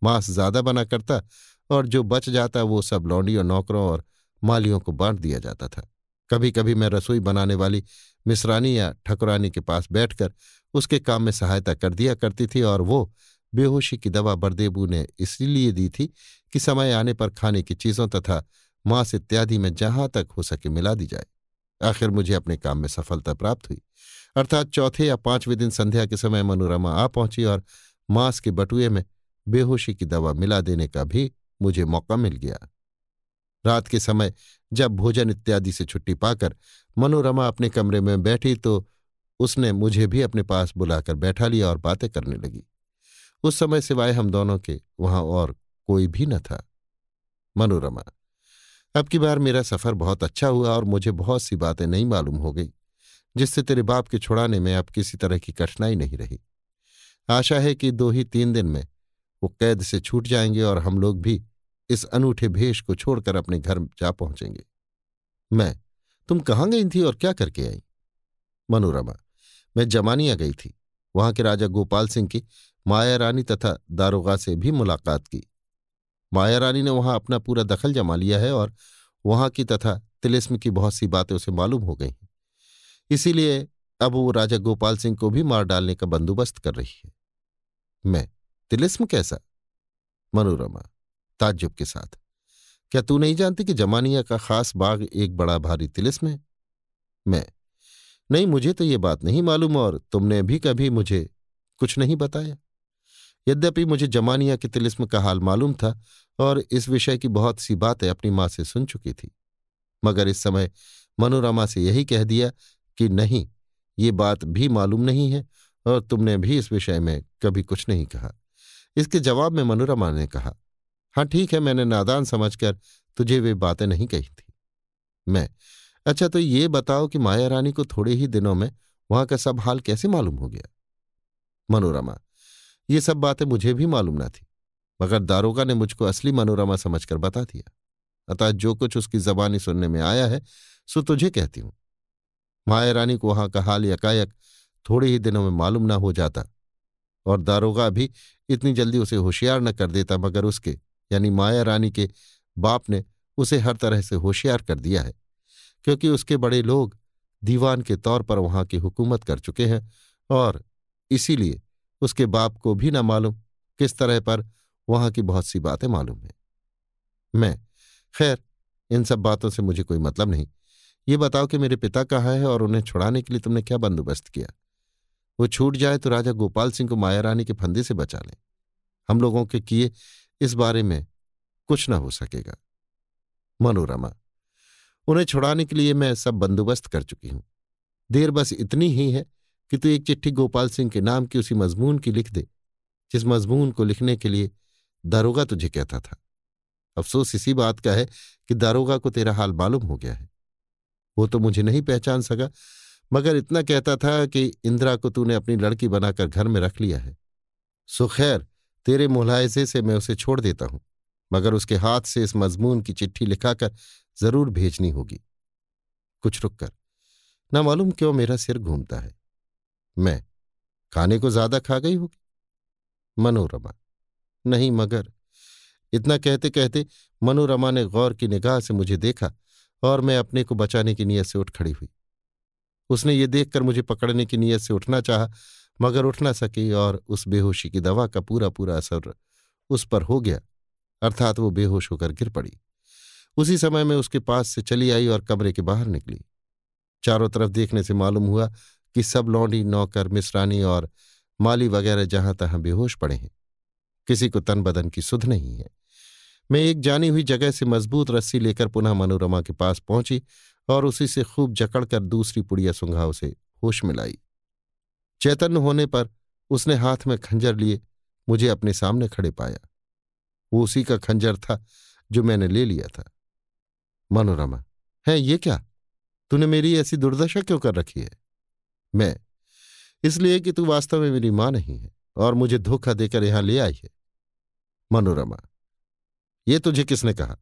मांस ज़्यादा बना करता और जो बच जाता वो सब लौंडियों, नौकरों और मालियों को बांट दिया जाता था। कभी कभी मैं रसोई बनाने वाली मिसरानी या ठकुरानी के पास बैठकर उसके काम में सहायता कर दिया करती थी और वो बेहोशी की दवा बरदेबू ने इसलिए दी थी कि समय आने पर खाने की चीज़ों तथा मांस इत्यादि में जहाँ तक हो सके मिला दी जाए। आखिर मुझे अपने काम में सफलता प्राप्त हुई। अर्थात चौथे या पाँचवें दिन संध्या के समय मनोरमा आ पहुँची और मांस के बटुए में बेहोशी की दवा मिला देने का भी मुझे मौका मिल गया। रात के समय जब भोजन इत्यादि से छुट्टी पाकर मनोरमा अपने कमरे में बैठी तो उसने मुझे भी अपने पास बुलाकर बैठा लिया और बातें करने लगी। उस समय सिवाय हम दोनों के वहाँ और कोई भी न था। मनोरमा, अब की बार मेरा सफ़र बहुत अच्छा हुआ और मुझे बहुत सी बातें नहीं मालूम हो गई, जिससे तेरे बाप के छुड़ाने में अब किसी तरह की कठिनाई नहीं रही। आशा है कि दो ही तीन दिन में वो कैद से छूट जाएँगे और हम लोग भी इस अनूठे भेष को छोड़कर अपने घर जा पहुँचेंगे। मैं, तुम कहाँ गई थी और क्या करके आई? मनोरमा, मैं जमानिया गई थी। वहाँ के राजा गोपाल सिंह की माया रानी तथा दारोगा से भी मुलाकात की। माया रानी ने वहाँ अपना पूरा दखल जमा लिया है और वहाँ की तथा तिलिस्म की बहुत सी बातें उसे मालूम हो गई हैं। इसीलिए अब वो राजा गोपाल सिंह को भी मार डालने का बंदोबस्त कर रही है। मैं, तिलिस्म कैसा? मनोरमा ताज्जुब के साथ। क्या तू नहीं जानती कि जमानिया का खास बाग एक बड़ा भारी तिलिस्म है? मैं। नहीं, मुझे तो ये बात नहीं मालूम और तुमने भी कभी मुझे कुछ नहीं बताया। यद्यपि मुझे जमानिया के तिलिस्म का हाल मालूम था और इस विषय की बहुत सी बातें अपनी माँ से सुन चुकी थी। मगर इस समय मनोरमा से यही कह दिया कि नहीं, ये बात भी मालूम नहीं है और तुमने भी इस विषय में कभी कुछ नहीं कहा। इसके जवाब में मनोरमा ने कहा हाँ ठीक है, मैंने नादान समझकर तुझे वे बातें नहीं कही थी। मैं अच्छा तो ये बताओ कि माया रानी को थोड़े ही दिनों में वहाँ का सब हाल कैसे मालूम हो गया? मनोरमा, ये सब बातें मुझे भी मालूम ना थी, मगर दारोगा ने मुझको असली मनोरमा समझकर बता दिया। अतः जो कुछ उसकी जबानी सुनने में आया है, सो तुझे कहती हूँ। माया रानी को वहाँ का हाल यकायक थोड़े ही दिनों में मालूम ना हो जाता, और दारोगा भी इतनी जल्दी उसे होशियार न कर देता मगर उसके यानी माया रानी के बाप ने उसे हर तरह से होशियार कर दिया है, क्योंकि उसके बड़े लोग दीवान के तौर पर वहाँ की हुकूमत कर चुके हैं और इसीलिए उसके बाप को भी न मालूम किस तरह पर वहाँ की बहुत सी बातें मालूम है। मैं, खैर, इन सब बातों से मुझे कोई मतलब नहीं। ये बताओ कि मेरे पिता कहाँ है और उन्हें छुड़ाने के लिए तुमने क्या बंदोबस्त किया? वो छूट जाए तो राजा गोपाल सिंह को माया रानी के फंदे से बचा लें। हम लोगों के किए इस बारे में कुछ न हो सकेगा। मनोरमा उन्हें छुड़ाने के लिए मैं सब बंदोबस्त कर चुकी हूँ। देर बस इतनी ही है कि तू एक चिट्ठी गोपाल सिंह के नाम की उसी मजमून की लिख दे, जिस मजमून को लिखने के लिए दारोगा तुझे कहता था। अफसोस इसी बात का है कि दारोगा को तेरा हाल मालूम हो गया है। वो तो मुझे नहीं पहचान सका, मगर इतना कहता था कि इंदिरा को तूने अपनी लड़की बनाकर घर में रख लिया है। सो खैर तेरे मुलायजे से मैं उसे छोड़ देता हूँ, मगर उसके हाथ से इस मजमून की चिट्ठी लिखाकर ज़रूर भेजनी होगी। कुछ रुक कर, न मालूम क्यों मेरा सिर घूमता है। मैं, खाने को ज़्यादा खा गई होगी? मनोरमा, नहीं मगर, इतना कहते कहते मनोरमा ने गौर की निगाह से मुझे देखा और मैं अपने को बचाने की नीयत से उठ खड़ी हुई। उसने ये देखकर मुझे पकड़ने की नीयत से उठना चाहा मगर उठ ना सकी और उस बेहोशी की दवा का पूरा पूरा असर उस पर हो गया, अर्थात वो बेहोश होकर गिर पड़ी। उसी समय में उसके पास से चली आई और कमरे के बाहर निकली। चारों तरफ़ देखने से मालूम हुआ कि सब लौंडी, नौकर, मिसरानी और माली वगैरह जहाँ तहां बेहोश पड़े हैं। किसी को तन बदन की सुध नहीं है। मैं एक जानी हुई जगह से मज़बूत रस्सी लेकर पुनः मनोरमा के पास पहुँची और उसी से खूब जकड़कर दूसरी पुड़िया सुंघाव से होश मिलाई। चैतन्य होने पर उसने हाथ में खंजर लिए, मुझे अपने सामने खड़े पाया। वो उसी का खंजर था जो मैंने ले लिया था। मनोरमा, है ये क्या? तूने मेरी ऐसी दुर्दशा क्यों कर रखी है? मैं, इसलिए कि तू वास्तव में मेरी माँ नहीं है और मुझे धोखा देकर यहाँ ले आई है। मनोरमा, ये तुझे किसने कहा?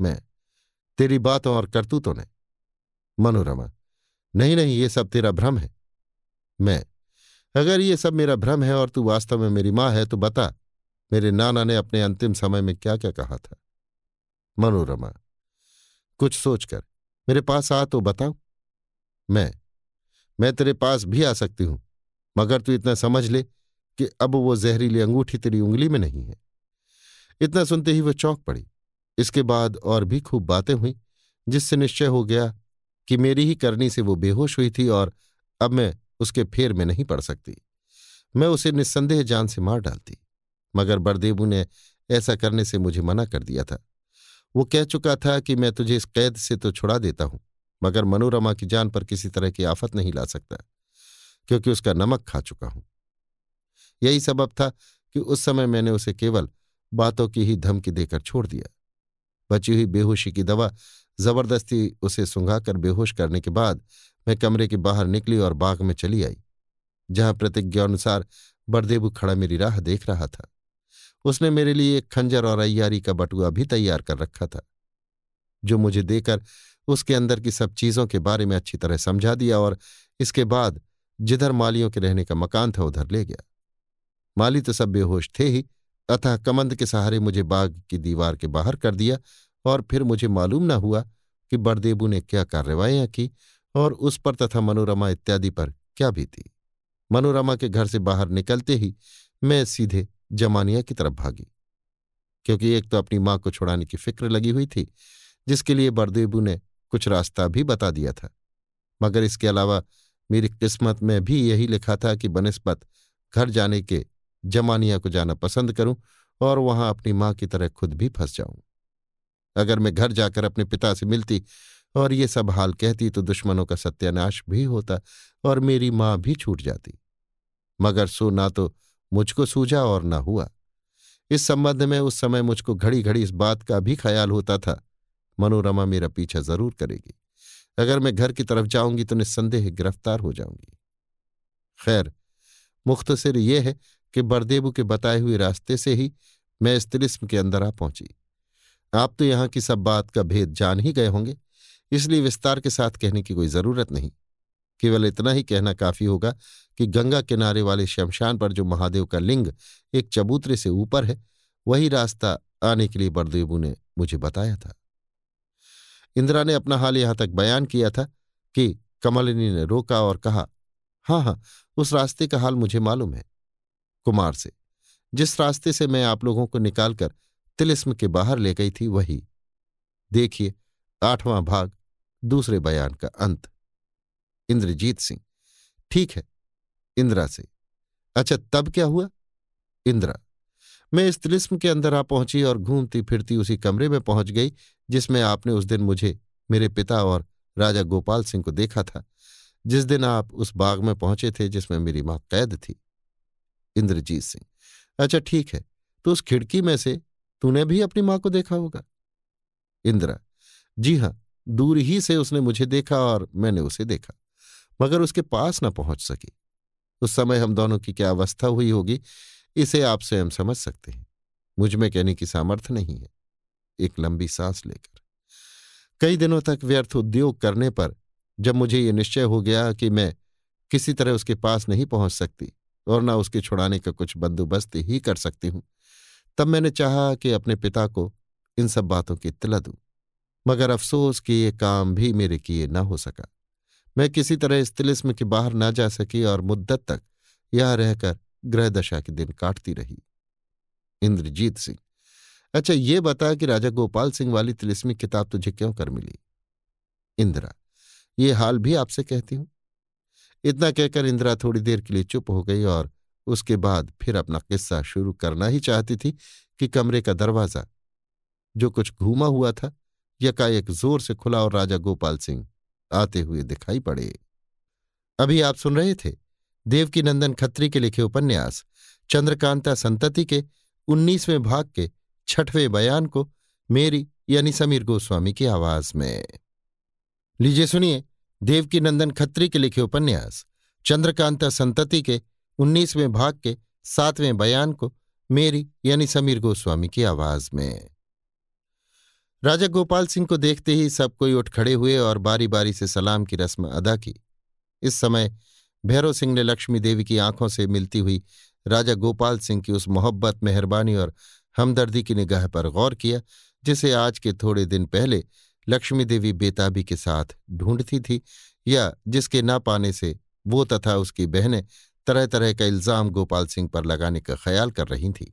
मैं, तेरी बातों और करतूतों ने। मनोरमा, नहीं नहीं, ये सब तेरा भ्रम है। मैं। अगर ये सब मेरा भ्रम है और तू वास्तव में मेरी माँ है तो बता, मेरे नाना ने अपने अंतिम समय में क्या क्या कहा था? मनोरमा, कुछ सोचकर, मेरे पास आ तो बताऊँ? मैं मैं तेरे पास भी आ सकती हूँ, मगर तू इतना समझ ले कि अब वो जहरीली अंगूठी तेरी उंगली में नहीं है। इतना सुनते ही वह चौंक पड़ी। इसके बाद और भी खूब बातें हुई, जिससे निश्चय हो गया कि मेरी ही करनी से वो बेहोश हुई थी और अब मैं उसके फेर में नहीं पड़ सकती। मैं उसे निस्संदेह जान से मार डालती, मगर बरदेबू ने ऐसा करने से मुझे मना कर दिया था। वो कह चुका था कि मैं तुझे इस कैद से तो छुड़ा देता हूँ, मगर मनोरमा की जान पर किसी तरह की आफत नहीं ला सकता, क्योंकि उसका नमक खा चुका हूँ। यही सबब था कि उस समय मैंने उसे केवल बातों की ही धमकी देकर छोड़ दिया। बची हुई बेहोशी की दवा ज़बरदस्ती उसे सुंघाकर बेहोश करने के बाद मैं कमरे के बाहर निकली और बाग में चली आई, जहाँ प्रतिज्ञानुसार बरदेबू खड़ा मेरी राह देख रहा था। उसने मेरे लिए एक खंजर और अयारी का बटुआ भी तैयार कर रखा था, जो मुझे देकर उसके अंदर की सब चीज़ों के बारे में अच्छी तरह समझा दिया और इसके बाद जिधर मालियों के रहने का मकान था, उधर ले गया। माली तो सब बेहोश थे ही, अतः कमंद के सहारे मुझे बाग की दीवार के बाहर कर दिया और फिर मुझे मालूम न हुआ कि बरदेबू ने क्या कार्रवाइयाँ की और उस पर तथा मनोरमा इत्यादि पर क्या बीती? मनोरमा के घर से बाहर निकलते ही मैं सीधे जमानिया की तरफ़ भागी, क्योंकि एक तो अपनी माँ को छुड़ाने की फ़िक्र लगी हुई थी, जिसके लिए बरदेबू ने कुछ रास्ता भी बता दिया था। मगर इसके अलावा मेरी किस्मत में भी यही लिखा था कि बनस्पत घर जाने के जमानिया को जाना पसंद करूँ और वहाँ अपनी माँ की तरह खुद भी फंस जाऊँ। अगर मैं घर जाकर अपने पिता से मिलती और ये सब हाल कहती तो दुश्मनों का सत्यानाश भी होता और मेरी माँ भी छूट जाती। मगर सो ना तो मुझको सूझा और ना हुआ। इस संबंध में उस समय मुझको घड़ी घड़ी इस बात का भी ख्याल होता था। मनोरमा मेरा पीछा ज़रूर करेगी। अगर मैं घर की तरफ़ जाऊँगी तो निस्संदेह गिरफ़्तार हो जाऊँगी। खैर मुख्तसिर यह है कि बरदेबू के बताए हुए रास्ते से ही मैं इस तिलिस्म के अंदर आ पहुँची। आप तो यहाँ की सब बात का भेद जान ही गए होंगे। इसलिए विस्तार के साथ कहने की कोई ज़रूरत नहीं। केवल इतना ही कहना काफ़ी होगा कि गंगा किनारे वाले शमशान पर जो महादेव का लिंग एक चबूतरे से ऊपर है, वही रास्ता आने के लिए बरदेबू ने मुझे बताया था। इंदिरा ने अपना हाल यहाँ तक बयान किया था कि कमलिनी ने रोका और कहा हाँ हाँ उस रास्ते का हाल मुझे मालूम है। कुमार से, जिस रास्ते से मैं आप लोगों को निकालकर तिलिस्म के बाहर ले गई थी, वही। देखिए आठवां भाग, दूसरे बयान का अंत। इंद्रजीत सिंह, ठीक है, इंदिरा से। अच्छा तब क्या हुआ? इंदिरा, मैं इस तिलिस्म के अंदर आ पहुँची और घूमती फिरती उसी कमरे में पहुँच गई, जिसमें आपने उस दिन मुझे, मेरे पिता और राजा गोपाल सिंह को देखा था, जिस दिन आप उस बाग में पहुँचे थे जिसमें मेरी माँ कैद थी। इंद्रजीत सिंह अच्छा ठीक है तो उस खिड़की में से तूने भी अपनी माँ को देखा होगा। इंदिरा जी हाँ दूर ही से उसने मुझे देखा और मैंने उसे देखा, मगर उसके पास न पहुँच सकी। उस समय हम दोनों की क्या अवस्था हुई होगी, इसे आप स्वयं समझ सकते हैं। मुझमें कहने की सामर्थ्य नहीं है, एक लंबी सांस लेकर। कई दिनों तक व्यर्थ उद्योग करने पर जब मुझे ये निश्चय हो गया कि मैं किसी तरह उसके पास नहीं पहुँच सकती और न उसके छुड़ाने का कुछ बंदोबस्त ही कर सकती हूँ, तब मैंने चाहा कि अपने पिता को इन सब बातों की इत्तला दूँ। मगर अफसोस कि ये काम भी मेरे किए न हो सका। मैं किसी तरह इस तिलिस्म के बाहर ना जा सकी और मुद्दत तक यहाँ रहकर ग्रह दशा के दिन काटती रही। इंद्रजीत सिंह अच्छा ये बता कि राजा गोपाल सिंह वाली तिलिस्मी किताब तुझे क्यों कर मिली? इंदिरा, ये हाल भी आपसे कहती हूँ। इतना कहकर इंदिरा थोड़ी देर के लिए चुप हो गई और उसके बाद फिर अपना किस्सा शुरू करना ही चाहती थी कि कमरे का दरवाज़ा, जो कुछ घूमा हुआ था यकाएक ज़ोर से खुला और राजा गोपाल सिंह आते हुए दिखाई पड़े। अभी आप सुन रहे थे देवकी नंदन खत्री के लिखे उपन्यास, चंद्रकांता संतति के उन्नीसवें भाग के छठवें बयान को मेरी यानी समीर गोस्वामी की आवाज़ में। लीजिए सुनिए देवकी नंदन खत्री के लिखे उपन्यास, चंद्रकांता संतति के उन्नीसवें भाग के सातवें बयान को मेरी यानी समीर गोस्वामी की आवाज़ में। राजा गोपाल सिंह को देखते ही सब कोई उठ खड़े हुए और बारी बारी से सलाम की रस्म अदा की। इस समय भैरव सिंह ने लक्ष्मी देवी की आँखों से मिलती हुई राजा गोपाल सिंह की उस मोहब्बत, मेहरबानी और हमदर्दी की निगाह पर गौर किया, जिसे आज के थोड़े दिन पहले लक्ष्मी देवी बेताबी के साथ ढूंढती थी, या जिसके ना पाने से वो तथा उसकी बहनें तरह तरह का इल्ज़ाम गोपाल सिंह पर लगाने का ख्याल कर रही थीं।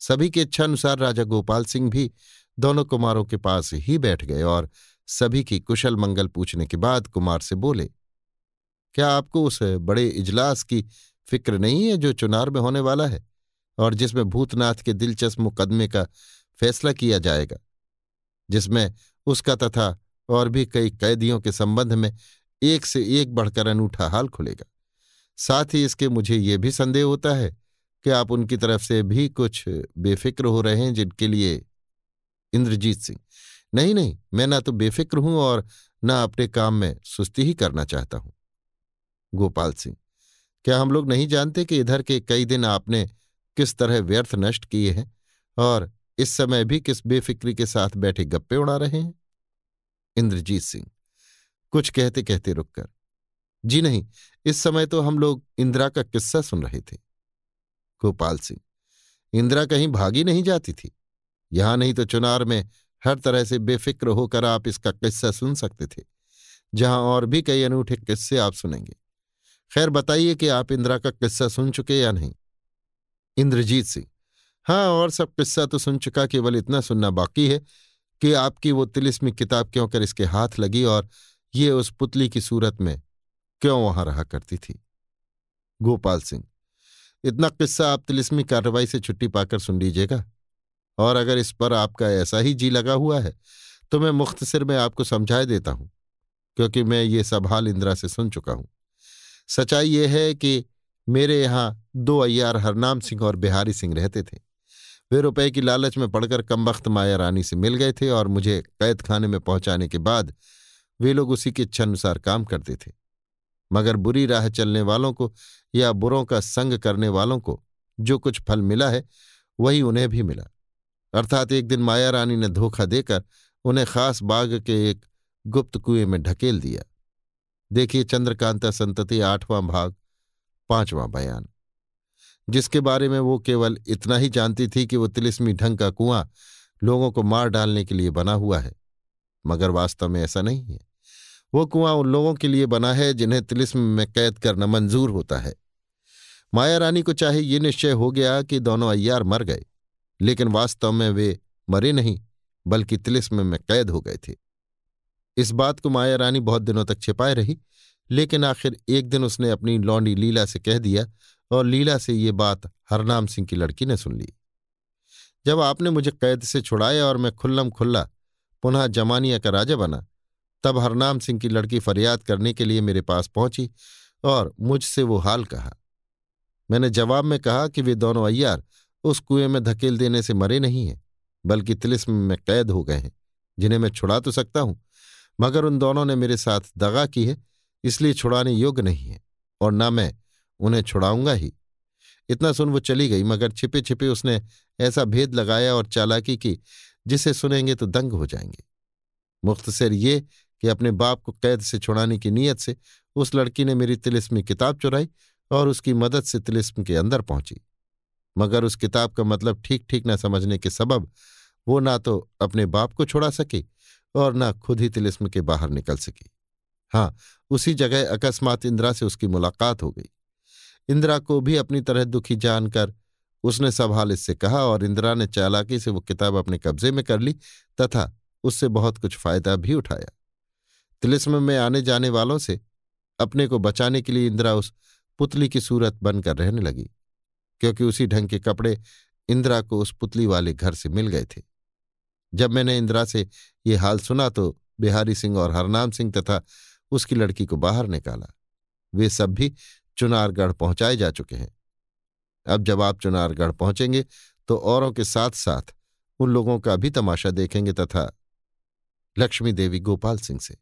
सभी की इच्छानुसार राजा गोपाल सिंह भी दोनों कुमारों के पास ही बैठ गए और सभी की कुशल मंगल पूछने के बाद कुमार से बोले, क्या आपको उस बड़े इजलास की फ़िक्र नहीं है जो चुनार में होने वाला है और जिसमें भूतनाथ के दिलचस्प मुकदमे का फैसला किया जाएगा, जिसमें उसका तथा और भी कई कैदियों के संबंध में एक से एक बढ़कर अनूठा हाल खुलेगा? साथ ही इसके मुझे ये भी संदेह होता है कि आप उनकी तरफ़ से भी कुछ बेफिक्र हो रहे हैं जिनके लिए इंद्रजीत सिंह, नहीं नहीं, मैं ना तो बेफिक्र हूँ और ना अपने काम में सुस्ती ही करना चाहता हूँ। गोपाल सिंह, क्या हम लोग नहीं जानते कि इधर के कई दिन आपने किस तरह व्यर्थ नष्ट किए हैं और इस समय भी किस बेफिक्री के साथ बैठे गप्पे उड़ा रहे हैं? इंद्रजीत सिंह, कुछ कहते कहते रुककर, जी नहीं, इस समय तो हम लोग इंदिरा का किस्सा सुन रहे थे। गोपाल सिंह, इंदिरा कहीं भागी नहीं जाती थी? यहाँ नहीं तो चुनार में हर तरह से बेफिक्र होकर आप इसका किस्सा सुन सकते थे, जहाँ और भी कई अनूठे किस्से आप सुनेंगे। खैर, बताइए कि आप इंदिरा का किस्सा सुन चुके या नहीं? इंद्रजीत सिंह। हाँ और सब किस्सा तो सुन चुका, केवल इतना सुनना बाकी है कि आपकी वो तिलिस्मी किताब क्यों कर इसके हाथ लगी और ये उस पुतली की सूरत में क्यों वहाँ रहा करती थी? गोपाल सिंह। इतना किस्सा आप तिलिस्मी कार्रवाई से छुट्टी पाकर सुन लीजिएगा। और अगर इस पर आपका ऐसा ही जी लगा हुआ है तो मैं मुख्तसिर में आपको समझाए देता हूँ, क्योंकि मैं ये सब हाल इंदिरा से सुन चुका हूँ। सच्चाई यह है कि मेरे यहाँ दो अय्यार हरनाम सिंह और बिहारी सिंह रहते थे। वे रुपए की लालच में पड़कर कमबख्त माया रानी से मिल गए थे और मुझे कैद खाने में पहुँचाने के बाद वे लोग उसी की इच्छानुसार काम करते थे। मगर बुरी राह चलने वालों को या बुरों का संग करने वालों को जो कुछ फल मिला है, वही उन्हें भी मिला। अर्थात एक दिन माया रानी ने धोखा देकर उन्हें खास बाग के एक गुप्त कुएँ में ढकेल दिया। देखिए चंद्रकांता संतति आठवां भाग, पांचवां बयान। जिसके बारे में वो केवल इतना ही जानती थी कि वो तिलिस्मी ढंग का कुआँ लोगों को मार डालने के लिए बना हुआ है, मगर वास्तव में ऐसा नहीं है। वो कुआँ उन लोगों के लिए बना है जिन्हें तिलिस्म में कैद करना मंजूर होता है। माया रानी को चाहे ये निश्चय हो गया कि दोनों अय्यार मर गए। लेकिन वास्तव में वे मरे नहीं, बल्कि तिलिस्म में कैद हो गए थे। इस बात को माया रानी बहुत दिनों तक छिपाए रही, लेकिन आखिर एक दिन उसने अपनी लौंडी लीला से कह दिया और लीला से ये बात हरनाम सिंह की लड़की ने सुन ली। जब आपने मुझे कैद से छुड़ाया और मैं खुल्लम खुल्ला, पुनः जमानिया का राजा बना, तब हरनाम सिंह की लड़की फरियाद करने के लिए मेरे पास पहुँची और मुझसे वो हाल कहा। मैंने जवाब में कहा कि वे दोनों अय्यार उस कुएँ में धकेल देने से मरे नहीं हैं, बल्कि तिलिस्म में कैद हो गए हैं, जिन्हें मैं छुड़ा तो सकता हूँ, मगर उन दोनों ने मेरे साथ दगा की है, इसलिए छुड़ाने योग्य नहीं है, और न मैं उन्हें छुड़ाऊँगा ही। इतना सुन वो चली गई, मगर छिपे छिपे उसने ऐसा भेद लगाया और चालाकी की, जिसे सुनेंगे तो दंग हो जाएँगे। मुख्तसर ये कि अपने बाप को कैद से छुड़ाने की नीयत से उस लड़की ने मेरी तिलिस्मी किताब चुराई और उसकी मदद से तिलिस्म के अंदर पहुँची। मगर उस किताब का मतलब ठीक ठीक न समझने के सबब, वो ना तो अपने बाप को छुड़ा सकी और ना खुद ही तिलिस्म के बाहर निकल सकी। हाँ उसी जगह अकस्मात इंदिरा से उसकी मुलाकात हो गई। इंदिरा को भी अपनी तरह दुखी जानकर उसने सब हाल इससे कहा और इंदिरा ने चालाकी से वो किताब अपने कब्जे में कर ली तथा उससे बहुत कुछ फ़ायदा भी उठाया। तिलिस्म में आने जाने वालों से अपने को बचाने के लिए इंदिरा उस पुतली की सूरत बनकर रहने लगी। क्योंकि उसी ढंग के कपड़े इंदिरा को उस पुतली वाले घर से मिल गए थे। जब मैंने इंदिरा से ये हाल सुना तो बिहारी सिंह और हरनाम सिंह तथा उसकी लड़की को बाहर निकाला। वे सब भी चुनारगढ़ पहुँचाए जा चुके हैं। अब जब आप चुनारगढ़ पहुँचेंगे तो औरों के साथ साथ उन लोगों का भी तमाशा देखेंगे तथा लक्ष्मी देवी गोपाल सिंह से।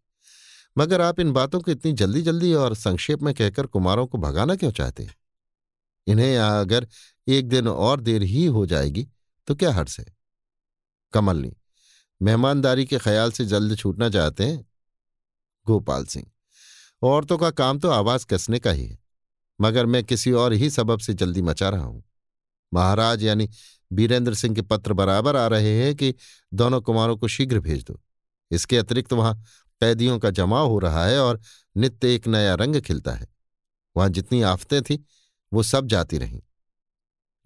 मगर आप इन बातों को इतनी जल्दी जल्दी और संक्षेप में कहकर कुमारों को भगाना क्यों चाहते हैं? इन्हें अगर एक दिन और देर ही हो जाएगी तो क्या हर्ष है? कमलनी मेहमानदारी के ख्याल से जल्द छूटना चाहते हैं? गोपाल सिंह, औरतों का काम तो आवाज़ कसने का ही है, मगर मैं किसी और ही सबब से जल्दी मचा रहा हूँ। महाराज यानी बीरेंद्र सिंह के पत्र बराबर आ रहे हैं कि दोनों कुमारों को शीघ्र भेज दो। इसके अतिरिक्त वहाँ कैदियों का जमाव हो रहा है और नित्य एक नया रंग खिलता है। वहाँ जितनी आफतें थी वो सब जाती रहीं।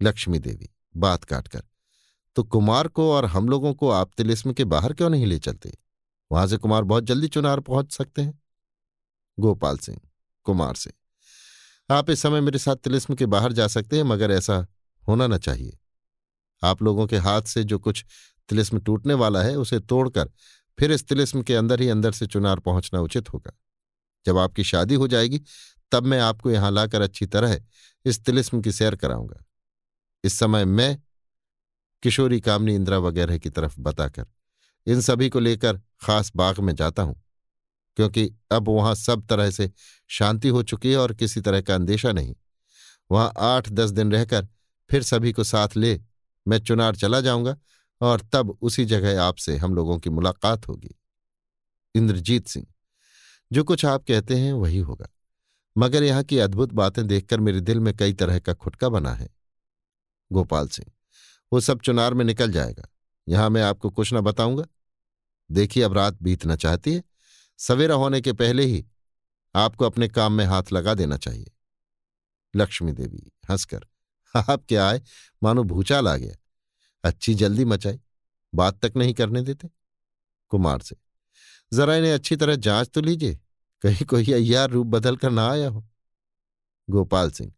लक्ष्मी देवी, बात काटकर तो कुमार को और हम लोगों को आप तिलिस्म के बाहर क्यों नहीं ले चलते? वहाँ से कुमार बहुत जल्दी चुनार पहुँच सकते हैं। गोपाल सिंह, कुमार से, आप इस समय मेरे साथ तिलिस्म के बाहर जा सकते हैं, मगर ऐसा होना न चाहिए। आप लोगों के हाथ से जो कुछ तिलिस्म टूटने वाला है, उसे तोड़कर फिर इस तिलिस्म के अंदर ही अंदर से चुनार पहुँचना उचित होगा। जब आपकी शादी हो जाएगी, तब मैं आपको यहाँ लाकर अच्छी तरह इस तिलिस्म की सैर कराऊँगा। इस समय मैं किशोरी कामनी इंदिरा वगैरह की तरफ़ बताकर इन सभी को लेकर खास बाग में जाता हूँ, क्योंकि अब वहाँ सब तरह से शांति हो चुकी है और किसी तरह का अंदेशा नहीं। वहाँ आठ दस दिन रहकर फिर सभी को साथ ले मैं चुनार चला जाऊँगा और तब उसी जगह आपसे हम लोगों की मुलाकात होगी। इंद्रजीत सिंह, जो कुछ आप कहते हैं वही होगा। मगर यहाँ की अद्भुत बातें देखकर मेरे दिल में कई तरह का खुटका बना है। गोपाल सिंह, वो सब चुनार में निकल जाएगा। यहाँ मैं आपको कुछ न बताऊँगा। देखिए, अब रात बीतना चाहती है। सवेरा होने के पहले ही आपको अपने काम में हाथ लगा देना चाहिए। लक्ष्मी देवी हंसकर, आप क्या आए? मानो भूचाल आ गया। अच्छी जल्दी मचाई। बात तक नहीं करने देते। कुमार से जरा इन्हें अच्छी तरह जाँच तो लीजिए। कहीं कोई अय्यार रूप बदल कर ना आया हो? गोपाल सिंह,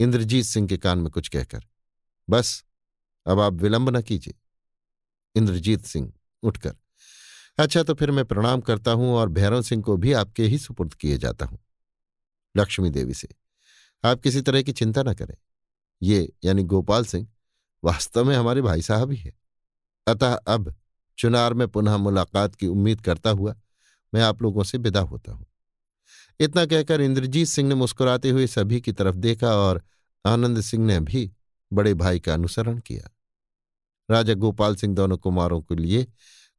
इंद्रजीत सिंह के कान में कुछ कहकर, बस, अब आप विलंब न कीजिए। इंद्रजीत सिंह उठकर अच्छा तो फिर मैं प्रणाम करता हूँ और भैरव सिंह को भी आपके ही सुपुर्द किए जाता हूँ। लक्ष्मी देवी से, आप किसी तरह की चिंता न करें। ये, यानी गोपाल सिंह, वास्तव में हमारे भाई साहब ही है। अतः अब चुनार में पुनः मुलाकात की उम्मीद करता हुआ मैं आप लोगों से विदा होता हूँ। इतना कहकर इंद्रजीत सिंह ने मुस्कुराते हुए सभी की तरफ़ देखा और आनंद सिंह ने भी बड़े भाई का अनुसरण किया। राजा गोपाल सिंह दोनों कुमारों के लिए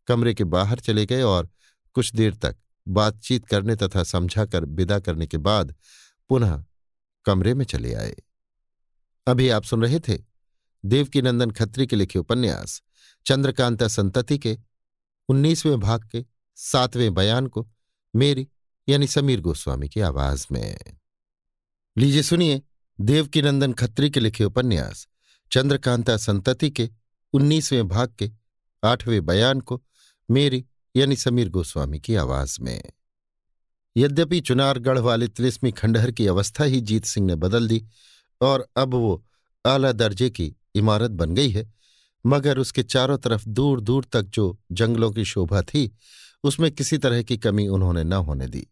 कमरे के बाहर चले गए और कुछ देर तक बातचीत करने तथा समझाकर विदा करने के बाद पुनः कमरे में चले आए। अभी आप सुन रहे थे देवकीनंदन खत्री के लिखे उपन्यास, चंद्रकांता संतति के उन्नीसवें भाग के सातवें बयान को, मेरी यानी समीर गोस्वामी की आवाज़ में। लीजिए सुनिए देवकीनंदन खत्री के लिखे उपन्यास, चंद्रकांता संतति के उन्नीसवें भाग के आठवें बयान को मेरी यानी समीर गोस्वामी की आवाज़ में। यद्यपि चुनारगढ़ वाले तिलिस्मी खंडहर की अवस्था ही जीत सिंह ने बदल दी और अब वो आला दर्जे की इमारत बन गई है, मगर उसके चारों तरफ़ दूर दूर तक जो जंगलों की शोभा थी, उसमें किसी तरह की कमी उन्होंने न होने दी।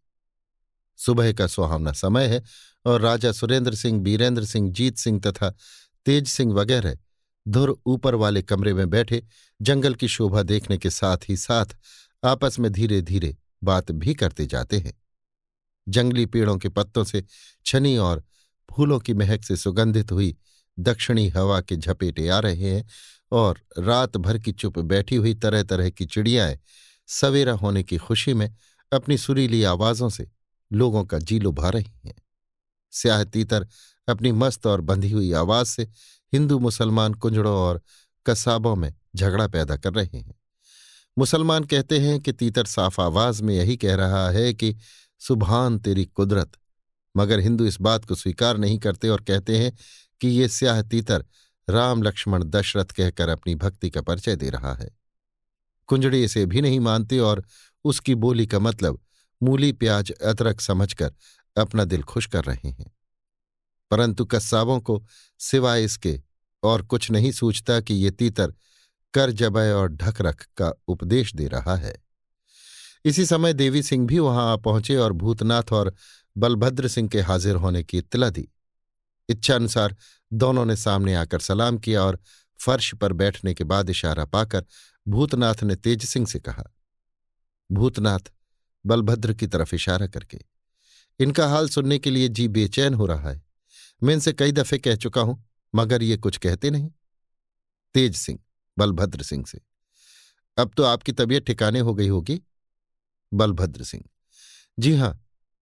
सुबह का सुहावना समय है और राजा सुरेंद्र सिंह, बीरेंद्र सिंह, जीत सिंह तथा तेज सिंह वगैरह धुर ऊपर वाले कमरे में बैठे जंगल की शोभा देखने के साथ ही साथ आपस में धीरे धीरे बात भी करते जाते हैं। जंगली पेड़ों के पत्तों से छनी और फूलों की महक से सुगंधित हुई दक्षिणी हवा के झपेटे आ रहे हैं और रात भर की चुप बैठी हुई तरह तरह की चिड़ियाएँ सवेरा होने की खुशी में अपनी सुरीली आवाजों से लोगों का जी लुभा रही हैं। स्याह तीतर अपनी मस्त और बंधी हुई आवाज़ से हिंदू मुसलमान कुंजड़ों और कसाबों में झगड़ा पैदा कर रहे हैं। मुसलमान कहते हैं कि तीतर साफ़ आवाज़ में यही कह रहा है कि सुबहान तेरी कुदरत। मगर हिंदू इस बात को स्वीकार नहीं करते और कहते हैं कि ये स्याह तीतर राम लक्ष्मण दशरथ कहकर अपनी भक्ति का परिचय दे रहा है। कुंजड़े इसे भी नहीं मानते और उसकी बोली का मतलब मूली, प्याज, अदरक समझकर अपना दिल खुश कर रहे हैं। परंतु कस्साबों को सिवाय इसके और कुछ नहीं सूझता कि ये तीतर कर जबय और ढक रख का उपदेश दे रहा है। इसी समय देवी सिंह भी वहाँ आ पहुँचे और भूतनाथ और बलभद्र सिंह के हाजिर होने की इत्तला दी। इच्छानुसार दोनों ने सामने आकर सलाम किया और फर्श पर बैठने के बाद इशारा पाकर भूतनाथ ने तेज सिंह से कहा, भूतनाथ बलभद्र की तरफ़ इशारा करके, इनका हाल सुनने के लिए जी बेचैन हो रहा है। मैं इनसे कई दफे कह चुका हूँ, मगर ये कुछ कहते नहीं। तेज सिंह, बलभद्र सिंह से, अब तो आपकी तबीयत ठिकाने हो गई होगी? बलभद्र सिंह, जी हाँ,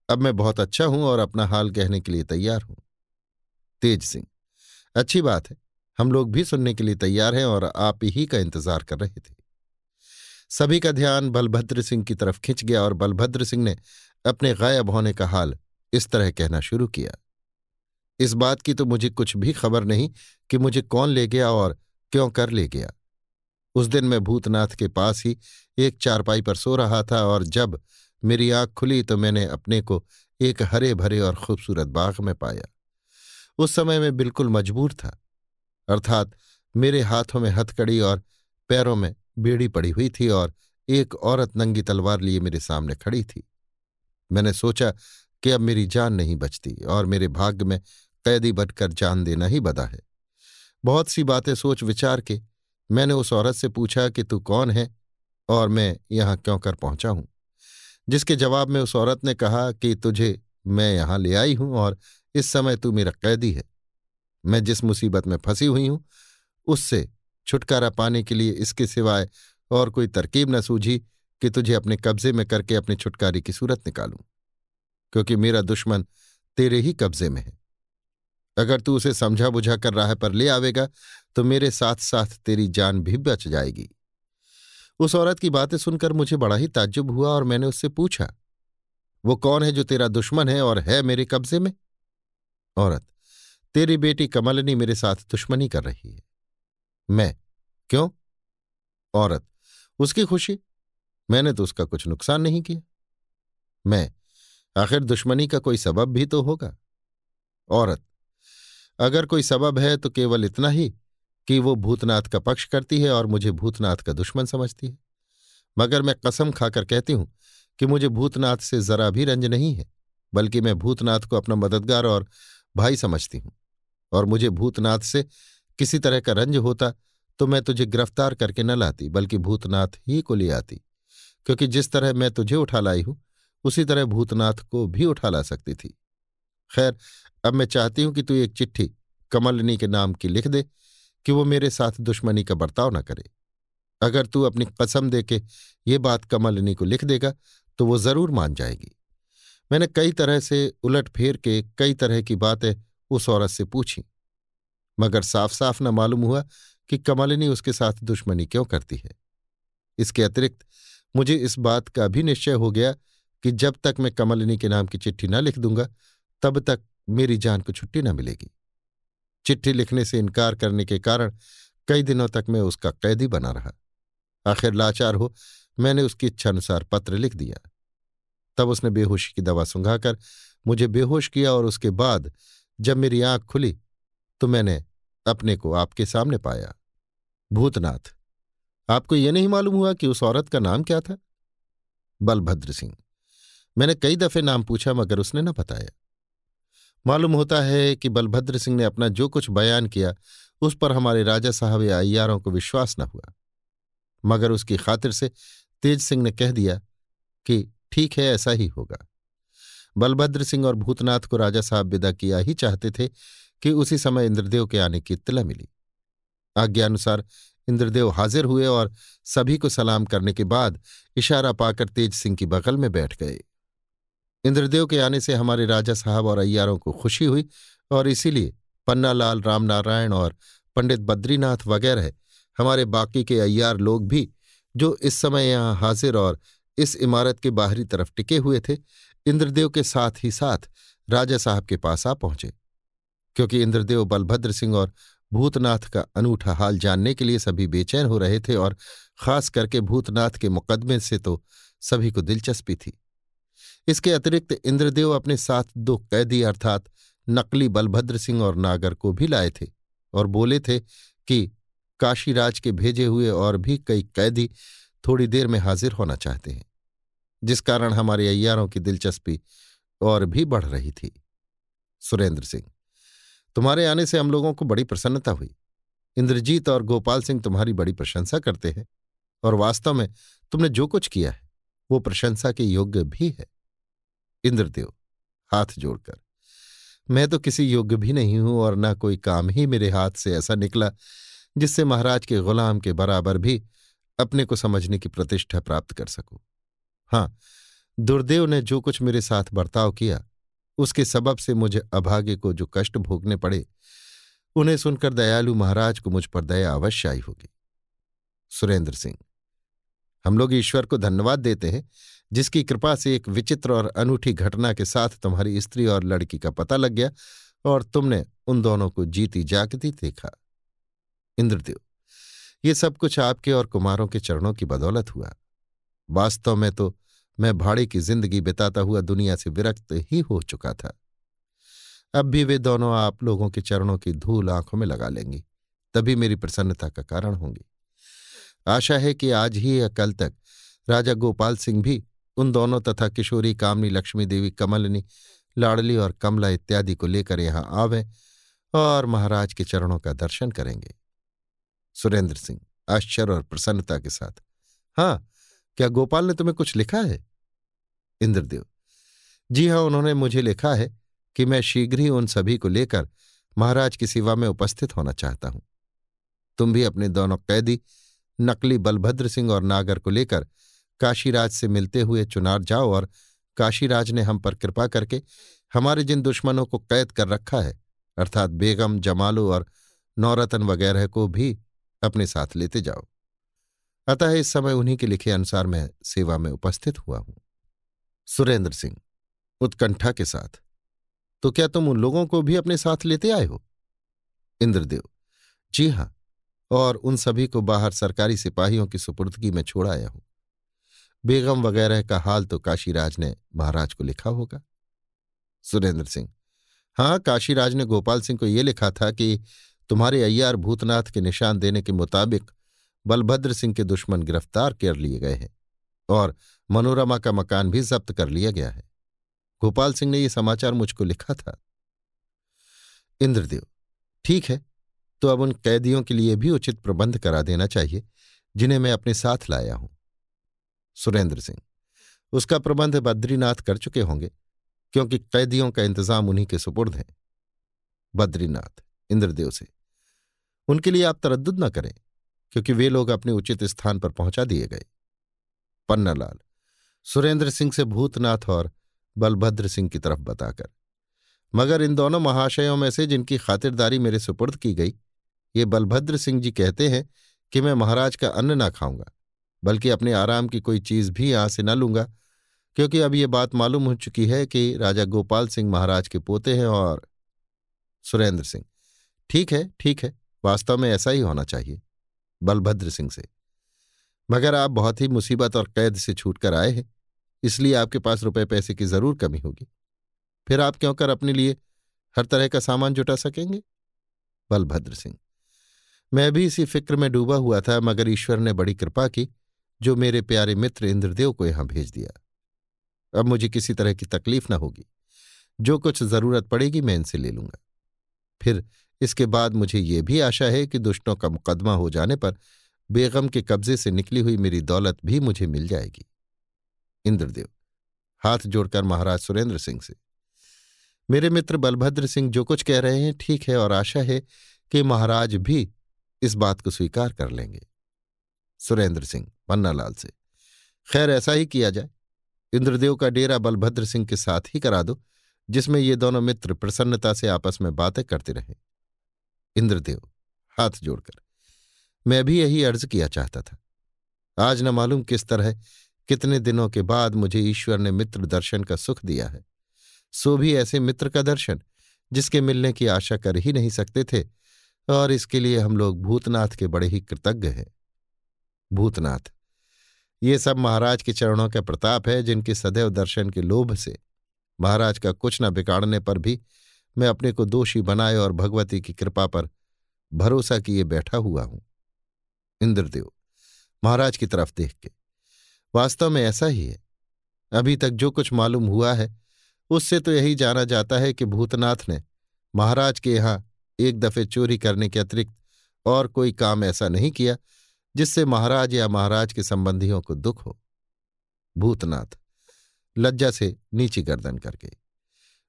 अब मैं बहुत अच्छा हूँ और अपना हाल कहने के लिए तैयार हूँ। तेज सिंह, अच्छी बात है, हम लोग भी सुनने के लिए तैयार हैं और आप ही का इंतज़ार कर रहे थे। सभी का ध्यान बलभद्र सिंह की तरफ़ खिंच गया और बलभद्र सिंह ने अपने गायब होने का हाल इस तरह कहना शुरू किया। इस बात की तो मुझे कुछ भी खबर नहीं कि मुझे कौन ले गया और क्यों कर ले गया। उस दिन मैं भूतनाथ के पास ही एक चारपाई पर सो रहा था और जब मेरी आँख खुली तो मैंने अपने को एक हरे भरे और खूबसूरत बाग में पाया। उस समय मैं बिल्कुल मजबूर था। अर्थात मेरे हाथों में हथकड़ी और पैरों में बेड़ी पड़ी हुई थी और एक औरत नंगी तलवार लिए मेरे सामने खड़ी थी। मैंने सोचा कि अब मेरी जान नहीं बचती और मेरे भाग्य में कैदी बनकर जान देना ही बदा है। बहुत सी बातें सोच विचार के मैंने उस औरत से पूछा कि तू कौन है और मैं यहाँ क्यों कर पहुँचा हूँ? जिसके जवाब में उस औरत ने कहा कि तुझे मैं यहाँ ले आई हूँ और इस समय तू मेरा कैदी है। मैं जिस मुसीबत में फंसी हुई हूँ, उससे छुटकारा पाने के लिए इसके सिवाय और कोई तरकीब न सूझी कि तुझे अपने कब्जे में करके अपने छुटकारे की सूरत निकालूं, क्योंकि मेरा दुश्मन तेरे ही कब्जे में है। अगर तू उसे समझा बुझा कर राह पर ले आवेगा तो मेरे साथ साथ तेरी जान भी बच जाएगी। उस औरत की बातें सुनकर मुझे बड़ा ही ताज्जुब हुआ और मैंने उससे पूछा, वो कौन है जो तेरा दुश्मन है और है मेरे कब्जे में? औरत, तेरी बेटी कमलनी मेरे साथ दुश्मनी कर रही है। मैं? क्यों? औरत। उसकी खुशी? मैंने तो उसका कुछ नुकसान नहीं किया। मैं? आखिर दुश्मनी का कोई सबब भी तो होगा। औरत। अगर कोई सबब है तो केवल इतना ही कि वो भूतनाथ का पक्ष करती है और मुझे भूतनाथ का दुश्मन समझती है। मगर मैं कसम खाकर कहती हूँ कि मुझे भूतनाथ से जरा भी रंज नहीं है, बल्कि मैं भूतनाथ को अपना मददगार और भाई समझती हूँ और मुझे भूतनाथ से किसी तरह का रंज होता तो मैं तुझे गिरफ़्तार करके न लाती, बल्कि भूतनाथ ही को ले आती। क्योंकि जिस तरह मैं तुझे उठा लाई हूँ, उसी तरह भूतनाथ को भी उठा ला सकती थी। खैर, अब मैं चाहती हूँ कि तू एक चिट्ठी कमलनी के नाम की लिख दे, कि वो मेरे साथ दुश्मनी का बर्ताव न करे। अगर तू अपनी कसम दे के ये बात कमलनी को लिख देगा तो वो ज़रूर मान जाएगी। मैंने कई तरह से उलट फेर के, कई तरह की बातें उस औरत से पूछी। मगर साफ़ साफ़ न मालूम हुआ कि कमलिनी उसके साथ दुश्मनी क्यों करती है। इसके अतिरिक्त, मुझे इस बात का भी निश्चय हो गया कि जब तक मैं कमलिनी के नाम की चिट्ठी न लिख दूँगा, तब तक मेरी जान को छुट्टी न मिलेगी। चिट्ठी लिखने से इनकार करने के कारण कई दिनों तक मैं उसका कैदी बना रहा। आखिर लाचार हो, मैंने उसकी इच्छानुसार पत्र लिख दिया। तब उसने बेहोशी की दवा सुंघाकर मुझे बेहोश किया और उसके बाद जब मेरी आँख खुली तो मैंने अपने को आपके सामने पाया। भूतनाथ, आपको यह नहीं मालूम हुआ कि उस औरत का नाम क्या था? बलभद्र सिंह। मैंने कई दफे नाम पूछा मगर उसने न बताया। मालूम होता है कि बलभद्र सिंह ने अपना जो कुछ बयान किया, उस पर हमारे राजा साहब या अयारों को विश्वास न हुआ। मगर उसकी खातिर से तेज सिंह ने कह दिया कि ठीक है, ऐसा ही होगा। बलभद्र सिंह और भूतनाथ को राजा साहब विदा किया ही चाहते थे कि उसी समय इंद्रदेव के आने की इत्तला मिली। आज्ञानुसार इंद्रदेव हाजिर हुए और सभी को सलाम करने के बाद इशारा पाकर तेज सिंह की बगल में बैठ गए। इंद्रदेव के आने से हमारे राजा साहब और अय्यारों को खुशी हुई और इसीलिए पन्नालाल, रामनारायण और पंडित बद्रीनाथ वगैरह, हमारे बाकी के अय्यार लोग भी, जो इस समय यहाँ हाजिर और इस इमारत के बाहरी तरफ़ टिके हुए थे, इंद्रदेव के साथ ही साथ राजा साहब के पास आ पहुँचे। क्योंकि इंद्रदेव बलभद्र सिंह और भूतनाथ का अनूठा हाल जानने के लिए सभी बेचैन हो रहे थे और खास करके भूतनाथ के मुकदमे से तो सभी को दिलचस्पी थी। इसके अतिरिक्त इंद्रदेव अपने साथ दो कैदी अर्थात नकली बलभद्र सिंह और नागर को भी लाए थे और बोले थे कि काशीराज के भेजे हुए और भी कई कैदी थोड़ी देर में हाजिर होना चाहते हैं, जिस कारण हमारे अय्यारों की दिलचस्पी और भी बढ़ रही थी। सुरेंद्र सिंह तुम्हारे आने से हम लोगों को बड़ी प्रसन्नता हुई। इंद्रजीत और गोपाल सिंह तुम्हारी बड़ी प्रशंसा करते हैं और वास्तव में तुमने जो कुछ किया है, वो प्रशंसा के योग्य भी है। इंद्रदेव, हाथ जोड़कर, मैं तो किसी योग्य भी नहीं हूँ और न कोई काम ही मेरे हाथ से ऐसा निकला जिससे महाराज के गुलाम के बराबर भी अपने को समझने की प्रतिष्ठा प्राप्त कर सकूँ। हाँ, दुर्देव ने जो कुछ मेरे साथ बर्ताव किया उसके सबब से मुझे अभागे को जो कष्ट भोगने पड़े, उन्हें सुनकर दयालु महाराज को मुझ पर दया अवश्य आई होगी। सुरेंद्र सिंह, हम लोग ईश्वर को धन्यवाद देते हैं, जिसकी कृपा से एक विचित्र और अनूठी घटना के साथ तुम्हारी स्त्री और लड़की का पता लग गया और तुमने उन दोनों को जीती जागती देखा। इंद्रदेव, ये सब कुछ आपके और कुमारों के चरणों की बदौलत हुआ। वास्तव में तो मैं भाड़े की ज़िंदगी बिताता हुआ दुनिया से विरक्त ही हो चुका था। अब भी वे दोनों आप लोगों के चरणों की धूल आँखों में लगा लेंगी, तभी मेरी प्रसन्नता का कारण होंगी। आशा है कि आज ही या कल तक राजा गोपाल सिंह भी उन दोनों तथा किशोरी, कामनी, लक्ष्मी देवी, कमलनी, लाडली और कमला इत्यादि को लेकर यहाँ आवें और महाराज के चरणों का दर्शन करेंगे। सुरेंद्र सिंह, आश्चर्य और प्रसन्नता के साथ हाँ क्या गोपाल ने तुम्हें कुछ लिखा है? इंद्रदेव, जी हाँ उन्होंने मुझे लिखा है कि मैं शीघ्र ही उन सभी को लेकर महाराज की सेवा में उपस्थित होना चाहता हूँ। तुम भी अपने दोनों कैदी, नकली बलभद्र सिंह और नागर को लेकर काशीराज से मिलते हुए चुनार जाओ और काशीराज ने हम पर कृपा करके हमारे जिन दुश्मनों को कैद कर रखा है, अर्थात बेगम, जमालू और नौरतन वगैरह को भी अपने साथ लेते जाओ। अतः इस समय उन्हीं के लिखे अनुसार मैं सेवा में उपस्थित हुआ हूँ। सुरेंद्र सिंह, उत्कंठा के साथ। तो क्या तुम उन लोगों को भी अपने साथ लेते आए हो? इंद्रदेव, जी हाँ, और उन सभी को बाहर सरकारी सिपाहियों की सुपुर्दगी में छोड़ आया हूँ। बेगम वगैरह का हाल तो काशीराज ने महाराज को लिखा होगा। सुरेंद्र सिंह हाँ काशीराज ने गोपाल सिंह को यह लिखा था कि तुम्हारे अय्यार भूतनाथ के निशान देने के मुताबिक बलभद्र सिंह के दुश्मन गिरफ़्तार कर लिए गए हैं और मनोरमा का मकान भी जब्त कर लिया गया है। गोपाल सिंह ने यह समाचार मुझको लिखा था। इंद्रदेव, ठीक है तो अब उन कैदियों के लिए भी उचित प्रबंध करा देना चाहिए, जिन्हें मैं अपने साथ लाया हूँ। सुरेंद्र सिंह, उसका प्रबंध बद्रीनाथ कर चुके होंगे, क्योंकि कैदियों का इंतज़ाम उन्हीं के सुपुर्द है। बद्रीनाथ, इंद्रदेव से, उनके लिए आप तरद्दुद न करें। क्योंकि वे लोग अपने उचित स्थान पर पहुँचा दिए गए। पन्नालाल, सुरेंद्र सिंह से भूतनाथ और बलभद्र सिंह की तरफ़ बताकर, मगर इन दोनों महाशयों में से जिनकी खातिरदारी मेरे सुपुर्द की गई, ये बलभद्र सिंह जी कहते हैं कि मैं महाराज का अन्न ना खाऊँगा, बल्कि अपने आराम की कोई चीज़ भी यहाँ से न लूँगा, क्योंकि अब ये बात मालूम हो चुकी है कि राजा गोपाल सिंह महाराज के पोते हैं और सुरेंद्र सिंह। ठीक है ठीक है, वास्तव में ऐसा ही होना चाहिए। बलभद्र सिंह से। मगर आप बहुत ही मुसीबत और कैद से छूटकर आए हैं, इसलिए आपके पास रुपए पैसे की ज़रूर कमी होगी। फिर आप क्यों कर अपने लिए हर तरह का सामान जुटा सकेंगे? बलभद्र सिंह, मैं भी इसी फ़िक्र में डूबा हुआ था, मगर ईश्वर ने बड़ी कृपा की, जो मेरे प्यारे मित्र इंद्रदेव को यहाँ भेज दिया। अब मुझे किसी तरह की तकलीफ़ ना होगी। जो कुछ ज़रूरत पड़ेगी मैं इनसे ले लूँगा। फिर इसके बाद मुझे ये भी आशा है कि दुष्टों का मुकदमा हो जाने पर बेगम के कब्जे से निकली हुई मेरी दौलत भी मुझे मिल जाएगी। इंद्रदेव, हाथ जोड़कर महाराज सुरेंद्र सिंह से। मेरे मित्र बलभद्र सिंह जो कुछ कह रहे हैं ठीक है और आशा है कि महाराज भी इस बात को स्वीकार कर लेंगे। सुरेंद्र सिंह पन्नालाल से, खैर ऐसा ही किया जाए। इंद्रदेव का डेरा बलभद्र सिंह के साथ ही करा दो, जिसमें ये दोनों मित्र प्रसन्नता से आपस में बातें करते रहे। इंद्रदेव हाथ जोड़कर। मैं भी यही अर्ज़ किया चाहता था। आज न मालूम किस तरह, कितने दिनों के बाद मुझे ईश्वर ने मित्र दर्शन का सुख दिया है। सो भी ऐसे मित्र का दर्शन, जिसके मिलने की आशा कर ही नहीं सकते थे, और इसके लिए हम लोग भूतनाथ के बड़े ही कृतज्ञ हैं। भूतनाथ, ये सब महाराज के चरणों का प्रताप है, जिनके सदैव दर्शन के लोभ से। महाराज का कुछ न बिगाड़ने पर भी मैं अपने को दोषी बनाए और भगवती की कृपा पर भरोसा किए बैठा हुआ हूँ। इंद्रदेव, महाराज की तरफ़ देख के। वास्तव में ऐसा ही है। अभी तक जो कुछ मालूम हुआ है, उससे तो यही जाना जाता है कि भूतनाथ ने महाराज के यहाँ एक दफे चोरी करने के अतिरिक्त और कोई काम ऐसा नहीं किया जिससे महाराज या महाराज के संबंधियों को दुख हो। भूतनाथ, लज्जा से नीची गर्दन करके।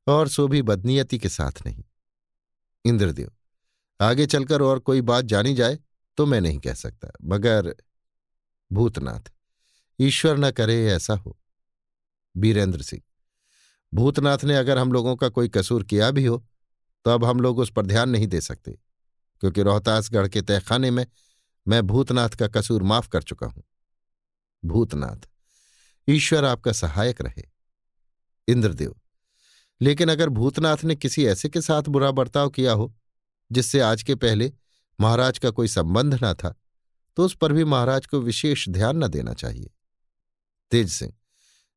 और सो भी बदनीयती के साथ नहीं। इंद्रदेव, आगे चलकर और कोई बात जानी जाए तो मैं नहीं कह सकता, मगर भूतनाथ, ईश्वर न करे ऐसा हो। बीरेंद्र सिंह, भूतनाथ ने अगर हम लोगों का कोई कसूर किया भी हो तो अब हम लोग उस पर ध्यान नहीं दे सकते, क्योंकि रोहतासगढ़ के तहखाने में मैं भूतनाथ का कसूर माफ़ कर चुका हूँ। भूतनाथ, ईश्वर आपका सहायक रहे। इंद्रदेव लेकिन अगर भूतनाथ ने किसी ऐसे के साथ बुरा बर्ताव किया हो, जिससे आज के पहले महाराज का कोई संबंध न था तो उस पर भी महाराज को विशेष ध्यान न देना चाहिए। तेज सिंह,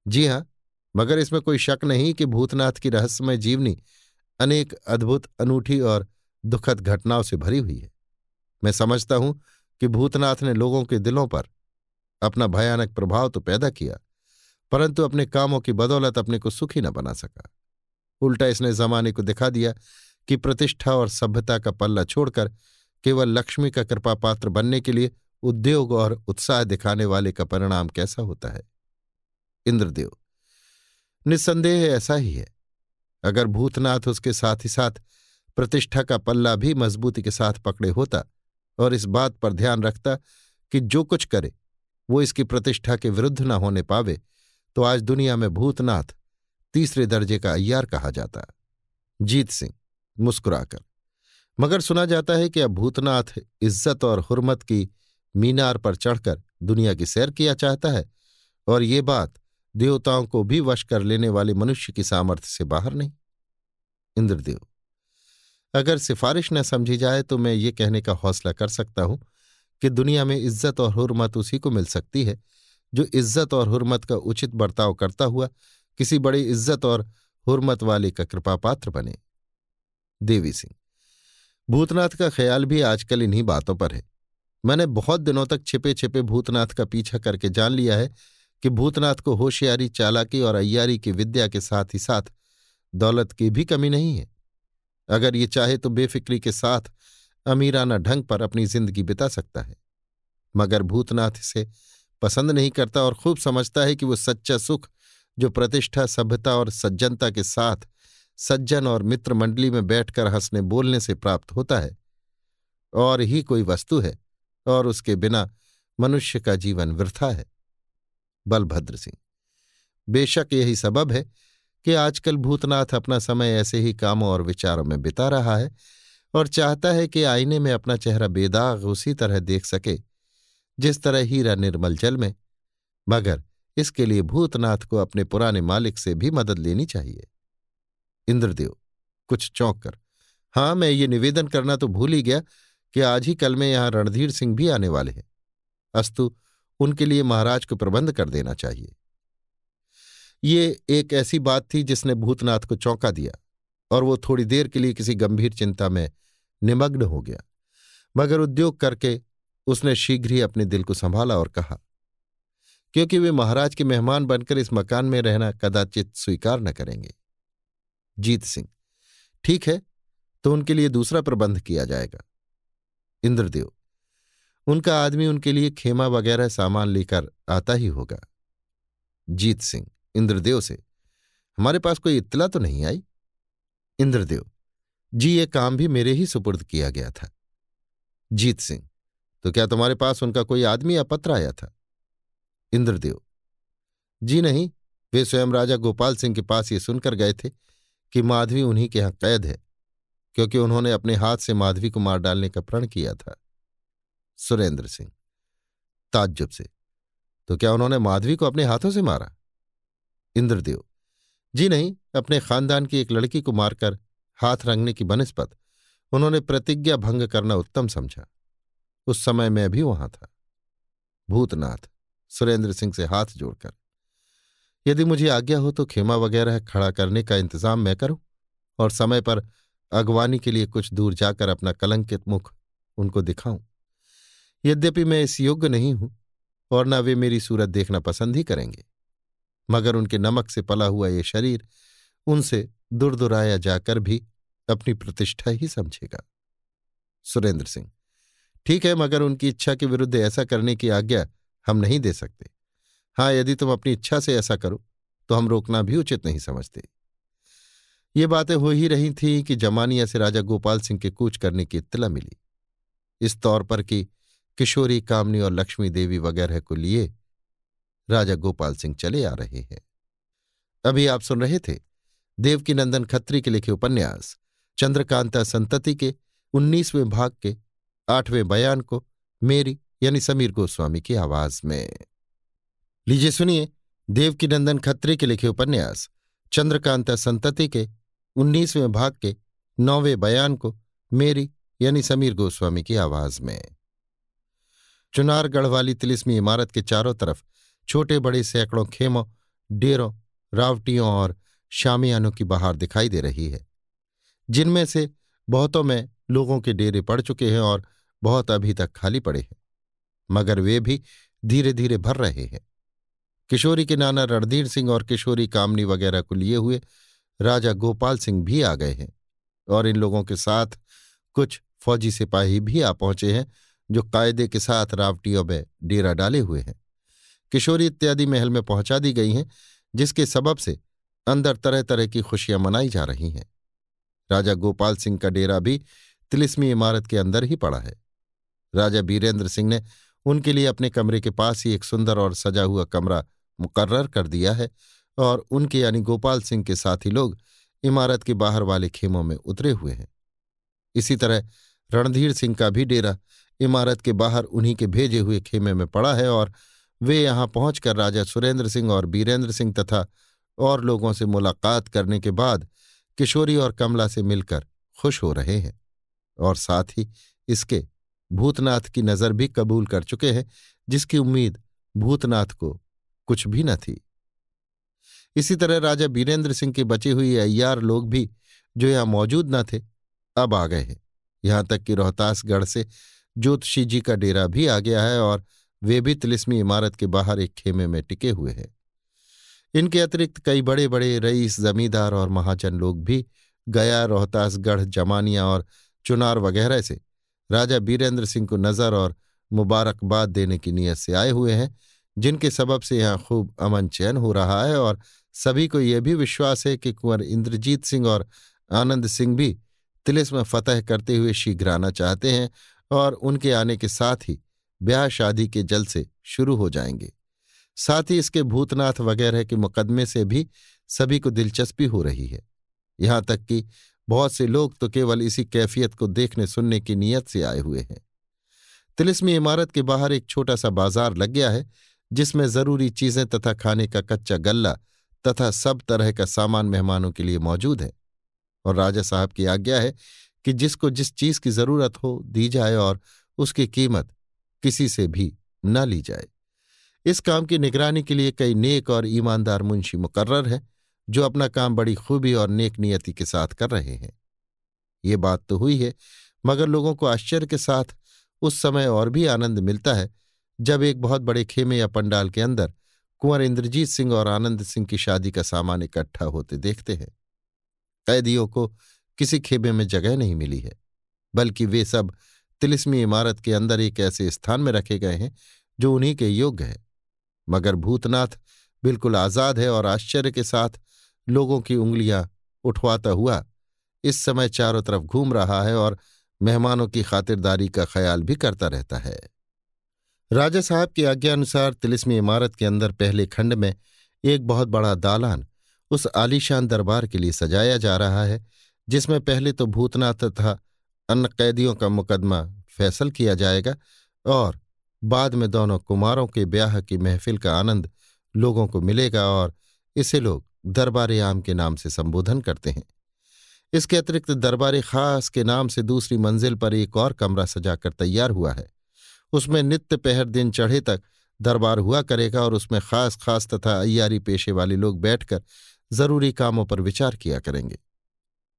जी हाँ, मगर इसमें कोई शक नहीं कि भूतनाथ की रहस्यमय जीवनी अनेक अद्भुत, अनूठी और दुखद घटनाओं से भरी हुई है। मैं समझता हूँ कि भूतनाथ ने लोगों के दिलों पर अपना भयानक प्रभाव तो पैदा किया, परंतु अपने कामों की बदौलत अपने को सुखी न बना सका। उल्टा इसने जमाने को दिखा दिया कि प्रतिष्ठा और सभ्यता का पल्ला छोड़कर केवल लक्ष्मी का कृपा पात्र बनने के लिए उद्योग और उत्साह दिखाने वाले का परिणाम कैसा होता है? इंद्रदेव, निस्संदेह ऐसा ही है। अगर भूतनाथ उसके साथ ही साथ प्रतिष्ठा का पल्ला भी मजबूती के साथ पकड़े होता और इस बात पर ध्यान रखता कि जो कुछ करे, वो इसकी प्रतिष्ठा के विरुद्ध न होने पावे तो आज दुनिया में भूतनाथ तीसरे दर्जे का अय्यार कहा जाता जीत सिंह, मुस्कुराकर। मगर सुना जाता है कि अब भूतनाथ इज़्ज़त और हुरमत की मीनार पर चढ़कर दुनिया की सैर किया चाहता है और ये बात देवताओं को भी वश कर लेने वाले मनुष्य की सामर्थ्य से बाहर नहीं। इंद्रदेव, अगर सिफारिश न समझी जाए तो मैं ये कहने का हौसला कर सकता हूँ कि दुनिया में इज़्ज़त और हुरमत उसी को मिल सकती है जो इज़्ज़त और हुरमत का उचित बर्ताव करता हुआ किसी बड़ी इज़्ज़त और हुरमत वाले का कृपा पात्र बने। देवी सिंह, भूतनाथ का ख्याल भी आजकल इन्हीं बातों पर है। मैंने बहुत दिनों तक छिपे छिपे भूतनाथ का पीछा करके जान लिया है कि भूतनाथ को होशियारी, चालाकी और अय्यारी की विद्या के साथ ही साथ दौलत की भी कमी नहीं है। अगर ये चाहे तो बेफिक्री के साथ अमीराना ढंग पर अपनी ज़िंदगी बिता सकता है। मगर भूतनाथ इसे पसंद नहीं करता और खूब समझता है कि वो सच्चा सुख जो प्रतिष्ठा, सभ्यता और सज्जनता के साथ सज्जन और मित्र मंडली में बैठकर हंसने बोलने से प्राप्त होता है। और ही कोई वस्तु है और उसके बिना मनुष्य का जीवन वृथा है। बलभद्र सिंह, बेशक यही सबब है कि आजकल भूतनाथ अपना समय ऐसे ही कामों और विचारों में बिता रहा है और चाहता है कि आईने में अपना चेहरा बेदाग उसी तरह देख सके, जिस तरह हीरा निर्मल जल में। मगर इसके लिए भूतनाथ को अपने पुराने मालिक से भी मदद लेनी चाहिए। इंद्रदेव, कुछ चौंक कर हाँ मैं ये निवेदन करना तो भूल ही गया कि आज ही कल में यहाँ रणधीर सिंह भी आने वाले हैं। अस्तु, उनके लिए महाराज को प्रबंध कर देना चाहिए। ये एक ऐसी बात थी जिसने भूतनाथ को चौंका दिया और वो थोड़ी देर के लिए किसी गंभीर चिंता में निमग्न हो गया। मगर उद्योग करके उसने शीघ्र ही अपने दिल को संभाला और कहा क्योंकि वे महाराज के मेहमान बनकर इस मकान में रहना कदाचित स्वीकार न करेंगे। जीत सिंह, ठीक है तो उनके लिए दूसरा प्रबंध किया जाएगा। इंद्रदेव, उनका आदमी उनके लिए खेमा वगैरह सामान लेकर आता ही होगा। जीत सिंह, इंद्रदेव से, हमारे पास कोई इत्तला तो नहीं आई? इंद्रदेव, जी ये काम भी मेरे ही सुपुर्द किया गया था। जीत सिंह तो क्या तुम्हारे पास उनका कोई आदमी या पत्र आया था? इंद्रदेव। जी नहीं, वे स्वयं राजा गोपाल सिंह के पास ये सुनकर गए थे कि माधवी उन्हीं के यहाँ कैद है, क्योंकि उन्होंने अपने हाथ से माधवी को मार डालने का प्रण किया था। सुरेंद्र सिंह, ताज्जुब से तो क्या उन्होंने माधवी को अपने हाथों से मारा? इंद्रदेव, जी नहीं, अपने खानदान की एक लड़की को मारकर हाथ रंगने की बनस्पत उन्होंने प्रतिज्ञा भंग करना उत्तम समझा। उस समय मैं भी वहाँ था। भूतनाथ सुरेंद्र सिंह से हाथ जोड़कर, यदि मुझे आज्ञा हो तो खेमा वगैरह खड़ा करने का इंतज़ाम मैं करूँ और समय पर अगवानी के लिए कुछ दूर जाकर अपना कलंकित मुख उनको दिखाऊँ। यद्यपि मैं इस योग्य नहीं हूँ और न वे मेरी सूरत देखना पसंद ही करेंगे, मगर उनके नमक से पला हुआ ये शरीर उनसे दुरदुराया जाकर भी अपनी प्रतिष्ठा ही समझेगा। सुरेंद्र सिंह, ठीक है, मगर उनकी इच्छा के विरुद्ध ऐसा करने की आज्ञा हम नहीं दे सकते। हाँ यदि तुम अपनी इच्छा से ऐसा करो तो हम रोकना भी उचित नहीं समझते। ये बातें हो ही रही थी कि जमानिया से राजा गोपाल सिंह के कूच करने की इत्तला मिली। इस तौर पर कि किशोरी, कामनी और लक्ष्मी देवी वगैरह को लिए राजा गोपाल सिंह चले आ रहे हैं। अभी आप सुन रहे थे देवकी नंदन खत्री के लिखे उपन्यास, चंद्रकांता संतति के उन्नीसवें भाग के आठवें बयान को, मेरी यानी समीर गोस्वामी की आवाज़ में। लीजिए सुनिए देवकी नंदन खत्री के लिखे उपन्यास, चंद्रकांता संतति के, उन्नीसवें भाग के, नौवें बयान को, मेरी, यानी समीर गोस्वामी की आवाज़ में। चुनारगढ़ वाली तिलिस्मी इमारत के चारों तरफ़ छोटे बड़े सैकड़ों खेमों, डेरों, रावटियों और शामियानों की बहार दिखाई दे रही है। जिनमें से बहुतों में लोगों के डेरे पड़ चुके हैं और बहुत अभी तक खाली पड़े हैं। मगर वे भी धीरे धीरे भर रहे हैं। किशोरी के नाना रणधीर सिंह और किशोरी कामनी वगैरह को लिए हुए राजा गोपाल सिंह भी आ गए हैं और इन लोगों के साथ कुछ फौजी सिपाही भी आ पहुँचे हैं, जो कायदे के साथ रावटियों में डेरा डाले हुए हैं। किशोरी इत्यादि महल में पहुँचा दी गई हैं, जिसके सबब से अंदर तरह तरह की खुशियाँ मनाई जा रही हैं। राजा गोपाल सिंह का डेरा भी तिलिस्मी इमारत के अंदर ही पड़ा है। राजा बीरेंद्र सिंह ने उनके लिए अपने कमरे के पास ही एक सुंदर और सजा हुआ कमरा मुकर्र कर दिया है और उनके यानी गोपाल सिंह के साथी लोग इमारत के बाहर वाले खेमों में उतरे हुए हैं। इसी तरह रणधीर सिंह का भी डेरा इमारत के बाहर उन्हीं के भेजे हुए खेमे में पड़ा है और वे यहाँ पहुंचकर राजा सुरेंद्र सिंह और बीरेंद्र सिंह तथा और लोगों से मुलाकात करने के बाद किशोरी और कमला से मिलकर खुश हो रहे हैं और साथ ही इसके भूतनाथ की नज़र भी कबूल कर चुके हैं, जिसकी उम्मीद भूतनाथ को कुछ भी न थी। इसी तरह राजा बीरेंद्र सिंह के बचे हुए अय्यार लोग भी जो यहाँ मौजूद न थे, अब आ गए हैं। यहाँ तक कि रोहतासगढ़ से ज्योतिषी जी का डेरा भी आ गया है और वे भी तिलिस्मी इमारत के बाहर एक खेमे में टिके हुए हैं। इनके अतिरिक्त कई बड़े बड़े रईस, जमींदार और महाजन लोग भी गया, रोहतासगढ़, जमानिया और चुनार वगैरह से राजा बीरेंद्र सिंह को नज़र और मुबारकबाद देने की नीयत से आए हुए हैं, जिनके सबब से यहाँ खूब अमन चैन हो रहा है और सभी को यह भी विश्वास है कि कुंवर इंद्रजीत सिंह और आनंद सिंह भी तिलिस में फतह करते हुए शीघ्र आना चाहते हैं और उनके आने के साथ ही ब्याह शादी के जल से शुरू हो जाएँगे। साथ ही इसके भूतनाथ वगैरह के मुकदमे से भी सभी को दिलचस्पी हो रही है। यहाँ तक कि बहुत से लोग तो केवल इसी कैफियत को देखने सुनने की नीयत से आए हुए हैं। तिलिस्मी इमारत के बाहर एक छोटा सा बाज़ार लग गया है, जिसमें ज़रूरी चीज़ें तथा खाने का कच्चा गल्ला तथा सब तरह का सामान मेहमानों के लिए मौजूद है। और राजा साहब की आज्ञा है कि जिसको जिस चीज़ की ज़रूरत हो, दी जाए और उसकी कीमत किसी से भी न ली जाए। इस काम की निगरानी के लिए कई नेक और ईमानदार मुंशी मुकर्र हैं। जो अपना काम बड़ी खूबी और नेक नियति के साथ कर रहे हैं। ये बात तो हुई है, मगर लोगों को आश्चर्य के साथ उस समय और भी आनंद मिलता है, जब एक बहुत बड़े खेमे या पंडाल के अंदर कुंवर इंद्रजीत सिंह और आनंद सिंह की शादी का सामान इकट्ठा होते देखते हैं। कैदियों को किसी खेमे में जगह नहीं मिली है, बल्कि वे सब तिलिस्मी इमारत के अंदर एक ऐसे स्थान में रखे गए हैं, जो उन्हीं के योग्य है। मगर भूतनाथ बिल्कुल आज़ाद है और आश्चर्य के साथ लोगों की उंगलियाँ उठवाता हुआ इस समय चारों तरफ़ घूम रहा है और मेहमानों की खातिरदारी का ख्याल भी करता रहता है। राजा साहब की आज्ञानुसार तिलिस्मी इमारत के अंदर पहले खंड में एक बहुत बड़ा दालान उस आलीशान दरबार के लिए सजाया जा रहा है, जिसमें पहले तो भूतनाथ तथा अन्य कैदियों का मुकदमा फैसल किया जाएगा और बाद में दोनों कुमारों के ब्याह की महफिल का आनंद लोगों को मिलेगा और इसे लोग दरबार आम के नाम से संबोधन करते हैं। इसके अतिरिक्त दरबार खास के नाम से दूसरी मंजिल पर एक और कमरा सजाकर तैयार हुआ है। उसमें नित्य पहर दिन चढ़े तक दरबार हुआ करेगा और उसमें खास खास तथा अयारी पेशे वाले लोग बैठकर ज़रूरी कामों पर विचार किया करेंगे।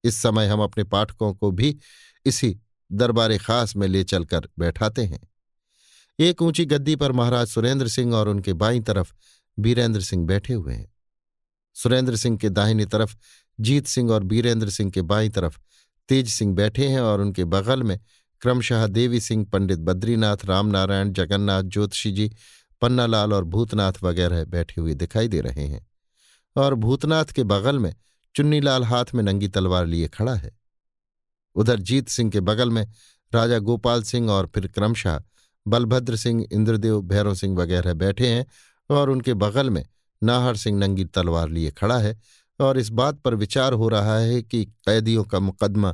इस समय हम अपने पाठकों को भी इसी दरबार खास में ले चलकर बैठाते हैं। एक ऊँची गद्दी पर महाराज सुरेंद्र सिंह और उनके बाईं तरफ़ बीरेंद्र सिंह बैठे हुए हैं। सुरेंद्र सिंह के दाहिनी तरफ़, जीत सिंह और बीरेंद्र सिंह के बाईं तरफ़। तेज सिंह बैठे हैं और उनके बगल में क्रमशः देवी सिंह, पंडित बद्रीनाथ, रामनारायण, जगन्नाथ, ज्योतिषी जी, पन्नालाल और भूतनाथ वगैरह बैठे हुए दिखाई दे रहे हैं। और भूतनाथ के बगल में चुन्नीलाल हाथ में नंगी तलवार लिए खड़ा है। उधर जीत सिंह के बगल में राजा गोपाल सिंह और फिर क्रमशः बलभद्र सिंह, इंद्रदेव, भैरव सिंह वगैरह बैठे हैं और उनके बगल में नाहर सिंह नंगी तलवार लिए खड़ा है और इस बात पर विचार हो रहा है कि कैदियों का मुकदमा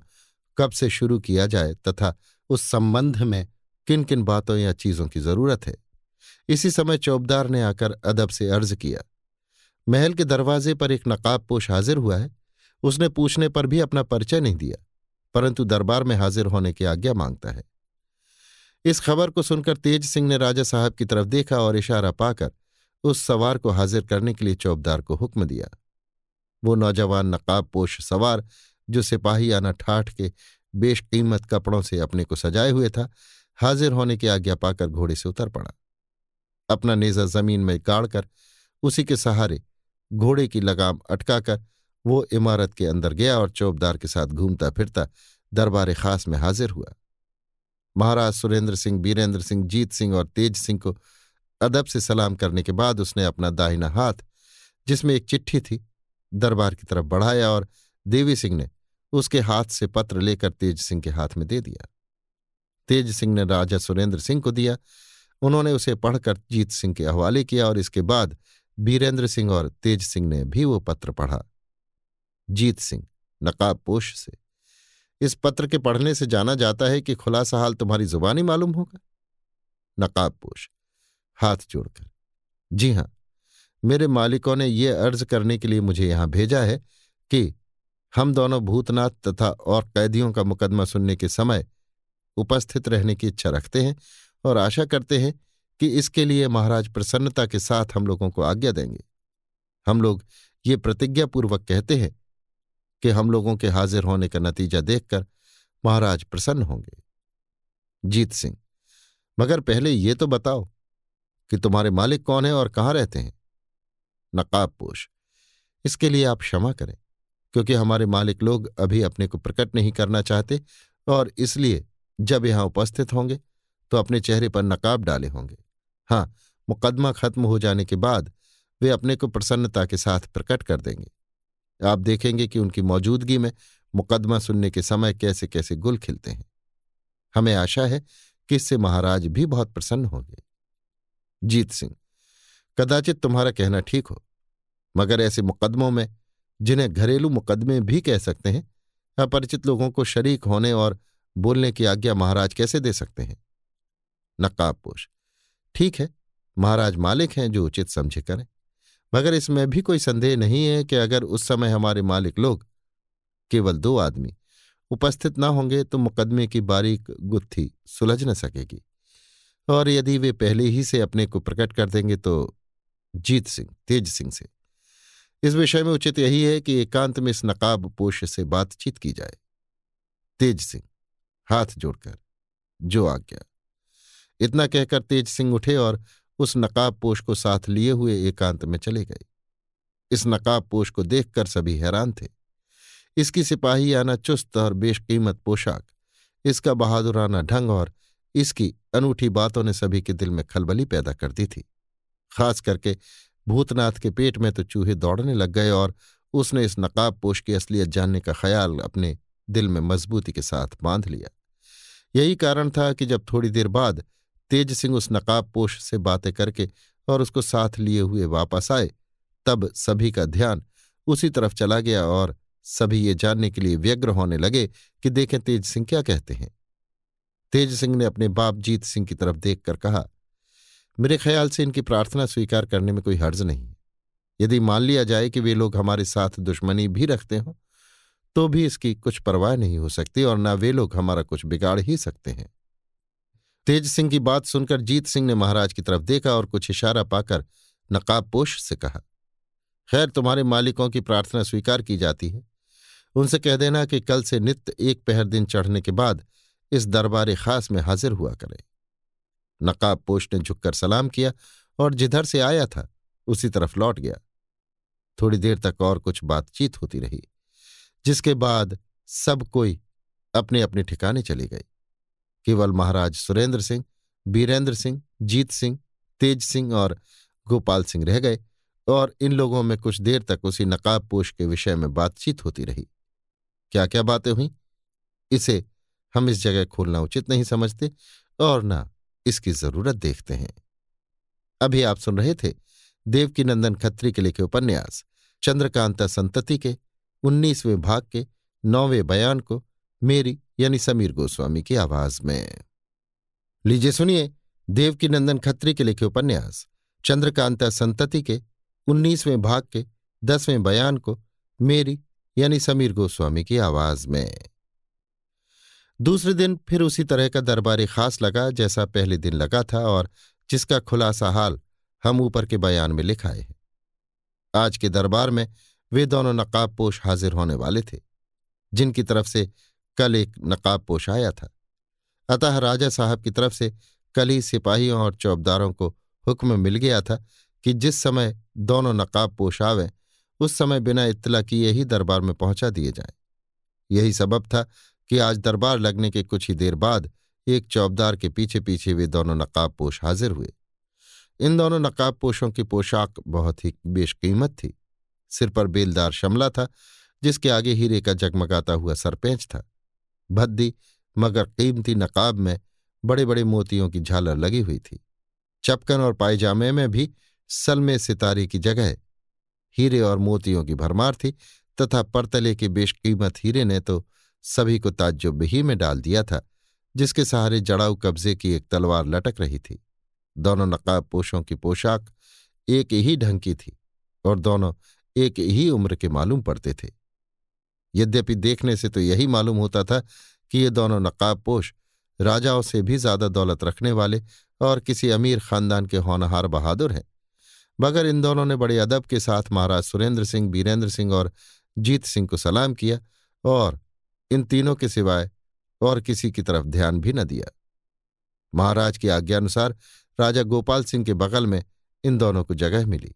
कब से शुरू किया जाए तथा उस संबंध में किन किन बातों या चीज़ों की ज़रूरत है। इसी समय चौबदार ने आकर अदब से अर्ज़ किया, महल के दरवाजे पर एक नकाब पोश हाजिर हुआ है। उसने पूछने पर भी अपना परिचय नहीं दिया, परंतु दरबार में हाजिर होने की आज्ञा माँगता है। इस खबर को सुनकर तेज सिंह ने राजा साहब की तरफ़ देखा और इशारा पाकर उस सवार को हाजिर करने के लिए चौबदार को हुक्म दिया। वो नौजवान नकाब पोश सवार, जो सिपाही आना ठाठ के बेशकीमत कपड़ों से अपने को सजाए हुए था, हाजिर होने की आज्ञा पाकर घोड़े से उतर पड़ा। अपना नेजा ज़मीन में गाड़कर उसी के सहारे घोड़े की लगाम अटकाकर वो इमारत के अंदर गया और चौबदार के साथ घूमता फिरता दरबार खास में हाजिर हुआ। महाराज सुरेंद्र सिंह, बीरेंद्र सिंह, जीत सिंह और तेज सिंह को अदब से सलाम करने के बाद उसने अपना दाहिना हाथ, जिसमें एक चिट्ठी थी, दरबार की तरफ़ बढ़ाया और देवी सिंह ने उसके हाथ से पत्र लेकर तेज सिंह के हाथ में दे दिया। तेज सिंह ने राजा सुरेंद्र सिंह को दिया। उन्होंने उसे पढ़कर जीत सिंह के हवाले किया और इसके बाद बीरेंद्र सिंह और तेज सिंह ने भी वो पत्र पढ़ा। जीत सिंह, नकाब पोश से। इस पत्र के पढ़ने से जाना जाता है कि खुलासा हाल तुम्हारी जुबानी मालूम होगा। नकाब पोश हाथ जोड़कर। जी हाँ, मेरे मालिकों ने ये अर्ज़ करने के लिए मुझे यहाँ भेजा है कि हम दोनों भूतनाथ तथा और कैदियों का मुकदमा सुनने के समय उपस्थित रहने की इच्छा रखते हैं और आशा करते हैं कि इसके लिए महाराज प्रसन्नता के साथ हम लोगों को आज्ञा देंगे। हम लोग ये प्रतिज्ञापूर्वक कहते हैं कि हम लोगों के हाजिर होने का नतीजा देखकर महाराज प्रसन्न होंगे। जीत सिंह, मगर पहले ये तो बताओ कि तुम्हारे मालिक कौन है और कहाँ रहते हैं? नकाबपोश इसके लिए आप क्षमा करें, क्योंकि हमारे मालिक लोग अभी अपने को प्रकट नहीं करना चाहते और इसलिए जब यहाँ उपस्थित होंगे तो अपने चेहरे पर नकाब डाले होंगे। हाँ मुकदमा खत्म हो जाने के बाद वे अपने को प्रसन्नता के साथ प्रकट कर देंगे। आप देखेंगे कि उनकी मौजूदगी में मुकदमा सुनने के समय कैसे कैसे गुल खिलते हैं। हमें आशा है कि इससे महाराज भी बहुत प्रसन्न होंगे। जीत सिंह। कदाचित तुम्हारा कहना ठीक हो, मगर ऐसे मुकदमों में, जिन्हें घरेलू मुकदमे भी कह सकते हैं, अपरिचित लोगों को शरीक होने और बोलने की आज्ञा महाराज कैसे दे सकते हैं? नकाबपोश ठीक है, महाराज मालिक हैं जो उचित समझे करें, मगर इसमें भी कोई संदेह नहीं है कि अगर उस समय हमारे मालिक लोग, केवल दो आदमी, उपस्थित न होंगे तो मुकदमे की बारीक गुत्थी सुलझ न सकेगी। और यदि वे पहले ही से अपने को प्रकट कर देंगे तो जीत सिंह, तेज सिंह से। इस विषय में उचित यही है कि एकांत में इस नकाब पोष से बातचीत की जाए। तेज सिंह, हाथ जोड़कर, जो आ गया इतना कहकर तेज सिंह उठे और उस नकाब पोष को साथ लिए हुए एकांत में चले गए। इस नकाब पोष को देखकर सभी हैरान थे। इसकी सिपाही आना चुस्त और बेशकीमत पोशाक, इसका बहादुराना ढंग और इसकी अनूठी बातों ने सभी के दिल में खलबली पैदा कर दी थी। खास करके भूतनाथ के पेट में तो चूहे दौड़ने लग गए और उसने इस नकाब पोष की असलियत जानने का ख्याल अपने दिल में मजबूती के साथ बाँध लिया। यही कारण था कि जब थोड़ी देर बाद तेज सिंह उस नकाब पोष से बातें करके और उसको साथ लिए हुए वापस आए, तब सभी का ध्यान उसी तरफ़ चला गया और सभी ये जानने के लिए व्यग्र होने लगे कि देखें तेज सिंह क्या कहते हैं। तेज सिंह ने अपने बाप जीत सिंह की तरफ़ देखकर कहा, मेरे ख्याल से इनकी प्रार्थना स्वीकार करने में कोई हर्ज नहीं यदि मान लिया जाए कि वे लोग हमारे साथ दुश्मनी भी रखते हों तो भी इसकी कुछ परवाह नहीं हो सकती और न वे लोग हमारा कुछ बिगाड़ ही सकते हैं। तेज सिंह की बात सुनकर जीत सिंह ने महाराज की तरफ़ देखा और कुछ इशारा पाकर नकाबपोश से कहा, खैर, तुम्हारे मालिकों की प्रार्थना स्वीकार की जाती है। उनसे कह देना कि कल से नित्य एक पहर दिन चढ़ने के बाद इस दरबार खास में हाजिर हुआ करें। नकाबपोश ने झुककर सलाम किया और जिधर से आया था, उसी तरफ़ लौट गया। थोड़ी देर तक और कुछ बातचीत होती रही, जिसके बाद सब कोई अपने अपने ठिकाने चले गए। केवल महाराज सुरेंद्र सिंह, बीरेंद्र सिंह, जीत सिंह, तेज सिंह और गोपाल सिंह रह गए और इन लोगों में कुछ देर तक उसी नकाब पोष के विषय में बातचीत होती रही। क्या क्या बातें हुई? इसे हम इस जगह खोलना उचित नहीं समझते और ना इसकी ज़रूरत देखते हैं। अभी आप सुन रहे थे देवकी नंदन खत्री के लिखे उपन्यास, चंद्रकांता संतति के, उन्नीसवें भाग के, नौवें बयान को, मेरी यानी समीर गोस्वामी की आवाज़ में। लीजिए सुनिए देवकी नंदन खत्री के लिखे उपन्यास, चंद्रकांता संतति के, उन्नीसवें भाग के, दसवें बयान को, मेरी यानी समीर गोस्वामी की आवाज़ में। दूसरे दिन फिर उसी तरह का दरबारी खास लगा जैसा पहले दिन लगा था और जिसका खुलासा हाल हम ऊपर के बयान में लिखाए हैं। आज के दरबार में वे दोनों नकाबपोश हाजिर होने वाले थे, जिनकी तरफ़ से कल एक नकाब पोश आया था। अतः राजा साहब की तरफ़ से कल ही सिपाहियों और चौबदारों को हुक्म मिल गया था कि जिस समय दोनों नकाब पोश आवें, उस समय बिना इत्तला किए ही दरबार में पहुँचा दिए जाएँ। यही सबब था कि आज दरबार लगने के कुछ ही देर बाद एक चौबदार के पीछे पीछे वे दोनों नकाब पोश हाजिर हुए। इन दोनों नकाबपोशों की पोशाक बहुत ही बेशकीमत थी। सिर पर बेलदार शमला था, जिसके आगे हीरे का जगमगाता हुआ सरपेंच था। भद्दी, मगर कीमती नकाब में बड़े बड़े मोतियों की झालर लगी हुई थी। चपकन और पायजामे में भी सलमे सितारे की जगह हीरे और मोतियों की भरमार थी, तथा परतले के बेशकीमत हीरे ने तो सभी को ताज्जुब ही में डाल दिया था, जिसके सहारे जड़ाऊ कब्जे की एक तलवार लटक रही थी। दोनों नकाब पोशों की पोशाक एक ही ढंग की थी और दोनों एक ही उम्र के मालूम पड़ते थे। यद्यपि देखने से तो यही मालूम होता था कि ये दोनों नकाब नकाबपोश राजाओं से भी ज़्यादा दौलत रखने वाले और किसी अमीर खानदान के होनहार बहादुर हैं। मगर इन दोनों ने बड़े अदब के साथ महाराज सुरेंद्र सिंह, बीरेंद्र सिंह और जीत सिंह को सलाम किया और इन तीनों के सिवाय और किसी की तरफ़ ध्यान भी न दिया। महाराज की आज्ञानुसार राजा गोपाल सिंह के बगल में इन दोनों को जगह मिली।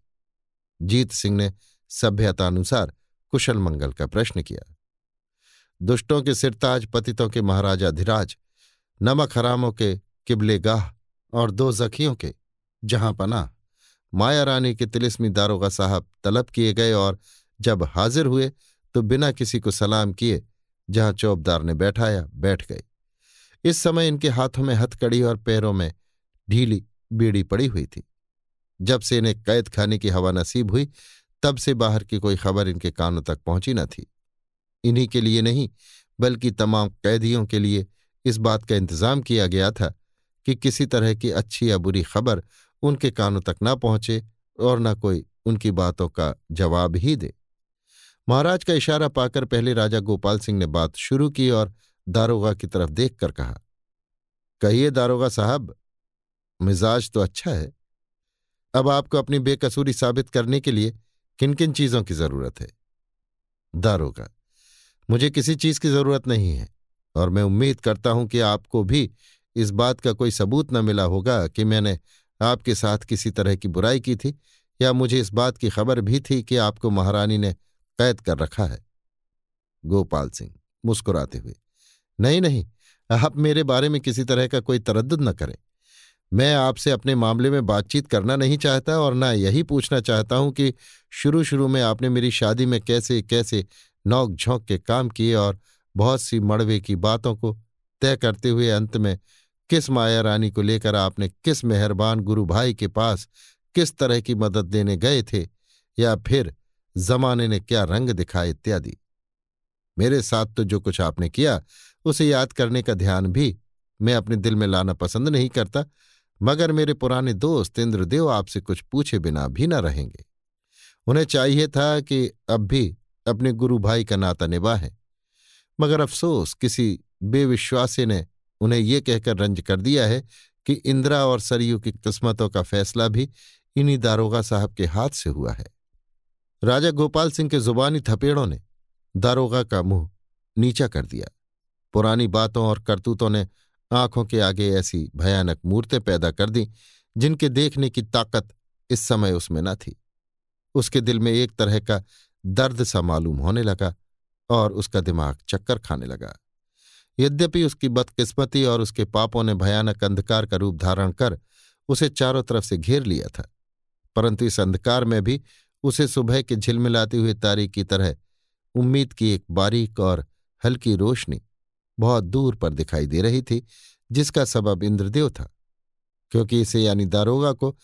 जीत सिंह ने सभ्यतानुसार कुशल मंगल का प्रश्न किया। दुष्टों के सिरताज, पतितों के महाराजा धीराज, नमक हरामों के किबले गाह और दो जखियों के जहाँ पना माया रानी के तिलिस्मी दारोगा साहब तलब किए गए और जब हाजिर हुए तो बिना किसी को सलाम किए जहाँ चौबदार ने बैठाया, बैठ गए इस समय इनके हाथों में हथकड़ी और पैरों में ढीली बीड़ी पड़ी हुई थी। जब से इन्हें कैद खाने की हवा नसीब हुई, तब से बाहर की कोई खबर इनके कानों तक पहुँची न थी। इन्हीं के लिए नहीं, बल्कि तमाम कैदियों के लिए इस बात का इंतज़ाम किया गया था कि किसी तरह की अच्छी या बुरी खबर उनके कानों तक न पहुँचे और न कोई उनकी बातों का जवाब ही दे। महाराज का इशारा पाकर पहले राजा गोपाल सिंह ने बात शुरू की और दारोगा की तरफ़ देखकर कहा, कहिए दारोगा साहब, मिजाज तो अच्छा है। अब आपको अपनी बेकसूरी साबित करने के लिए किन किन चीज़ों की ज़रूरत है? दारोगा, मुझे किसी चीज़ की ज़रूरत नहीं है और मैं उम्मीद करता हूँ कि आपको भी इस बात का कोई सबूत न मिला होगा कि मैंने आपके साथ किसी तरह की बुराई की थी या मुझे इस बात की खबर भी थी कि आपको महारानी ने कैद कर रखा है। गोपाल सिंह मुस्कुराते हुए, नहीं नहीं, आप मेरे बारे में किसी तरह का कोई तरद न करें। मैं आपसे अपने मामले में बातचीत करना नहीं चाहता और न यही पूछना चाहता हूँ कि शुरू शुरू में आपने मेरी शादी में कैसे कैसे नौक झोंक के काम किए और बहुत सी मड़वे की बातों को तय करते हुए अंत में किस माया रानी को लेकर आपने किस मेहरबान गुरु भाई के पास किस तरह की मदद देने गए थे या फिर जमाने ने क्या रंग दिखा इत्यादि। मेरे साथ तो जो कुछ आपने किया, उसे याद करने का ध्यान भी मैं अपने दिल में लाना पसंद नहीं करता, मगर मेरे पुराने दोस्त इंद्रदेव आपसे कुछ पूछे बिना भी न रहेंगे। उन्हें चाहिए था कि अब भी अपने गुरु भाई का नाता निभाएँ मगर अफसोस, किसी बेविश्वासी ने उन्हें ये कहकर रंज कर दिया है कि इंदिरा और सरयू की किस्मतों का फैसला भी इन्हीं दारोगा साहब के हाथ से हुआ है। राजा गोपाल सिंह के जुबानी थपेड़ों ने दारोगा का मुँह नीचा कर दिया। पुरानी बातों और करतूतों ने आँखों के आगे ऐसी भयानक मूर्तें पैदा कर दी, जिनके देखने की ताकत इस समय उसमें न थी। उसके दिल में एक तरह का दर्द सा मालूम होने लगा और उसका दिमाग चक्कर खाने लगा। यद्यपि उसकी बदकिस्मती और उसके पापों ने भयानक अंधकार का रूप धारण कर उसे चारों तरफ़ से घेर लिया था, परंतु इस अंधकार में भी उसे सुबह के झिलमिलाते हुए तारीख की तरह उम्मीद की एक बारीक और हल्की रोशनी बहुत दूर पर दिखाई दे रही थी, जिसका सबब इंद्रदेव था, क्योंकि इसे यानी दारोगा को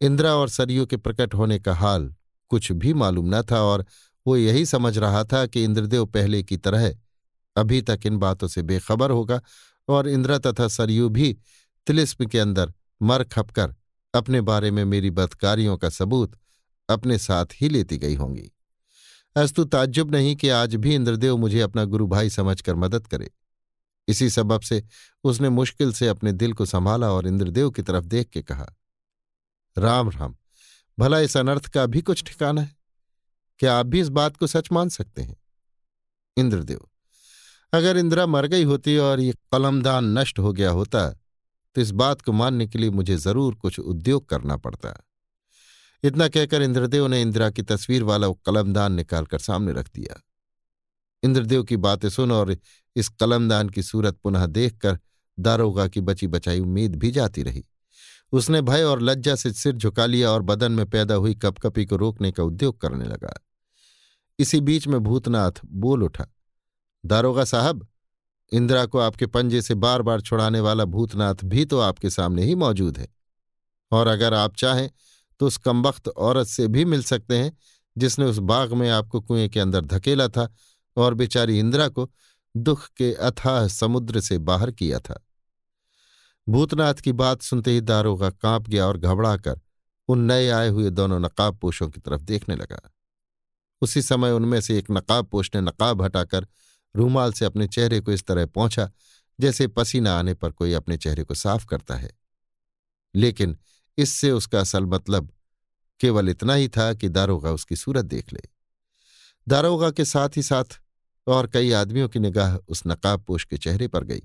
इंदिरा और सरयू के प्रकट होने का हाल कुछ भी मालूम न था और वो यही समझ रहा था कि इंद्रदेव पहले की तरह अभी तक इन बातों से बेखबर होगा और इंद्रा तथा सरयू भी तिलिस्म के अंदर मर खपकर अपने बारे में मेरी बदकारियों का सबूत अपने साथ ही लेती गई होंगी। अस्तु ताज्जुब नहीं कि आज भी इंद्रदेव मुझे अपना गुरु भाई समझकर मदद करे। इसी सबब से उसने मुश्किल से अपने दिल को संभाला और इंद्रदेव की तरफ़ देख के कहा, राम राम, भला इस अनर्थ का भी कुछ ठिकाना है? क्या आप भी इस बात को सच मान सकते हैं? इंद्रदेव, अगर इंदिरा मर गई होती और ये कलमदान नष्ट हो गया होता तो इस बात को मानने के लिए मुझे ज़रूर कुछ उद्योग करना पड़ता। इतना कहकर इंद्रदेव ने इंदिरा की तस्वीर वाला वो कलमदान निकालकर सामने रख दिया। इंद्रदेव की बातें सुन और इस कलमदान की सूरत पुनः देखकर दारोगा की बची बचाई उम्मीद भी जाती रही। उसने भय और लज्जा से सिर झुका लिया और बदन में पैदा हुई कपकपी को रोकने का उद्योग करने लगा। इसी बीच में भूतनाथ बोल उठा, दारोगा साहब, इंदिरा को आपके पंजे से बार बार छुड़ाने वाला भूतनाथ भी तो आपके सामने ही मौजूद है। और अगर आप चाहें तो उस कमबख्त औरत से भी मिल सकते हैं, जिसने उस बाग में आपको कुएँ के अंदर धकेला था और बेचारी इंदिरा को दुख के अथाह समुद्र से बाहर किया था। भूतनाथ की बात सुनते ही दारोगा काँप गया और घबरा कर उन नए आए हुए दोनों नकाब पोशों की तरफ़ देखने लगा। उसी समय उनमें से एक नकाब पोश ने नकाब हटाकर रूमाल से अपने चेहरे को इस तरह पहुँचा, जैसे पसीना आने पर कोई अपने चेहरे को साफ़ करता है। लेकिन इससे उसका असल मतलब केवल इतना ही था कि दारोगा उसकी सूरत देख ले। दारोगा के साथ ही साथ और कई आदमियों की निगाह उस नकाब पोश के चेहरे पर गई,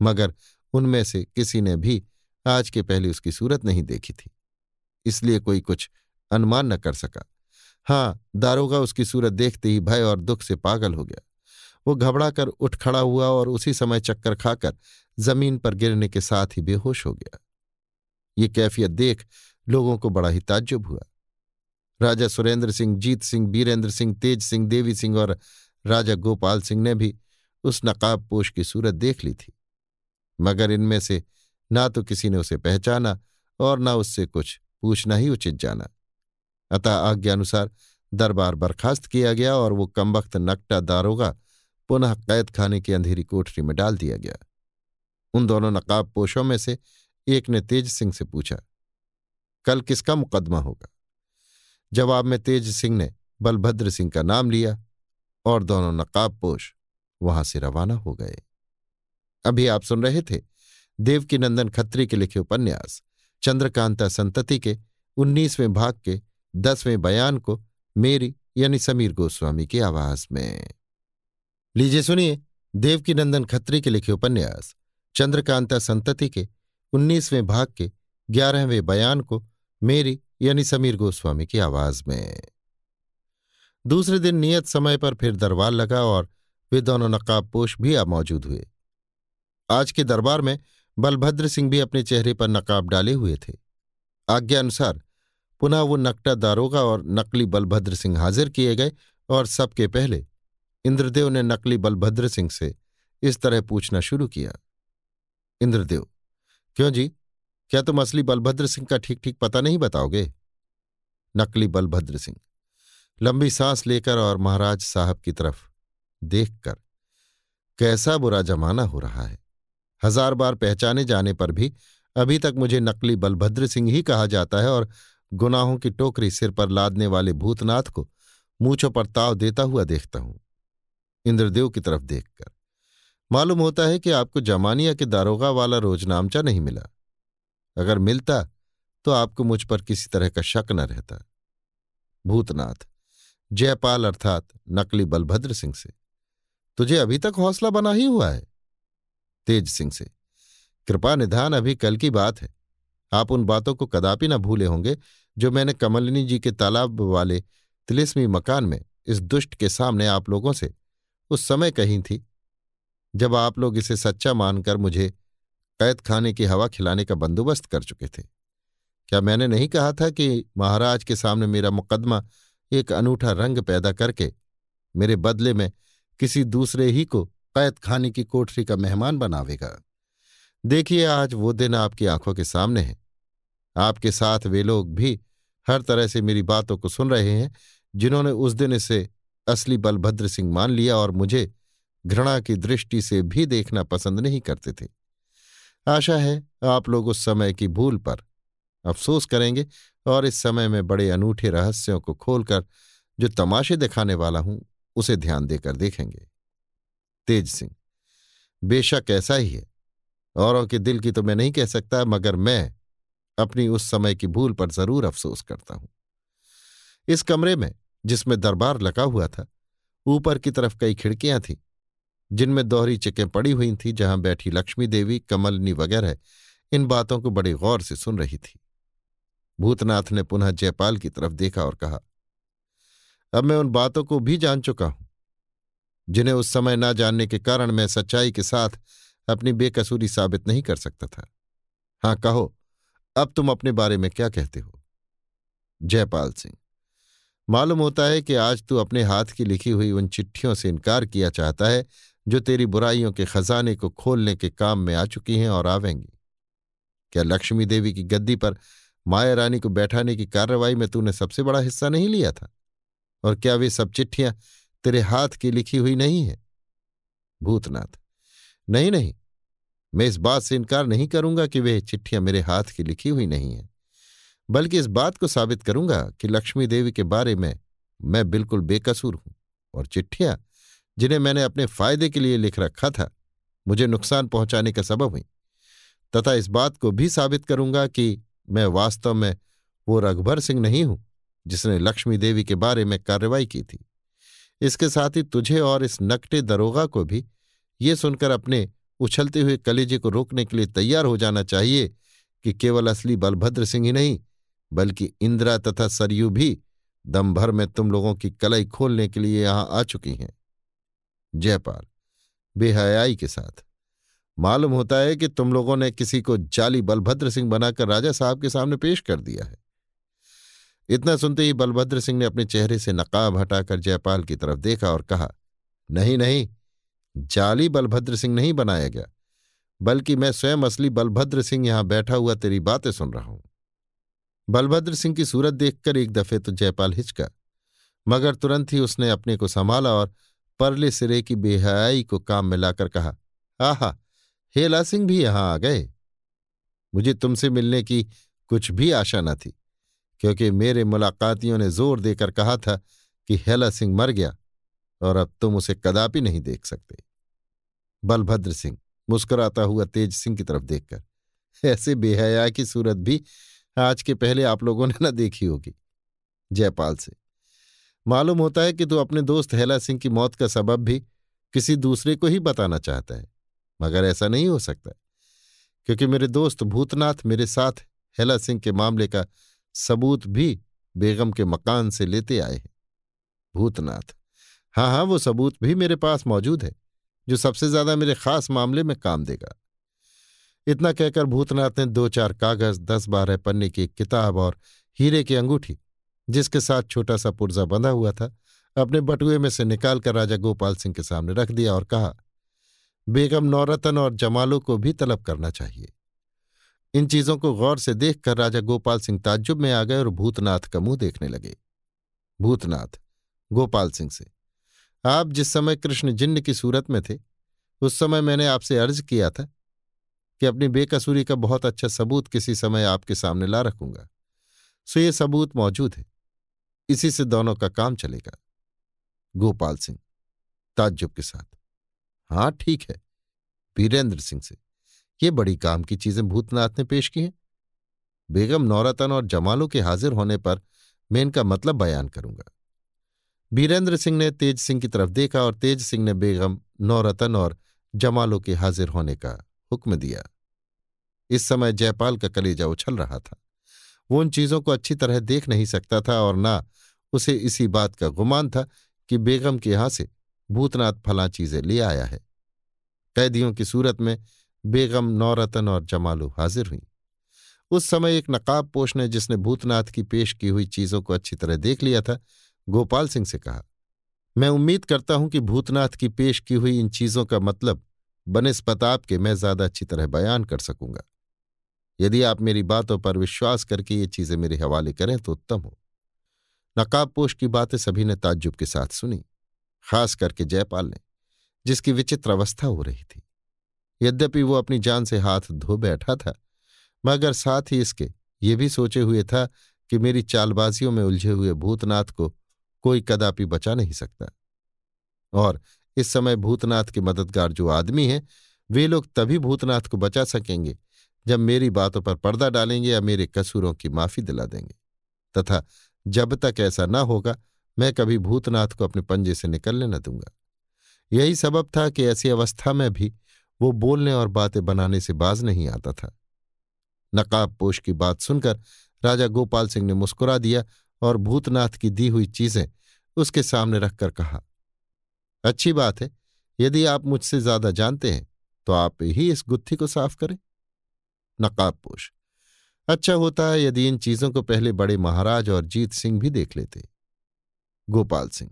मगर उनमें से किसी ने भी आज के पहले उसकी सूरत नहीं देखी थी, इसलिए कोई कुछ अनुमान न कर सका। हाँ दारोगा उसकी सूरत देखते ही भय और दुख से पागल हो गया। वो घबरा कर उठ खड़ा हुआ और उसी समय चक्कर खाकर ज़मीन पर गिरने के साथ ही बेहोश हो गया। ये कैफियत देख लोगों को बड़ा ही ताज्जुब हुआ। राजा सुरेंद्र सिंह, जीत सिंह, बीरेंद्र सिंह, तेज सिंह, देवी सिंह और राजा गोपाल सिंह ने भी उस नकाब पोश की सूरत देख ली थी। मगर इनमें से ना तो किसी ने उसे पहचाना और न उससे कुछ पूछना ही उचित जाना। अतः आज्ञानुसार दरबार बर्खास्त किया गया और वो कमबख्त नकटा दारोगा पुनः कैद खाने की अंधेरी कोठरी में डाल दिया गया। उन दोनों नकाब पोशों में से एक ने तेज सिंह से पूछा, कल किसका मुकदमा होगा? जवाब में तेज सिंह ने, बलभद्र सिंह का नाम लिया और दोनों नकाब पोश वहाँ से रवाना हो गए। अभी आप सुन रहे थे देवकी नंदन खत्री के लिखे उपन्यास, चंद्रकांता संतति के उन्नीसवें भाग के दसवें बयान को मेरी यानी समीर गोस्वामी की आवाज़ में। लीजिए सुनिए देवकी नंदन खत्री के लिखे उपन्यास, चंद्रकांता संतति के उन्नीसवें भाग के ग्यारहवें बयान को मेरी यानी समीर गोस्वामी की आवाज़ में। दूसरे दिन नियत समय पर फिर दरबार लगा और वे दोनों नकाबपोश भी अब मौजूद हुए। आज के दरबार में बलभद्र सिंह भी अपने चेहरे पर नकाब डाले हुए थे। आज्ञा अनुसार पुनः वो नकटा दारोगा और नकली बलभद्र सिंह हाजिर किए गए और सबके पहले इंद्रदेव ने नकली बलभद्र सिंह से इस तरह पूछना शुरू किया। इंद्रदेव क्यों जी? क्या तुम असली बलभद्र सिंह का ठीक ठीक पता नहीं बताओगे? नकली बलभद्र सिंह। लंबी सांस लेकर और महाराज साहब की तरफ़ देखकर कैसा बुरा जमाना हो रहा है। हज़ार बार पहचाने जाने पर भी अभी तक मुझे नकली बलभद्र सिंह ही कहा जाता है और गुनाहों की टोकरी सिर पर लादने वाले भूतनाथ को मूछों पर ताव देता हुआ देखता हूँ। इंद्रदेव की तरफ़ देखकर। मालूम होता है कि आपको जमानिया के दारोगा वाला रोजनामचा नहीं मिला। अगर मिलता तो आपको मुझ पर किसी तरह का शक न रहता। भूतनाथ, जयपाल अर्थात नकली बलभद्र सिंह से। तुझे अभी तक हौसला बना ही हुआ है? तेज सिंह से। कृपा निधान अभी कल की बात है। आप उन बातों को कदापि न भूले होंगे, जो मैंने कमलिनी जी के तालाब वाले तिलिस्मी मकान में इस दुष्ट के सामने आप लोगों से उस समय कही थी। जब आप लोग इसे सच्चा मानकर मुझे कैद खाने की हवा खिलाने का बंदोबस्त कर चुके थे। क्या मैंने नहीं कहा था कि महाराज के सामने मेरा मुकदमा एक अनूठा रंग पैदा करके मेरे बदले में किसी दूसरे ही को कैद खाने की कोठरी का मेहमान बनावेगा? देखिए, आज वो दिन आपकी आँखों के सामने है। आपके साथ वे लोग भी हर तरह से मेरी बातों को सुन रहे हैं, जिन्होंने उस दिन इसे असली बलभद्र सिंह मान लिया और मुझे घृणा की दृष्टि से भी देखना पसंद नहीं करते थे। आशा है आप लोग उस समय की भूल पर अफसोस करेंगे और इस समय में बड़े अनूठे रहस्यों को खोलकर जो तमाशे दिखाने वाला हूँ, उसे ध्यान देकर देखेंगे। तेज सिंह, बेशक ऐसा ही है। औरों के दिल की तो मैं नहीं कह सकता, मगर मैं अपनी उस समय की भूल पर ज़रूर अफसोस करता हूँ। इस कमरे में, जिसमें दरबार लगा हुआ था, ऊपर की तरफ़ कई खिड़कियाँ थीं जिनमें दोहरी चिकें पड़ी हुई थीं, जहाँ बैठी लक्ष्मी देवी, कमलनी वगैरह, इन बातों को बड़े गौर से सुन रही थी। भूतनाथ ने पुनः जयपाल की तरफ़ देखा और कहा, अब मैं उन बातों को भी जान चुका हूँ, जिन्हें उस समय ना जानने के कारण मैं सच्चाई के साथ अपनी बेकसूरी साबित नहीं कर सकता था। हाँ कहो, अब तुम अपने बारे में क्या कहते हो? जयपाल सिंह, मालूम होता है कि आज तू अपने हाथ की लिखी हुई उन चिट्ठियों से इनकार किया चाहता है जो तेरी बुराइयों के खजाने को खोलने के काम में आ चुकी हैं और आवेंगी। क्या लक्ष्मी देवी की गद्दी पर माया रानी को बैठाने की कार्रवाई में तूने सबसे बड़ा हिस्सा नहीं लिया था? और क्या वे सब चिट्ठियाँ तेरे हाथ की लिखी हुई नहीं है? भूतनाथ, नहीं नहीं। मैं इस बात से इनकार नहीं करूँगा कि वे चिट्ठियाँ मेरे हाथ की लिखी हुई नहीं हैं। बल्कि इस बात को साबित करूँगा कि लक्ष्मी देवी के बारे में मैं बिल्कुल बेकसूर हूँ और चिट्ठियाँ जिन्हें मैंने अपने फ़ायदे के लिए लिख रखा था, मुझे नुकसान पहुँचाने का सबब हुई। तथा इस बात को भी साबित करूँगा कि मैं वास्तव में वो रघुभर सिंह नहीं हूँ, जिसने लक्ष्मी देवी के बारे में कार्रवाई की थी। इसके साथ ही तुझे और इस नकटे दरोगा को भी ये सुनकर अपने उछलते हुए कलेजे को रोकने के लिए तैयार हो जाना चाहिए कि केवल असली बलभद्र सिंह ही नहीं, बल्कि इंदिरा तथा सरयू भी दम भर में तुम लोगों की कलई खोलने के लिए यहाँ आ चुकी हैं। जयपाल, बेहयाई के साथ। मालूम होता है कि तुम लोगों ने किसी को जाली बलभद्र सिंह बनाकर राजा साहब के सामने पेश कर दिया है। इतना सुनते ही बलभद्र सिंह ने अपने चेहरे से नकाब हटाकर जयपाल की तरफ़ देखा और कहा, नहीं नहीं, जाली बलभद्र सिंह नहीं बनाया गया, बल्कि मैं स्वयं असली बलभद्र सिंह यहाँ बैठा हुआ तेरी बातें सुन रहा हूँ। बलभद्र सिंह की सूरत देखकर एक दफे तो जयपाल हिचका, मगर तुरंत ही उसने अपने को संभाला और परले सिरे की बेहयाई को काम में लाकर कहा, आहा, हेला सिंह भी यहाँ आ गए। मुझे तुमसे मिलने की कुछ भी आशा न थी, क्योंकि मेरे मुलाकातियों ने ज़ोर देकर कहा था कि हेला सिंह मर गया और अब तुम उसे कदापि नहीं देख सकते। बलभद्र सिंह, मुस्कुराता हुआ तेज सिंह की तरफ़ देखकर, ऐसे बेहया की सूरत भी आज के पहले आप लोगों ने न देखी होगी। जयपाल से मालूम होता है कि तू अपने दोस्त हेला सिंह की मौत का सबब भी किसी दूसरे को ही बताना चाहता है, मगर ऐसा नहीं हो सकता। क्योंकि मेरे दोस्त भूतनाथ मेरे साथ हेला सिंह के मामले का सबूत भी बेगम के मकान से लेते आए हैं। भूतनाथ। हाँ हाँ वो सबूत भी मेरे पास मौजूद है, जो सबसे ज़्यादा मेरे खास मामले में काम देगा। इतना कहकर भूतनाथ ने दो चार कागज़, दस बारह पन्ने की एक किताब और हीरे की अंगूठी जिसके साथ छोटा सा पुर्जा बंधा हुआ था, अपने बटुए में से निकालकर राजा गोपाल सिंह के सामने रख दिया और कहा, बेगम नौरतन और जमालों को भी तलब करना चाहिए। इन चीज़ों को गौर से देखकर राजा गोपाल सिंह ताज्जुब में आ गए और भूतनाथ का मुँह देखने लगे। भूतनाथ, गोपाल सिंह से, आप जिस समय कृष्ण जिन्न की सूरत में थे, उस समय मैंने आपसे अर्ज़ किया था कि अपनी बेकसूरी का बहुत अच्छा सबूत किसी समय आपके सामने ला रखूँगा। सो ये सबूत मौजूद है। इसी से दोनों का काम चलेगा। गोपाल सिंह, ताज्जुब के साथ। हाँ ठीक है। वीरेंद्र सिंह से। ये बड़ी काम की चीज़ें भूतनाथ ने पेश की हैं। बेगम नौरतन और जमालों के हाजिर होने पर मैं इनका मतलब बयान करूँगा। वीरेंद्र सिंह ने तेज सिंह की तरफ़ देखा और तेज सिंह ने बेगम नौरतन और जमालों के हाजिर होने का हुक्म दिया। इस समय जयपाल का कलेजा उछल रहा था। वो उन चीज़ों को अच्छी तरह देख नहीं सकता था और ना उसे इसी बात का गुमान था कि बेगम के यहाँ से भूतनाथ फला चीज़ें ले आया है। कैदियों की सूरत में बेगम, नौरतन और जमालू हाजिर हुई। उस समय एक नकाब पोष ने जिसने भूतनाथ की पेश की हुई चीज़ों को अच्छी तरह देख लिया था, गोपाल सिंह से कहा, मैं उम्मीद करता हूँ कि भूतनाथ की पेश की हुई इन चीज़ों का मतलब बनस्पताप के मैं ज़्यादा अच्छी तरह बयान कर सकूँगा। यदि आप मेरी बातों पर विश्वास करके ये चीज़ें मेरे हवाले करें तो उत्तम हो। नकाबपोश की बातें सभी ने ताज्जुब के साथ सुनी, खास करके जयपाल ने, जिसकी विचित्र अवस्था हो रही थी। यद्यपि वो अपनी जान से हाथ धो बैठा था, मगर साथ ही इसके ये भी सोचे हुए था कि मेरी चालबाजियों में उलझे हुए भूतनाथ को कोई कदापि बचा नहीं सकता। और इस समय भूतनाथ के मददगार जो आदमी हैं, वे लोग तभी भूतनाथ को बचा सकेंगे जब मेरी बातों पर पर्दा डालेंगे या मेरे कसूरों की माफ़ी दिला देंगे। तथा जब तक ऐसा न होगा, मैं कभी भूतनाथ को अपने पंजे से निकलने न दूँगा। यही सबब था कि ऐसी अवस्था में भी वो बोलने और बातें बनाने से बाज नहीं आता था। नकाब पोश की बात सुनकर राजा गोपाल सिंह ने मुस्कुरा दिया और भूतनाथ की दी हुई चीज़ें उसके सामने रखकर कहा, अच्छी बात है, यदि आप मुझसे ज़्यादा जानते हैं तो आप ही इस गुत्थी को साफ़ करें। नकाबपोश अच्छा होता है यदि इन चीज़ों को पहले बड़े महाराज और जीत सिंह भी देख लेते। गोपाल सिंह,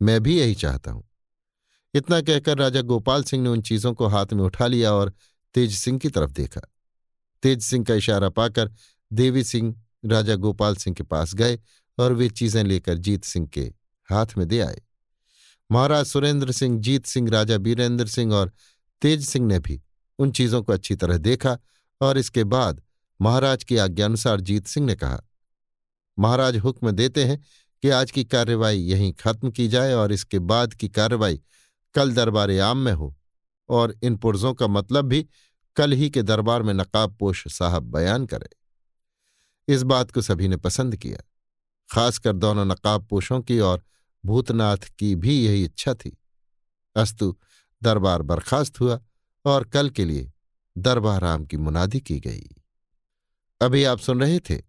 मैं भी यही चाहता हूँ। इतना कहकर राजा गोपाल सिंह ने उन चीज़ों को हाथ में उठा लिया और तेज सिंह की तरफ़ देखा। तेज सिंह का इशारा पाकर देवी सिंह, राजा गोपाल सिंह के पास गए और वे चीज़ें लेकर जीत सिंह के हाथ में दे आए। महाराज सुरेंद्र सिंह, जीत सिंह, राजा बीरेंद्र सिंह और तेज सिंह ने भी उन चीज़ों को अच्छी तरह देखा और इसके बाद महाराज की आज्ञानुसार जीत सिंह ने कहा, महाराज हुक्म देते हैं कि आज की कार्रवाई यहीं खत्म की जाए और इसके बाद की कार्रवाई कल दरबार आम में हो, और इन पुर्जों का मतलब भी कल ही के दरबार में नकाबपोश साहब बयान करे। इस बात को सभी ने पसंद किया, खासकर दोनों नकाबपोशों की और भूतनाथ की भी यही इच्छा थी। अस्तु, दरबार बर्खास्त हुआ और कल के लिए दरबार आम की मुनादी की गई। अभी आप सुन रहे थे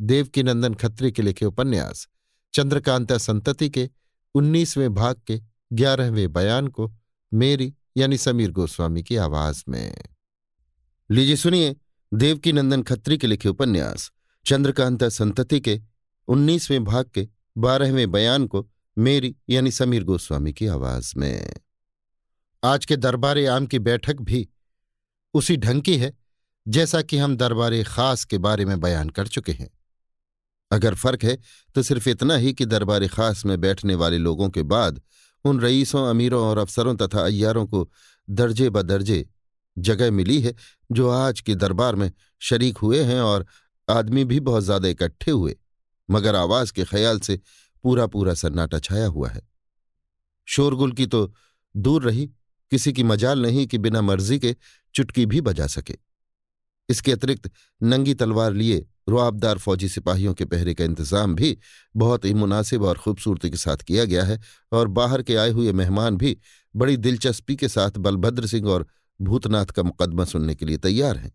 देवकीनंदन खत्री के लिखे उपन्यास, चंद्रकांता संतति के उन्नीसवें भाग के ग्यारहवें बयान को मेरी यानी समीर गोस्वामी की आवाज़ में। लीजिए सुनिए देवकीनंदन खत्री के लिखे उपन्यास, चंद्रकांता संतति के उन्नीसवें भाग के बारहवें बयान को मेरी यानी समीर गोस्वामी की आवाज़ में। आज के दरबार आम की बैठक भी उसी ढंग की है, जैसा कि हम दरबार खास के बारे में बयान कर चुके हैं। अगर फ़र्क है तो सिर्फ़ इतना ही कि दरबार खास में बैठने वाले लोगों के बाद, उन रईसों, अमीरों और अफसरों तथा अय्यारों को दर्जे ब दर्जे जगह मिली है, जो आज के दरबार में शरीक हुए हैं और आदमी भी बहुत ज़्यादा इकट्ठे हुए, मगर आवाज़ के ख्याल से पूरा पूरा सन्नाटा छाया हुआ है। शोरगुल की तो दूर रही, किसी की मजाल नहीं कि बिना मर्ज़ी के चुटकी भी बजा सके। इसके अतिरिक्त, नंगी तलवार लिए रुआबदार फौजी सिपाहियों के पहरे का इंतज़ाम भी बहुत ही मुनासिब और खूबसूरती के साथ किया गया है और बाहर के आए हुए मेहमान भी बड़ी दिलचस्पी के साथ बलभद्र सिंह और भूतनाथ का मुकदमा सुनने के लिए तैयार हैं।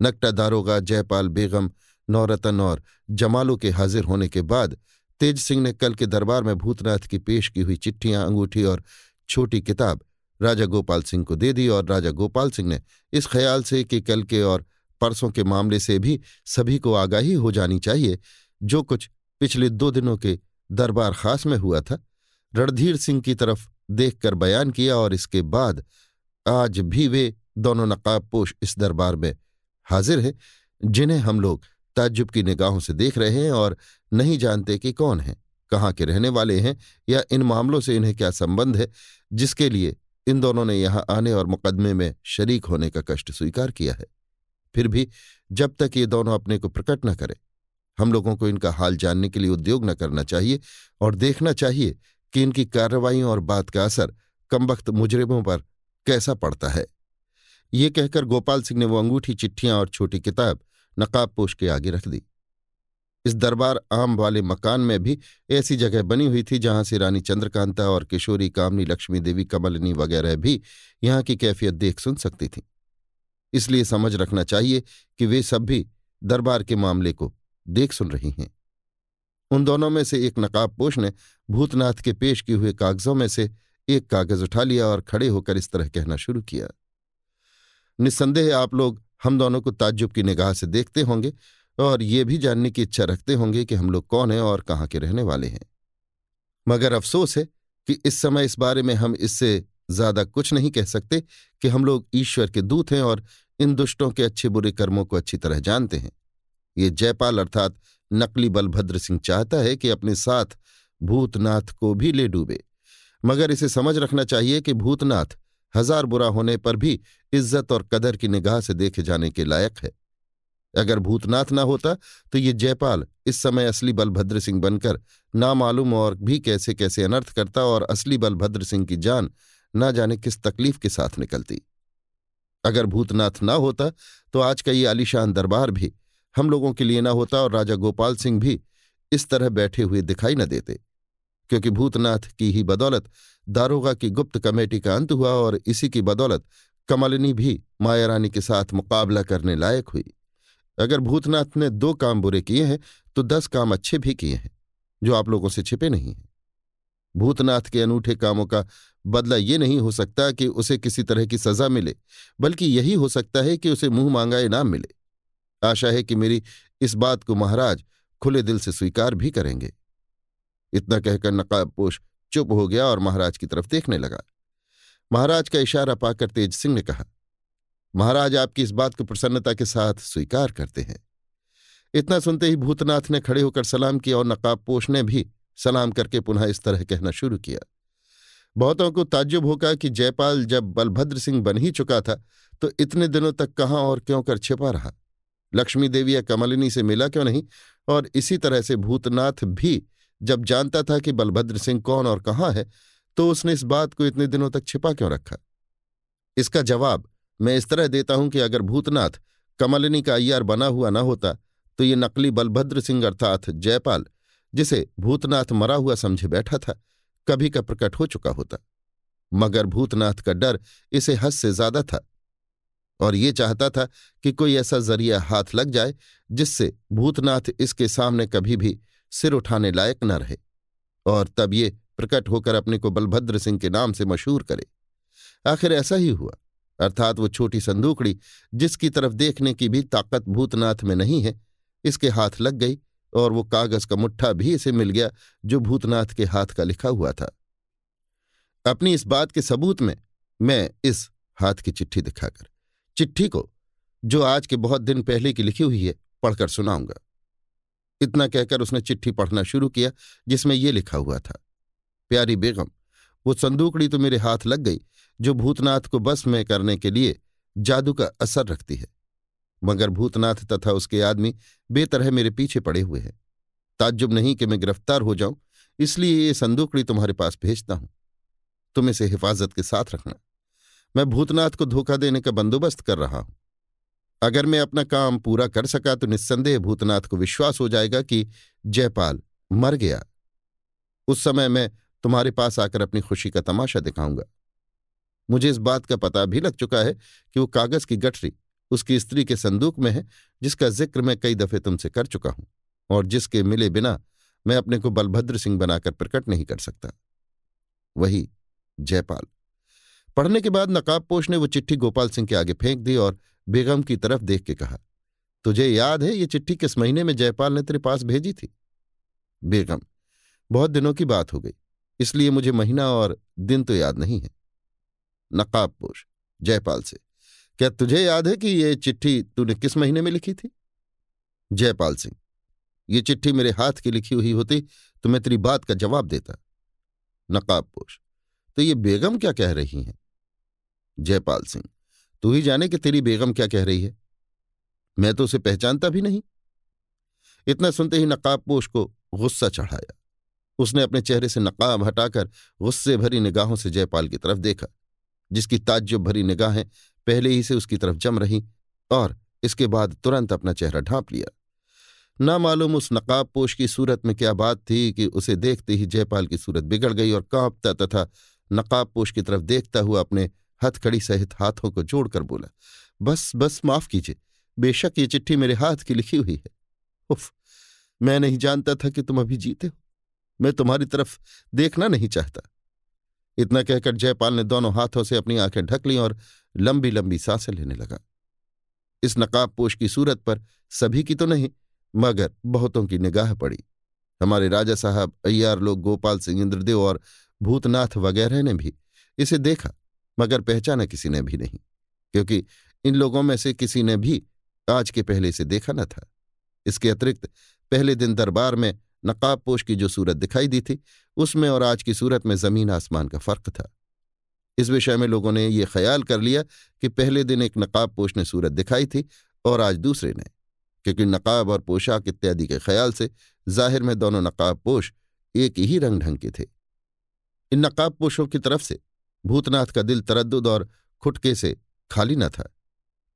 नकटा दारोगा जयपाल बेगम, नौरतन और जमालों के हाजिर होने के बाद तेज सिंह ने कल के दरबार में भूतनाथ की पेश की हुई चिट्ठियाँ, अंगूठी और छोटी किताब राजा गोपाल सिंह को दे दी और राजा गोपाल सिंह ने इस ख्याल से कि कल के और परसों के मामले से भी सभी को आगाही हो जानी चाहिए, जो कुछ पिछले दो दिनों के दरबार खास में हुआ था, रणधीर सिंह की तरफ़ देखकर बयान किया और इसके बाद आज भी वे दोनों नकाबपोश इस दरबार में हाजिर हैं, जिन्हें हम लोग ताज्जुब की निगाहों से देख रहे हैं और नहीं जानते कि कौन है, कहाँ के रहने वाले हैं या इन मामलों से इन्हें क्या संबंध है, जिसके लिए इन दोनों ने यहाँ आने और मुकदमे में शरीक होने का कष्ट स्वीकार किया है। फिर भी जब तक ये दोनों अपने को प्रकट न करें, हम लोगों को इनका हाल जानने के लिए उद्योग न करना चाहिए और देखना चाहिए कि इनकी कार्रवाइयों और बात का असर कमबख्त मुजरिमों पर कैसा पड़ता है। ये कहकर गोपाल सिंह ने वो अंगूठी, चिट्ठियाँ और छोटी किताब नकाबपोश के आगे रख दी। इस दरबार आम वाले मकान में भी ऐसी जगह बनी हुई थी जहाँ से रानी चंद्रकांता और किशोरी कामनी, लक्ष्मी देवी, कमलनी वगैरह भी यहाँ की कैफियत देख सुन सकती थीं। इसलिए समझ रखना चाहिए कि वे सब भी दरबार के मामले को देख सुन रही हैं। उन दोनों में से एक नकाबपोश ने भूतनाथ के पेश किए हुए कागजों में से एक कागज़ उठा लिया और खड़े होकर इस तरह कहना शुरू किया। निस्संदेह आप लोग हम दोनों को ताज्जुब की निगाह से देखते होंगे और ये भी जानने की इच्छा रखते होंगे कि हम लोग कौन हैं और कहाँ के रहने वाले हैं। मगर अफसोस है कि इस समय इस बारे में हम इससे ज़्यादा कुछ नहीं कह सकते कि हम लोग ईश्वर के दूत हैं और इन दुष्टों के अच्छे बुरे कर्मों को अच्छी तरह जानते हैं। ये जयपाल अर्थात नकली बलभद्र सिंह चाहता है कि अपने साथ भूतनाथ को भी ले डूबे। मगर इसे समझ रखना चाहिए कि भूतनाथ हज़ार बुरा होने पर भी इज़्ज़त और कदर की निगाह से देखे जाने के लायक है। अगर भूतनाथ ना होता तो ये जयपाल इस समय असली बलभद्र सिंह बनकर नामालूम और भी कैसे कैसे अनर्थ करता और असली बलभद्र सिंह की जान ना जाने किस तकलीफ़ के साथ निकलती। अगर भूतनाथ ना होता तो आज का ये आलिशान दरबार भी हम लोगों के लिए ना होता और राजा गोपाल सिंह भी इस तरह बैठे हुए दिखाई न देते, क्योंकि भूतनाथ की ही बदौलत दारोगा की गुप्त कमेटी का अंत हुआ और इसी की बदौलत कमलिनी भी मायारानी के साथ मुकाबला करने लायक हुई। अगर भूतनाथ ने दो काम बुरे किए हैं तो दस काम अच्छे भी किए हैं, जो आप लोगों से छिपे नहीं हैं। भूतनाथ के अनूठे कामों का बदला ये नहीं हो सकता कि उसे किसी तरह की सजा मिले, बल्कि यही हो सकता है कि उसे मुँह मांगा इनाम मिले। आशा है कि मेरी इस बात को महाराज खुले दिल से स्वीकार भी करेंगे। इतना कहकर नकाबपोश चुप हो गया और महाराज की तरफ़ देखने लगा। महाराज का इशारा पाकर तेज सिंह ने कहा महाराज आपकी इस बात को प्रसन्नता के साथ स्वीकार करते हैं। इतना सुनते ही भूतनाथ ने खड़े होकर सलाम किया और नकाबपोश ने भी सलाम करके पुनः इस तरह कहना शुरू किया। बहुतों को ताज्जुब होगा कि जयपाल जब बलभद्र सिंह बन ही चुका था तो इतने दिनों तक कहाँ और क्यों कर छिपा रहा? लक्ष्मी देवी या कमलिनी से मिला क्यों नहीं? और इसी तरह से भूतनाथ भी जब जानता था कि बलभद्र सिंह कौन और कहाँ है तो उसने इस बात को इतने दिनों तक छिपा क्यों रखा? इसका जवाब मैं इस तरह देता हूँ कि अगर भूतनाथ कमलिनी का अय्यार बना हुआ न होता तो ये नकली बलभद्र सिंह अर्थात जयपाल, जिसे भूतनाथ मरा हुआ समझे बैठा था, कभी का प्रकट हो चुका होता। मगर भूतनाथ का डर इसे हद से ज़्यादा था, और ये चाहता था कि कोई ऐसा ज़रिया हाथ लग जाए, जिससे भूतनाथ इसके सामने कभी भी सिर उठाने लायक न रहे, और तब ये प्रकट होकर अपने को बलभद्र सिंह के नाम से मशहूर करे। आखिर ऐसा ही हुआ। अर्थात वो छोटी संदूकड़ी, जिसकी तरफ़ देखने की भी ताकत भूतनाथ में नहीं है, इसके हाथ लग गई और वो कागज़ का मुट्ठा भी इसे मिल गया, जो भूतनाथ के हाथ का लिखा हुआ था। अपनी इस बात के सबूत में मैं इस हाथ की चिट्ठी दिखाकर, चिट्ठी को, जो आज के बहुत दिन पहले की लिखी हुई है, पढ़कर सुनाऊँगा। इतना कहकर उसने चिट्ठी पढ़ना शुरू किया, जिसमें यह लिखा हुआ था, प्यारी बेगम, वो संदूकड़ी तो मेरे हाथ लग गई जो भूतनाथ को बस में करने के लिए जादू का असर रखती है। मगर भूतनाथ तथा उसके आदमी बेतरह मेरे पीछे पड़े हुए हैं। ताज्जुब नहीं कि मैं गिरफ़्तार हो जाऊँ, इसलिए ये संदूकड़ी तुम्हारे पास भेजता हूँ। तुम इसे हिफाजत के साथ रखना। मैं भूतनाथ को धोखा देने का बंदोबस्त कर रहा हूँ। अगर मैं अपना काम पूरा कर सका तो निस्संदेह भूतनाथ को विश्वास हो जाएगा कि जयपाल मर गया। उस समय मैं तुम्हारे पास आकर अपनी खुशी का तमाशा दिखाऊँगा। मुझे इस बात का पता भी लग चुका है कि वो कागज़ की गठरी उसकी स्त्री के संदूक में है, जिसका ज़िक्र मैं कई दफे तुमसे कर चुका हूँ, और जिसके मिले बिना मैं अपने को बलभद्र सिंह बनाकर प्रकट नहीं कर सकता। वही जयपाल। पढ़ने के बाद नकाबपोश ने वो चिट्ठी गोपाल सिंह के आगे फेंक दी और बेगम की तरफ़ देख के कहा, तुझे याद है ये चिट्ठी किस महीने में जयपाल ने तेरे पास भेजी थी? बेगम, बहुत दिनों की बात हो गई, इसलिए मुझे महीना और दिन तो याद नहीं है। नकाबपोश जयपाल से। क्या तुझे याद है कि ये चिट्ठी तूने किस महीने में लिखी थी? जयपाल सिंह, ये चिट्ठी मेरे हाथ की लिखी हुई होती तो मैं तेरी बात का जवाब देता। नकाबपोश तो ये बेगम क्या कह रही हैं? जयपाल सिंह, तू ही जाने कि तेरी बेगम क्या कह रही है? मैं तो उसे पहचानता भी नहीं। इतना सुनते ही नकाबपोश को गुस्सा चढ़ाया। उसने अपने चेहरे से नकाब हटाकर गुस्से भरी निगाहों से जयपाल की तरफ़ देखा। जिसकी ताज्जुब भरी निगाहें पहले ही से उसकी तरफ़ जम रही और इसके बाद तुरंत अपना चेहरा ढांप लिया। ना मालूम उस नकाब पोश की सूरत में क्या बात थी कि उसे देखते ही जयपाल की सूरत बिगड़ गई और कांपता तथा नकाब पोश की तरफ़ देखता हुआ अपने हथकड़ी सहित हाथों को जोड़कर बोला, बस बस, माफ़ कीजिए, बेशक ये चिट्ठी मेरे हाथ की लिखी हुई है। उफ, मैं नहीं जानता था कि तुम अभी जीते हो। मैं तुम्हारी तरफ़ देखना नहीं चाहता। इतना कहकर जयपाल ने दोनों हाथों से अपनी आँखें ढक लीं और लंबी लंबी साँसें लेने लगा। इस नकाबपोश की सूरत पर सभी की तो नहीं, मगर बहुतों की निगाह पड़ी। हमारे राजा साहब अय्यार लोग गोपाल सिंह इंद्रदेव और भूतनाथ वगैरह ने भी इसे देखा, मगर पहचाना किसी ने भी नहीं, क्योंकि इन लोगों में से किसी ने भी आज के पहले इसे देखा न था। इसके अतिरिक्त पहले दिन दरबार में नकाबपोश की जो सूरत दिखाई दी थी, उसमें और आज की सूरत में ज़मीन आसमान का फ़र्क था। इस विषय में लोगों ने ये ख्याल कर लिया कि पहले दिन एक नकाबपोश ने सूरत दिखाई थी और आज दूसरे ने। क्योंकि नकाब और पोशाक इत्यादि के ख्याल से ज़ाहिर में दोनों नकाबपोश एक ही रंग ढंग के थे। इन नकाबपोशों की तरफ़ से भूतनाथ का दिल तरद और खुटके से खाली न था।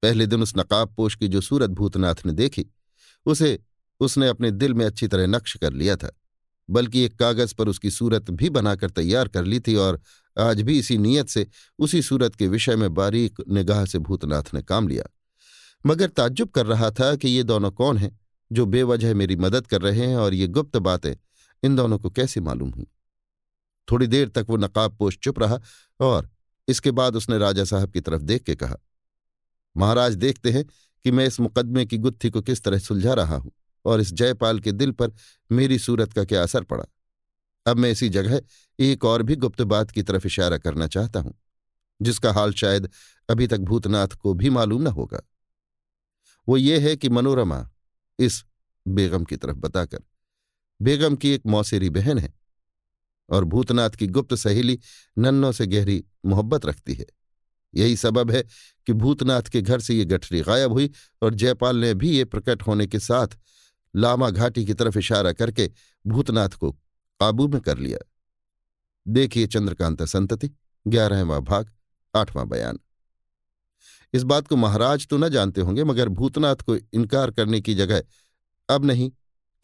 पहले दिन उस नकाबपोश की जो सूरत भूतनाथ ने देखी, उसे उसने अपने दिल में अच्छी तरह नक्श कर लिया था, बल्कि एक कागज़ पर उसकी सूरत भी बनाकर तैयार कर ली थी और आज भी इसी नीयत से उसी सूरत के विषय में बारीक निगाह से भूतनाथ ने काम लिया। मगर ताज्जुब कर रहा था कि ये दोनों कौन हैं, जो बेवजह मेरी मदद कर रहे हैं और ये गुप्त बातें इन दोनों को कैसे मालूम हुई? थोड़ी देर तक वो नकाब पोष चुप रहा और इसके बाद उसने राजा साहब की तरफ़ देख के कहा, महाराज देखते हैं कि मैं इस मुकदमे की गुत्थी को किस तरह सुलझा रहा हूँ। और इस जयपाल के दिल पर मेरी सूरत का क्या असर पड़ा। अब मैं इसी जगह एक और भी गुप्त बात की तरफ़ इशारा करना चाहता हूँ, जिसका हाल शायद अभी तक भूतनाथ को भी मालूम न होगा। वो ये है कि मनोरमा इस बेगम की तरफ़ बताकर, बेगम की एक मौसेरी बहन है और भूतनाथ की गुप्त सहेली नन्नों से गहरी मोहब्बत रखती है। यही सबब है कि भूतनाथ के घर से ये गठरी गायब हुई और जयपाल ने भी ये प्रकट होने के साथ लामा घाटी की तरफ़ इशारा करके भूतनाथ को काबू में कर लिया। देखिए चंद्रकांता संतति, ग्यारहवां भाग, आठवां बयान। इस बात को महाराज तो न जानते होंगे, मगर भूतनाथ को इनकार करने की जगह अब नहीं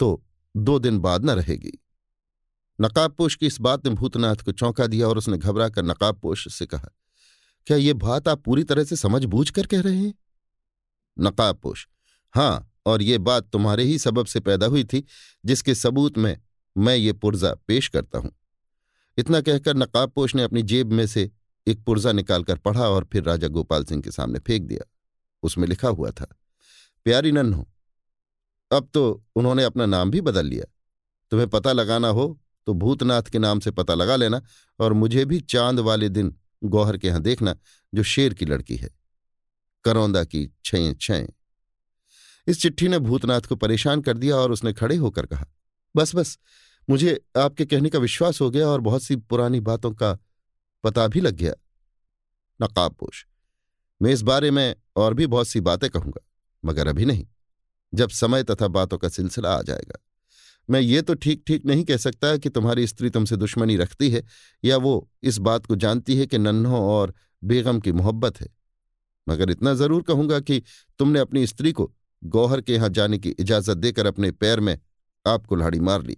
तो दो दिन बाद न रहेगी। नकाबपोश की इस बात ने भूतनाथ को चौंका दिया और उसने घबरा कर नकाबपोश से कहा, क्या ये बात आप पूरी तरह से समझ बूझ कर कह रहे हैं? नकाबपोश हाँ और ये बात तुम्हारे ही सबब से पैदा हुई थी, जिसके सबूत में मैं ये पुर्जा पेश करता हूँ। इतना कहकर नकाबपोश ने अपनी जेब में से एक पुर्जा निकालकर पढ़ा और फिर राजा गोपाल सिंह के सामने फेंक दिया। उसमें लिखा हुआ था, प्यारी नन्हो, अब तो उन्होंने अपना नाम भी बदल लिया। तुम्हें पता लगाना हो तो भूतनाथ के नाम से पता लगा लेना और मुझे भी चाँद वाले दिन गौहर के यहाँ देखना, जो शेर की लड़की है। करौंदा की छय छय इस चिट्ठी ने भूतनाथ को परेशान कर दिया और उसने खड़े होकर कहा, बस बस, मुझे आपके कहने का विश्वास हो गया और बहुत सी पुरानी बातों का पता भी लग गया। नकाबपोश मैं इस बारे में और भी बहुत सी बातें कहूँगा, मगर अभी नहीं, जब समय तथा बातों का सिलसिला आ जाएगा। मैं ये तो ठीक ठीक नहीं कह सकता कि तुम्हारी स्त्री तुमसे दुश्मनी रखती है या वो इस बात को जानती है कि नन्हों और बेगम की मोहब्बत है, मगर इतना ज़रूर कहूँगा कि तुमने अपनी स्त्री को गौहर के यहाँ जाने की इजाज़त देकर अपने पैर में आप कुल्हाड़ी मार ली।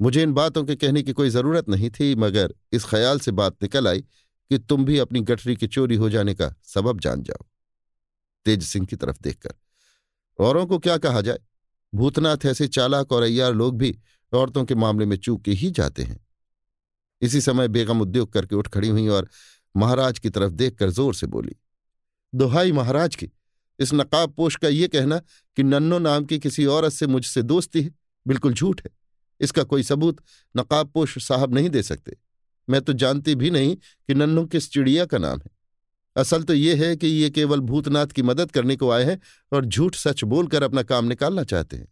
मुझे इन बातों के कहने की कोई ज़रूरत नहीं थी, मगर इस ख्याल से बात निकल आई कि तुम भी अपनी गठरी की चोरी हो जाने का सबब जान जाओ। तेज सिंह की तरफ़ देखकर, औरों को क्या कहा जाए? भूतनाथ ऐसे चालाक और अय्यार लोग भी औरतों के मामले में चूक के ही जाते हैं। इसी समय बेगम उद्योग करके उठ खड़ी हुई और महाराज की तरफ़ देखकर ज़ोर से बोली, दोहाई महाराज की इस नकाब पोश का ये कहना कि नन्नो नाम की किसी औरत से मुझसे दोस्ती है, बिल्कुल झूठ है। इसका कोई सबूत नकाब पोश साहब नहीं दे सकते। मैं तो जानती भी नहीं कि नन्नो किस चिड़िया का नाम है। असल तो ये है कि ये केवल भूतनाथ की मदद करने को आए हैं और झूठ सच बोलकर अपना काम निकालना चाहते हैं।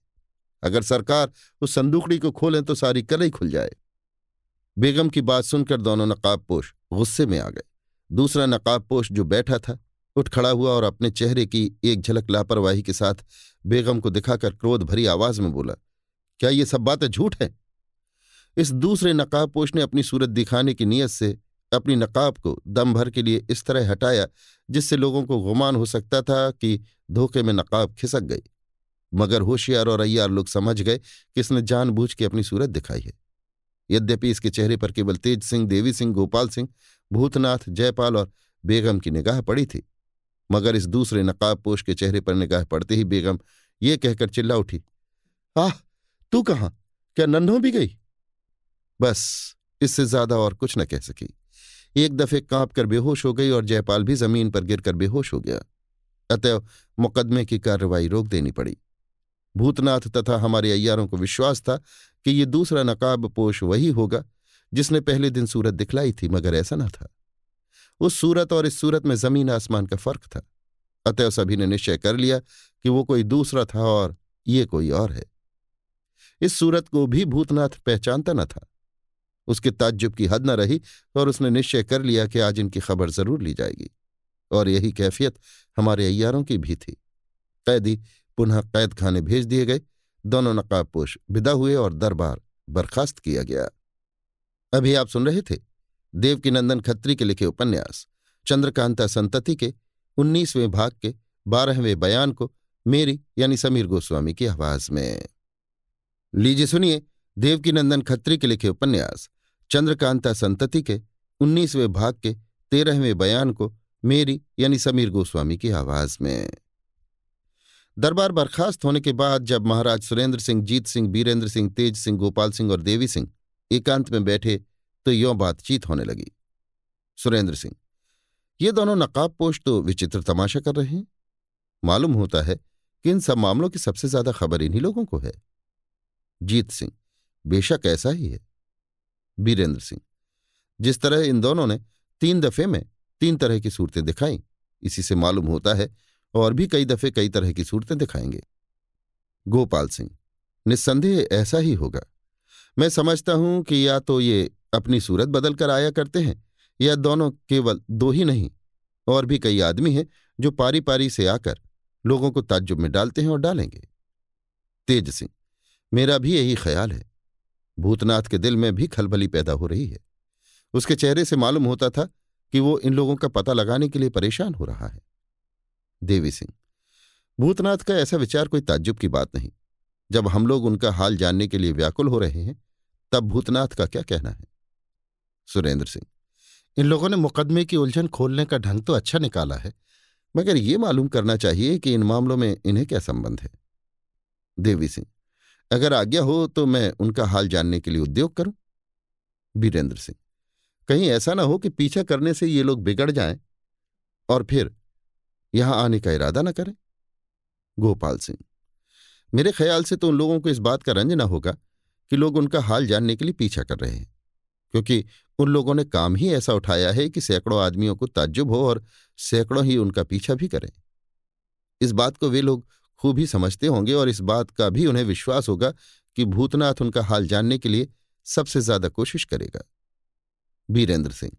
अगर सरकार उस संदूकड़ी को खोलें तो सारी कलई खुल जाए। बेगम की बात सुनकर दोनों नकाबपोश गुस्से में आ गए। दूसरा नकाबपोश जो बैठा था उठ खड़ा हुआ और अपने चेहरे की एक झलक लापरवाही के साथ बेगम को दिखाकर क्रोध भरी आवाज़ में बोला, क्या ये सब बातें झूठ है? इस दूसरे नकाबपोश ने अपनी सूरत दिखाने की नीयत से अपनी नकाब को दम भर के लिए इस तरह हटाया, जिससे लोगों को गुमान हो सकता था कि धोखे में नकाब खिसक गई। मगर होशियार और अय्यार लोग समझ गए कि इसने जानबूझ के अपनी सूरत दिखाई है। यद्यपि इसके चेहरे पर केवल तेज सिंह, देवी सिंह, गोपाल सिंह, भूतनाथ, जयपाल और बेगम की निगाह पड़ी थी मगर इस दूसरे नकाब पोश के चेहरे पर निगाह पड़ते ही बेगम ये कहकर चिल्ला उठी, आह, तू कहाँ? क्या नन्हों भी गई? बस, इससे ज़्यादा और कुछ न कह सकी। एक दफे काँप कर बेहोश हो गई और जयपाल भी ज़मीन पर गिरकर बेहोश हो गया। अतएव मुकदमे की कार्रवाई रोक देनी पड़ी। भूतनाथ तथा हमारे अय्यारों को विश्वास था कि ये दूसरा नकाब पोश वही होगा जिसने पहले दिन सूरत दिखलाई थी, मगर ऐसा न था। उस सूरत और इस सूरत में ज़मीन आसमान का फ़र्क था। अतएव सभी ने निश्चय कर लिया कि वो कोई दूसरा था और ये कोई और है। इस सूरत को भी भूतनाथ पहचानता न था। उसके ताज्जुब की हद न रही और उसने निश्चय कर लिया कि आज इनकी खबर ज़रूर ली जाएगी। और यही कैफियत हमारे अयारों की भी थी। कैदी पुनः कैद खाने भेज दिए गए। दोनों नकाबपोश विदा हुए और दरबार बर्खास्त किया गया। अभी आप सुन रहे थे देवकीनंदन खत्री के लिखे उपन्यास, चंद्रकांता संतति के उन्नीसवें भाग के बारहवें बयान को मेरी यानी समीर गोस्वामी की आवाज़ में। लीजिए सुनिए देवकीनंदन खत्री के लिखे उपन्यास, चंद्रकांता संतति के उन्नीसवें भाग के तेरहवें बयान को मेरी यानी समीर गोस्वामी की आवाज़ में। दरबार बर्खास्त होने के बाद जब महाराज सुरेंद्र सिंह, जीत सिंह, बीरेंद्र सिंह, तेज सिंह, गोपाल सिंह और देवी सिंह एकांत में बैठे तो यों बातचीत होने लगी। सुरेंद्र सिंह, ये दोनों नकाब पोश तो विचित्र तमाशा कर रहे हैं। मालूम होता है कि इन सब मामलों की सबसे ज़्यादा खबर इन्हीं लोगों को है। जीत सिंह, बेशक ऐसा ही है। बीरेंद्र सिंह, जिस तरह इन दोनों ने तीन दफे में तीन तरह की सूरतें दिखाई, इसी से मालूम होता है और भी कई दफे कई तरह की सूरतें दिखाएँगे। गोपाल सिंह, निस्संदेह ऐसा ही होगा। मैं समझता हूँ कि या तो ये अपनी सूरत बदल कर आया करते हैं, या दोनों केवल दो ही नहीं, और भी कई आदमी हैं जो पारी पारी से आकर लोगों को ताज्जुब में डालते हैं और डालेंगे। तेज सिंह, मेरा भी यही ख्याल है। भूतनाथ के दिल में भी खलबली पैदा हो रही है। उसके चेहरे से मालूम होता था कि वो इन लोगों का पता लगाने के लिए परेशान हो रहा है। देवी सिंह, भूतनाथ का ऐसा विचार कोई ताज्जुब की बात नहीं। जब हम लोग उनका हाल जानने के लिए व्याकुल हो रहे हैं, तब भूतनाथ का क्या कहना है? सुरेंद्र सिंह, इन लोगों ने मुकदमे की उलझन खोलने का ढंग तो अच्छा निकाला है, मगर ये मालूम करना चाहिए कि इन मामलों में इन्हें क्या संबंध है। देवी सिंह, अगर आज्ञा हो तो मैं उनका हाल जानने के लिए उद्योग करूँ? बीरेंद्र सिंह, कहीं ऐसा ना हो कि पीछा करने से ये लोग बिगड़ जाएँ और फिर यहाँ आने का इरादा न करें। गोपाल सिंह मेरे ख्याल से तो उन लोगों को इस बात का रंज न होगा कि लोग उनका हाल जानने के लिए पीछा कर रहे हैं, क्योंकि उन लोगों ने काम ही ऐसा उठाया है कि सैकड़ों आदमियों को ताज्जुब हो और सैकड़ों ही उनका पीछा भी करें। इस बात को वे लोग खूब ही समझते होंगे और इस बात का भी उन्हें विश्वास होगा कि भूतनाथ उनका हाल जानने के लिए सबसे ज़्यादा कोशिश करेगा। बीरेंद्र सिंह,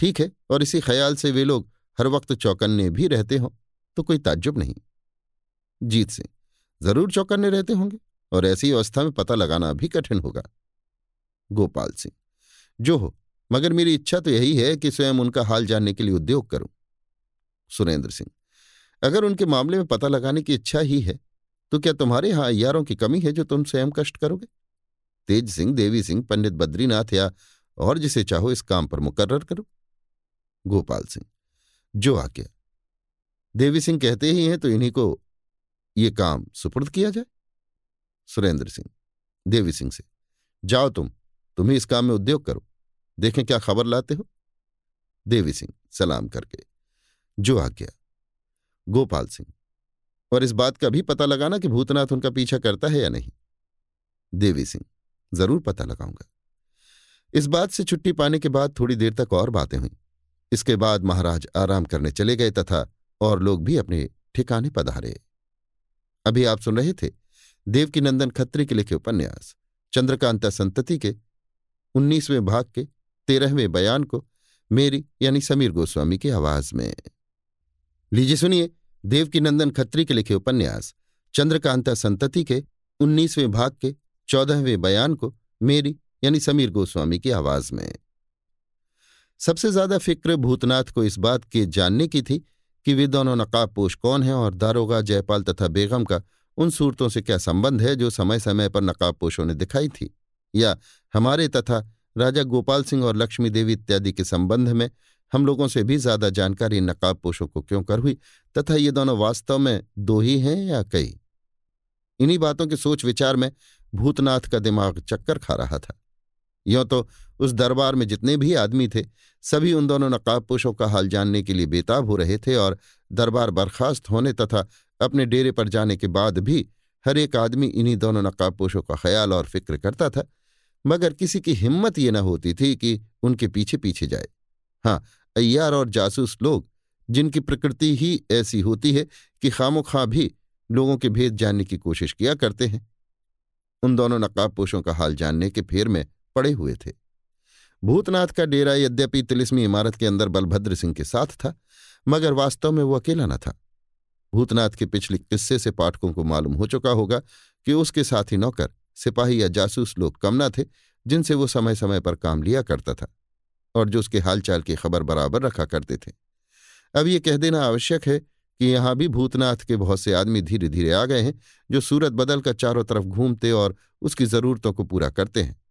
ठीक है, और इसी ख्याल से वे लोग हर वक्त चौकन्ने भी रहते हों तो कोई ताज्जुब नहीं। जीत सिंह ज़रूर चौकन्ने रहते होंगे और ऐसी अवस्था में पता लगाना भी कठिन होगा। गोपाल सिंह, जो हो, मगर मेरी इच्छा तो यही है कि स्वयं उनका हाल जानने के लिए उद्योग करूँ। सुरेंद्र सिंह, अगर उनके मामले में पता लगाने की इच्छा ही है तो क्या तुम्हारे यहाँ अयारों की कमी है जो तुम स्वयं कष्ट करोगे? तेज सिंह, देवी सिंह, पंडित बद्रीनाथ या और जिसे चाहो इस काम पर मुकर्र करो। गोपाल सिंह, जो आ गया देवी सिंह कहते ही हैं तो इन्हीं को ये काम सुपुर्द किया जाए? सुरेंद्र सिंह, देवी सिंह से, जाओ तुम तुम ही इस काम में उद्योग करो, देखें क्या खबर लाते हो। देवी सिंह सलाम करके जो आ गया गोपाल सिंह, और इस बात का भी पता लगाना कि भूतनाथ उनका पीछा करता है या नहीं। देवी सिंह, ज़रूर पता लगाऊँगा। इस बात से छुट्टी पाने के बाद थोड़ी देर तक और बातें हुई। इसके बाद महाराज आराम करने चले गए तथा और लोग भी अपने ठिकाने पधारे। अभी आप सुन रहे थे देवकीनंदन खत्री के लिखे उपन्यास, चंद्रकांता संतति के उन्नीसवें भाग के तेरहवें बयान को मेरी यानी समीर गोस्वामी की आवाज़ में। लीजिए सुनिए देवकीनंदन खत्री के लिखे उपन्यास, चंद्रकांता संतति के उन्नीसवें भाग के चौदहवें बयान को मेरी यानी समीर गोस्वामी की आवाज़ में। सबसे ज़्यादा फ़िक्र भूतनाथ को इस बात के जानने की थी कि वे दोनों नकाबपोश कौन हैं और दारोगा जयपाल तथा बेगम का उन सूरतों से क्या संबंध है जो समय समय पर नकाबपोशों ने दिखाई थी? या हमारे तथा राजा गोपाल सिंह और लक्ष्मी देवी इत्यादि के संबंध में हम लोगों से भी ज़्यादा जानकारी नकाबपोशों को क्यों कर हुई? तथा ये दोनों वास्तव में दो ही हैं या कई? इन्हीं बातों के सोच विचार में भूतनाथ का दिमाग चक्कर खा रहा था। यों तो उस दरबार में जितने भी आदमी थे, सभी उन दोनों नकाबपोशों का हाल जानने के लिए बेताब हो रहे थे और दरबार बर्खास्त होने तथा अपने डेरे पर जाने के बाद भी हर एक आदमी इन्हीं दोनों नकाबपोशों का ख्याल और फ़िक्र करता था। मगर किसी की हिम्मत ये न होती थी कि उनके पीछे पीछे जाए। हाँ अय्यार और जासूस लोग, जिनकी प्रकृति ही ऐसी होती है कि खामो खां भी लोगों के भेद जानने की कोशिश किया करते हैं, उन दोनों नकाबपोशों का हाल जानने के फेर में पड़े हुए थे। भूतनाथ का डेरा यद्यपि तिलिस्मी इमारत के अंदर बलभद्र सिंह के साथ था, मगर वास्तव में वो अकेला न था। भूतनाथ के पिछले किस्से से पाठकों को मालूम हो चुका होगा कि उसके साथी नौकर, सिपाही या जासूस लोग कम न थे, जिनसे वो समय समय पर काम लिया करता था, और जो उसके हालचाल की खबर बराबर रखा करते थे। अब ये कह देना आवश्यक है कि यहाँ भी भूतनाथ के बहुत से आदमी धीरे धीरे आ गए हैं, जो सूरत बदल कर चारों तरफ़ घूमते और उसकी जरूरतों को पूरा करते हैं।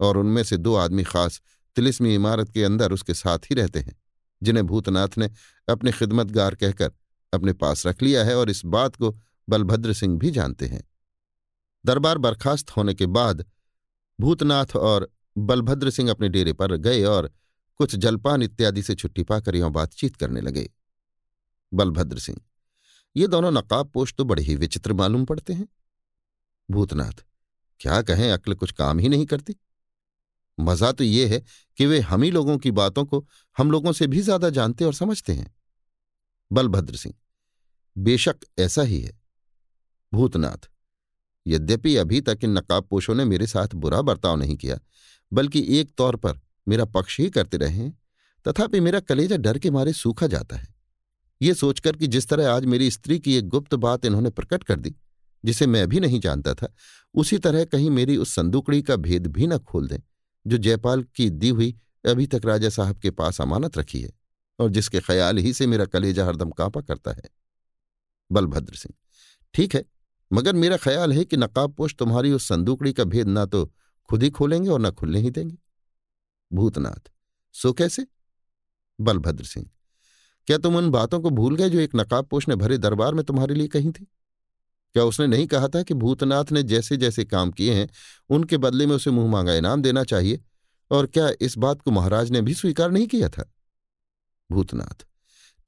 और उनमें से दो आदमी खास तिलिस्मी इमारत के अंदर उसके साथ ही रहते हैं, जिन्हें भूतनाथ ने अपने खिदमतगार कहकर अपने पास रख लिया है और इस बात को बलभद्र सिंह भी जानते हैं। दरबार बर्खास्त होने के बाद भूतनाथ और बलभद्र सिंह अपने डेरे पर गए और कुछ जलपान इत्यादि से छुट्टी पाकर यहाँ बातचीत करने लगे। बलभद्र सिंह, ये दोनों नकाब पोष तो बड़े ही विचित्र मालूम पड़ते हैं। भूतनाथ, क्या कहें, अक्ल कुछ काम ही नहीं करती। मज़ा तो ये है कि वे हम ही लोगों की बातों को हम लोगों से भी ज़्यादा जानते और समझते हैं। बलभद्र सिंह, बेशक ऐसा ही है। भूतनाथ, यद्यपि अभी तक इन नकाबपोशों ने मेरे साथ बुरा बर्ताव नहीं किया, बल्कि एक तौर पर मेरा पक्ष ही करते रहे तथापि मेरा कलेजा डर के मारे सूखा जाता है। ये सोचकर कि जिस तरह आज मेरी स्त्री की एक गुप्त बात इन्होंने प्रकट कर दी, जिसे मैं भी नहीं जानता था, उसी तरह कहीं मेरी उस संदूकड़ी का भेद भी न खोल दें। जो जयपाल की दी हुई अभी तक राजा साहब के पास अमानत रखी है और जिसके ख्याल ही से मेरा कलेजा हरदम कांपा करता है। बलभद्र सिंह, ठीक है, मगर मेरा ख्याल है कि नकाबपोश तुम्हारी उस संदूकड़ी का भेद ना तो खुद ही खोलेंगे और ना खुलने ही देंगे। भूतनाथ, सो कैसे? बलभद्र सिंह, क्या तुम उन बातों को भूल गए जो एक नकाबपोश ने भरे दरबार में तुम्हारे लिए कही थी? क्या उसने नहीं कहा था कि भूतनाथ ने जैसे जैसे काम किए हैं, उनके बदले में उसे मुँह मांगा इनाम देना चाहिए? और क्या इस बात को महाराज ने भी स्वीकार नहीं किया था? भूतनाथ।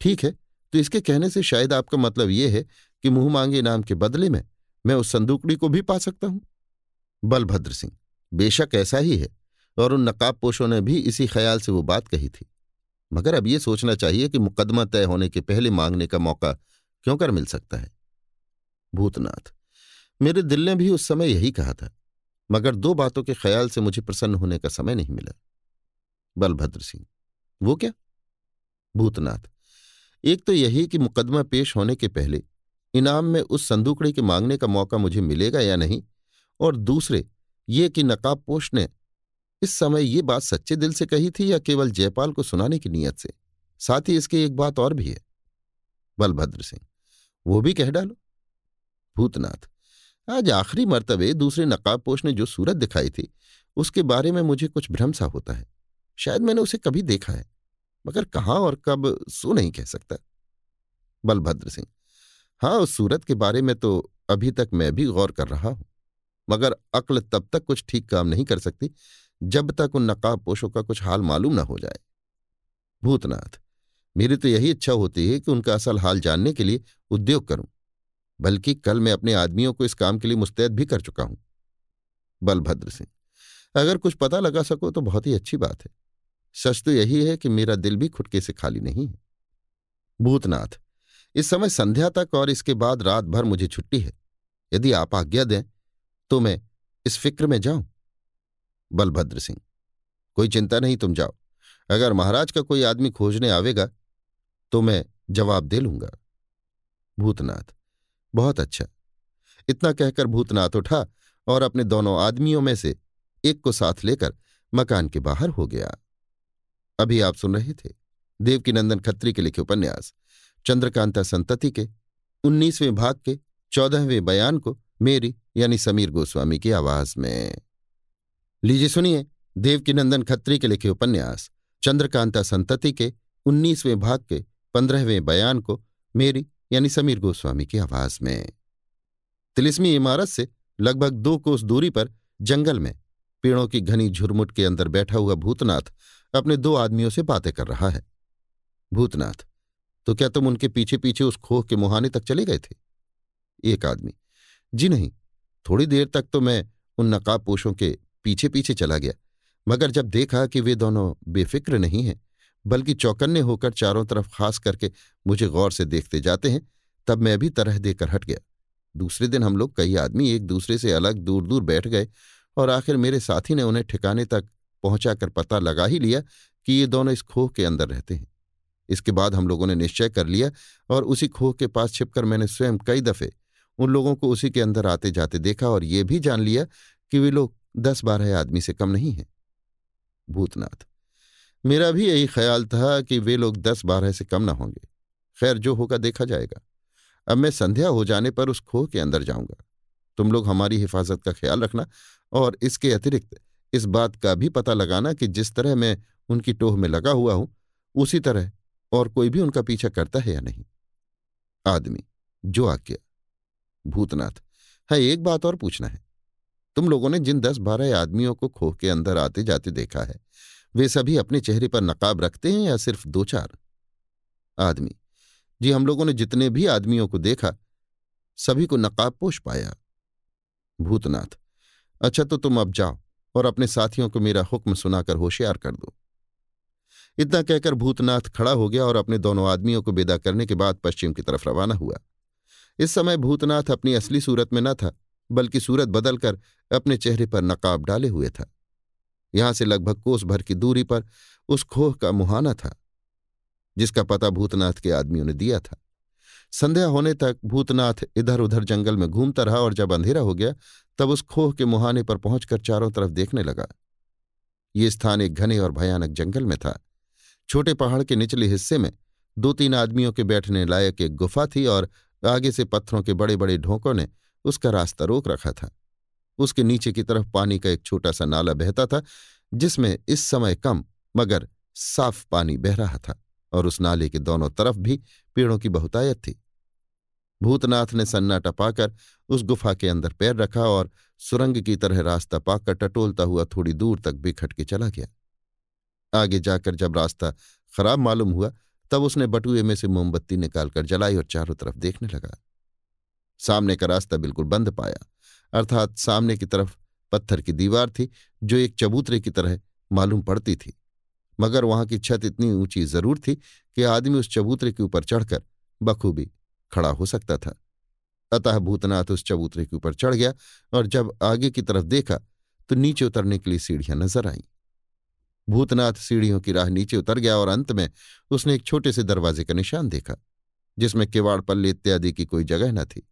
ठीक है तो इसके कहने से शायद आपका मतलब यह है कि मुँह मांगे इनाम के बदले में मैं उस संदूकड़ी को भी पा सकता हूँ? बलभद्र सिंह, बेशक ऐसा ही है, और उन नकाब पोशों ने भी इसी ख्याल से वो बात कही थी। मगर अब ये सोचना चाहिए कि मुकदमा तय होने के पहले मांगने का मौका क्यों कर मिल सकता है? भूतनाथ। मेरे दिल ने भी उस समय यही कहा था, मगर दो बातों के ख्याल से मुझे प्रसन्न होने का समय नहीं मिला। बलभद्र सिंह, वो क्या? भूतनाथ, एक तो यही कि मुकदमा पेश होने के पहले इनाम में उस संदूकड़ी के मांगने का मौका मुझे मिलेगा या नहीं? और दूसरे, ये कि नकाबपोश ने इस समय ये बात सच्चे दिल से कही थी या केवल जयपाल को सुनाने की नीयत से? साथ ही इसकी एक बात और भी है। बलभद्र सिंह, वो भी कह डालो। भूतनाथ। आज आखिरी मर्तबे दूसरे नकाबपोश ने जो सूरत दिखाई थी, उसके बारे में मुझे कुछ भ्रम सा होता है। शायद मैंने उसे कभी देखा है, मगर कहाँ और कब सो नहीं कह सकता। बलभद्र सिंह हाँ उस सूरत के बारे में तो अभी तक मैं भी गौर कर रहा हूँ, मगर अक्ल तब तक कुछ ठीक काम नहीं कर सकती, जब तक उन नकाब पोशों का कुछ हाल मालूम ना हो जाए। भूतनाथ, मेरी तो यही इच्छा होती है कि उनका असल हाल जानने के लिए उद्योग करूँ। बल्कि कल मैं अपने आदमियों को इस काम के लिए मुस्तैद भी कर चुका हूँ। बलभद्र सिंह, अगर कुछ पता लगा सको तो बहुत ही अच्छी बात है। सच तो यही है कि मेरा दिल भी खुटके से खाली नहीं है। भूतनाथ, इस समय संध्या तक और इसके बाद रात भर मुझे छुट्टी है। यदि आप आज्ञा दें तो मैं इस फ़िक्र में जाऊँ? बलभद्र सिंह, कोई चिंता नहीं, तुम जाओ। अगर महाराज का कोई आदमी खोजने आवेगा तो मैं जवाब दे लूँगा। भूतनाथ बहुत अच्छा। इतना कहकर भूतनाथ उठा और अपने दोनों आदमियों में से एक को साथ लेकर मकान के बाहर हो गया। अभी आप सुन रहे थे देवकीनंदन खत्री के लिखे उपन्यास, चंद्रकांता संतति के, उन्नीसवें भाग के, चौदहवें बयान को मेरी यानी समीर गोस्वामी की आवाज़ में। लीजिए सुनिए देवकीनंदन खत्री के लिखे उपन्यास, चंद्रकांता संतति के, उन्नीसवें भाग के, पंद्रहवें बयान को मेरी यानी समीर गोस्वामी की आवाज़ में। तिलिस्मी इमारत से लगभग दो कोस दूरी पर जंगल में पेड़ों की घनी झुरमुट के अंदर बैठा हुआ भूतनाथ अपने दो आदमियों से बातें कर रहा है। भूतनाथ तो क्या तुम उनके पीछे पीछे उस खोह के मुहाने तक चले गए थे? एक आदमी, जी नहीं, थोड़ी देर तक तो मैं उन नकाबपोशों के पीछे पीछे चला गया, मगर जब देखा कि वे दोनों बेफिक्र नहीं हैं बल्कि चौकन्ने होकर चारों तरफ़ खास करके मुझे गौर से देखते जाते हैं, तब मैं भी तरह देकर हट गया। दूसरे दिन हम लोग कई आदमी एक दूसरे से अलग दूर दूर बैठ गए और आखिर मेरे साथी ने उन्हें ठिकाने तक पहुंचाकर पता लगा ही लिया कि ये दोनों इस खोह के अंदर रहते हैं। इसके बाद हम लोगों ने निश्चय कर लिया और उसी खोह के पास छिपकर मैंने स्वयं कई दफे उन लोगों को उसी के अंदर आते जाते देखा और ये भी जान लिया कि वे लोग दस बारह आदमी से कम नहीं हैं। भूतनाथ मेरा भी यही ख्याल था कि वे लोग दस बारह से कम ना होंगे। खैर, जो होगा देखा जाएगा। अब मैं संध्या हो जाने पर उस खोह के अंदर जाऊँगा। तुम लोग हमारी हिफाजत का ख्याल रखना और इसके अतिरिक्त इस बात का भी पता लगाना कि जिस तरह मैं उनकी टोह में लगा हुआ हूँ, उसी तरह और कोई भी उनका पीछा करता है या नहीं। आदमी, जो आज्ञा। भूतनाथ, है, एक बात और पूछना है। तुम लोगों ने जिन दस बारह आदमियों को खोह के अंदर आते जाते देखा है वे सभी अपने चेहरे पर नकाब रखते हैं या सिर्फ़ दो चार? आदमी। जी, हम लोगों ने जितने भी आदमियों को देखा, सभी को नकाब पोष पाया। भूतनाथ। अच्छा तो तुम अब जाओ और अपने साथियों को मेरा हुक्म सुनाकर होशियार कर दो। इतना कहकर भूतनाथ खड़ा हो गया और अपने दोनों आदमियों को बेदा करने के बाद पश्चिम की तरफ़ रवाना हुआ। इस समय भूतनाथ अपनी असली सूरत में न था, बल्कि सूरत बदलकर अपने चेहरे पर नकाब डाले हुए था। यहाँ से लगभग कोस भर की दूरी पर उस खोह का मुहाना था, जिसका पता भूतनाथ के आदमियों ने दिया था। संध्या होने तक भूतनाथ इधर उधर जंगल में घूमता रहा और जब अंधेरा हो गया, तब उस खोह के मुहाने पर पहुंचकर चारों तरफ़ देखने लगा। ये स्थान एक घने और भयानक जंगल में था। छोटे पहाड़ के निचले हिस्से में दो तीन आदमियों के बैठने लायक एक गुफा थी और आगे से पत्थरों के बड़े बड़े ढोंकों ने उसका रास्ता रोक रखा था। उसके नीचे की तरफ़ पानी का एक छोटा सा नाला बहता था, जिसमें इस समय कम, मगर साफ़ पानी बह रहा था और उस नाले के दोनों तरफ़ भी पेड़ों की बहुतायत थी। भूतनाथ ने सन्नाटा पाकर उस गुफा के अंदर पैर रखा और सुरंग की तरह रास्ता पाकर टटोलता हुआ थोड़ी दूर तक बिखट के चला गया। आगे जाकर जब रास्ता खराब मालूम हुआ, तब उसने बटुए में से मोमबत्ती निकालकर जलाई और चारों तरफ़ देखने लगा। सामने का रास्ता बिल्कुल बंद पाया। अर्थात सामने की तरफ़ पत्थर की दीवार थी, जो एक चबूतरे की तरह मालूम पड़ती थी। मगर वहाँ की छत इतनी ऊँची ज़रूर थी कि आदमी उस चबूतरे के ऊपर चढ़कर बखूबी खड़ा हो सकता था। अतः भूतनाथ उस चबूतरे के ऊपर चढ़ गया और जब आगे की तरफ़ देखा तो नीचे उतरने के लिए सीढ़ियाँ नज़र आईं। भूतनाथ सीढ़ियों की राह नीचे उतर गया और अंत में उसने एक छोटे से दरवाजे का निशान देखा, जिसमें किवाड़ पल्ले इत्यादि की कोई जगह न थी।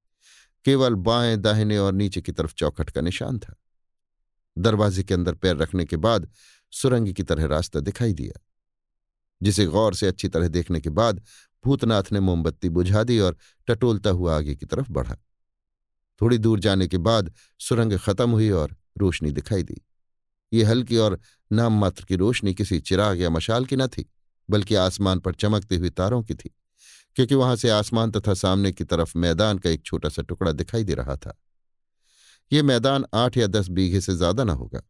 केवल बाएँ, दाहिने और नीचे की तरफ़ चौखट का निशान था। दरवाजे के अंदर पैर रखने के बाद सुरंग की तरह रास्ता दिखाई दिया, जिसे गौर से अच्छी तरह देखने के बाद भूतनाथ ने मोमबत्ती बुझा दी और टटोलता हुआ आगे की तरफ़ बढ़ा। थोड़ी दूर जाने के बाद सुरंग खत्म हुई और रोशनी दिखाई दी। ये हल्की और नाम मात्र की रोशनी किसी चिराग या मशाल की न थी, बल्कि आसमान पर चमकती हुई तारों की थी। क्योंकि वहाँ से आसमान तथा सामने की तरफ़ मैदान का एक छोटा सा टुकड़ा दिखाई दे रहा था। ये मैदान आठ या दस बीघे से ज़्यादा न होगा।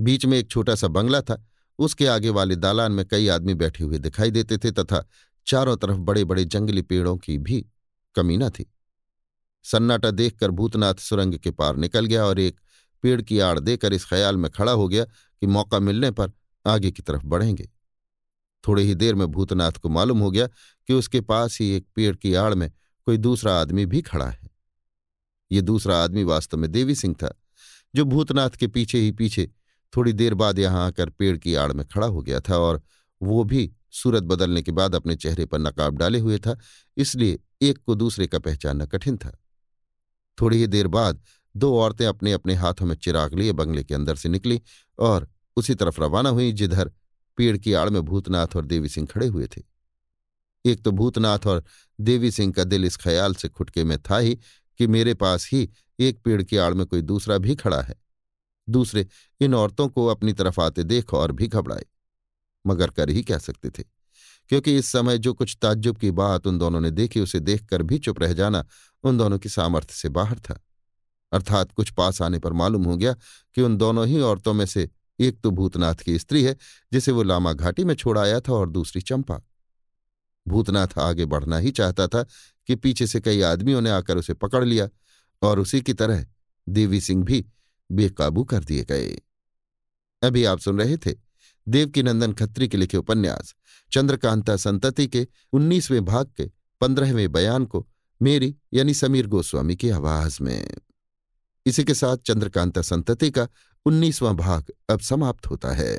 बीच में एक छोटा सा बंगला था, उसके आगे वाले दालान में कई आदमी बैठे हुए दिखाई देते थे तथा चारों तरफ़ बड़े बड़े जंगली पेड़ों की भी कमी न थी। सन्नाटा देखकर भूतनाथ सुरंग के पार निकल गया और एक पेड़ की आड़ देकर इस ख्याल में खड़ा हो गया कि मौका मिलने पर आगे की तरफ़ बढ़ेंगे। थोड़ी ही देर में भूतनाथ को मालूम हो गया कि उसके पास ही एक पेड़ की आड़ में कोई दूसरा आदमी भी खड़ा है। ये दूसरा आदमी वास्तव में देवी सिंह था, जो भूतनाथ के पीछे ही पीछे थोड़ी देर बाद यहाँ आकर पेड़ की आड़ में खड़ा हो गया था और वो भी सूरत बदलने के बाद अपने चेहरे पर नकाब डाले हुए था, इसलिए एक को दूसरे का पहचानना कठिन था। थोड़ी ही देर बाद दो औरतें अपने अपने हाथों में चिराग लिए बंगले के अंदर से निकली और उसी तरफ़ रवाना हुई, जिधर पेड़ की आड़ में भूतनाथ और देवी सिंह खड़े हुए थे। एक तो भूतनाथ और देवी सिंह का दिल इस ख्याल से खुटके में था ही कि मेरे पास ही एक पेड़ की आड़ में कोई दूसरा भी खड़ा है। दूसरे इन औरतों को अपनी तरफ़ आते देख और भी घबराए। मगर कर ही कह सकते थे? क्योंकि इस समय जो कुछ ताज्जुब की बात उन दोनों ने देखी उसे देखकर भी चुप रह जाना उन दोनों की सामर्थ्य से बाहर था। अर्थात कुछ पास आने पर मालूम हो गया कि उन दोनों ही औरतों में से एक तो भूतनाथ की स्त्री है, जिसे वो लामा घाटी में छोड़ आया था और दूसरी चंपा। भूतनाथ आगे बढ़ना ही चाहता था कि पीछे से कई आदमियों ने आकर उसे पकड़ लिया और उसी की तरह देवी सिंह भी बेकाबू कर दिए गए। अभी आप सुन रहे थे देवकीनंदन खत्री के लिखे उपन्यास, चंद्रकांता संतति के उन्नीसवें भाग के पंद्रहवें बयान को मेरी यानी समीर गोस्वामी की आवाज़ में। इसी के साथ चंद्रकांता संतति का उन्नीसवां भाग अब समाप्त होता है।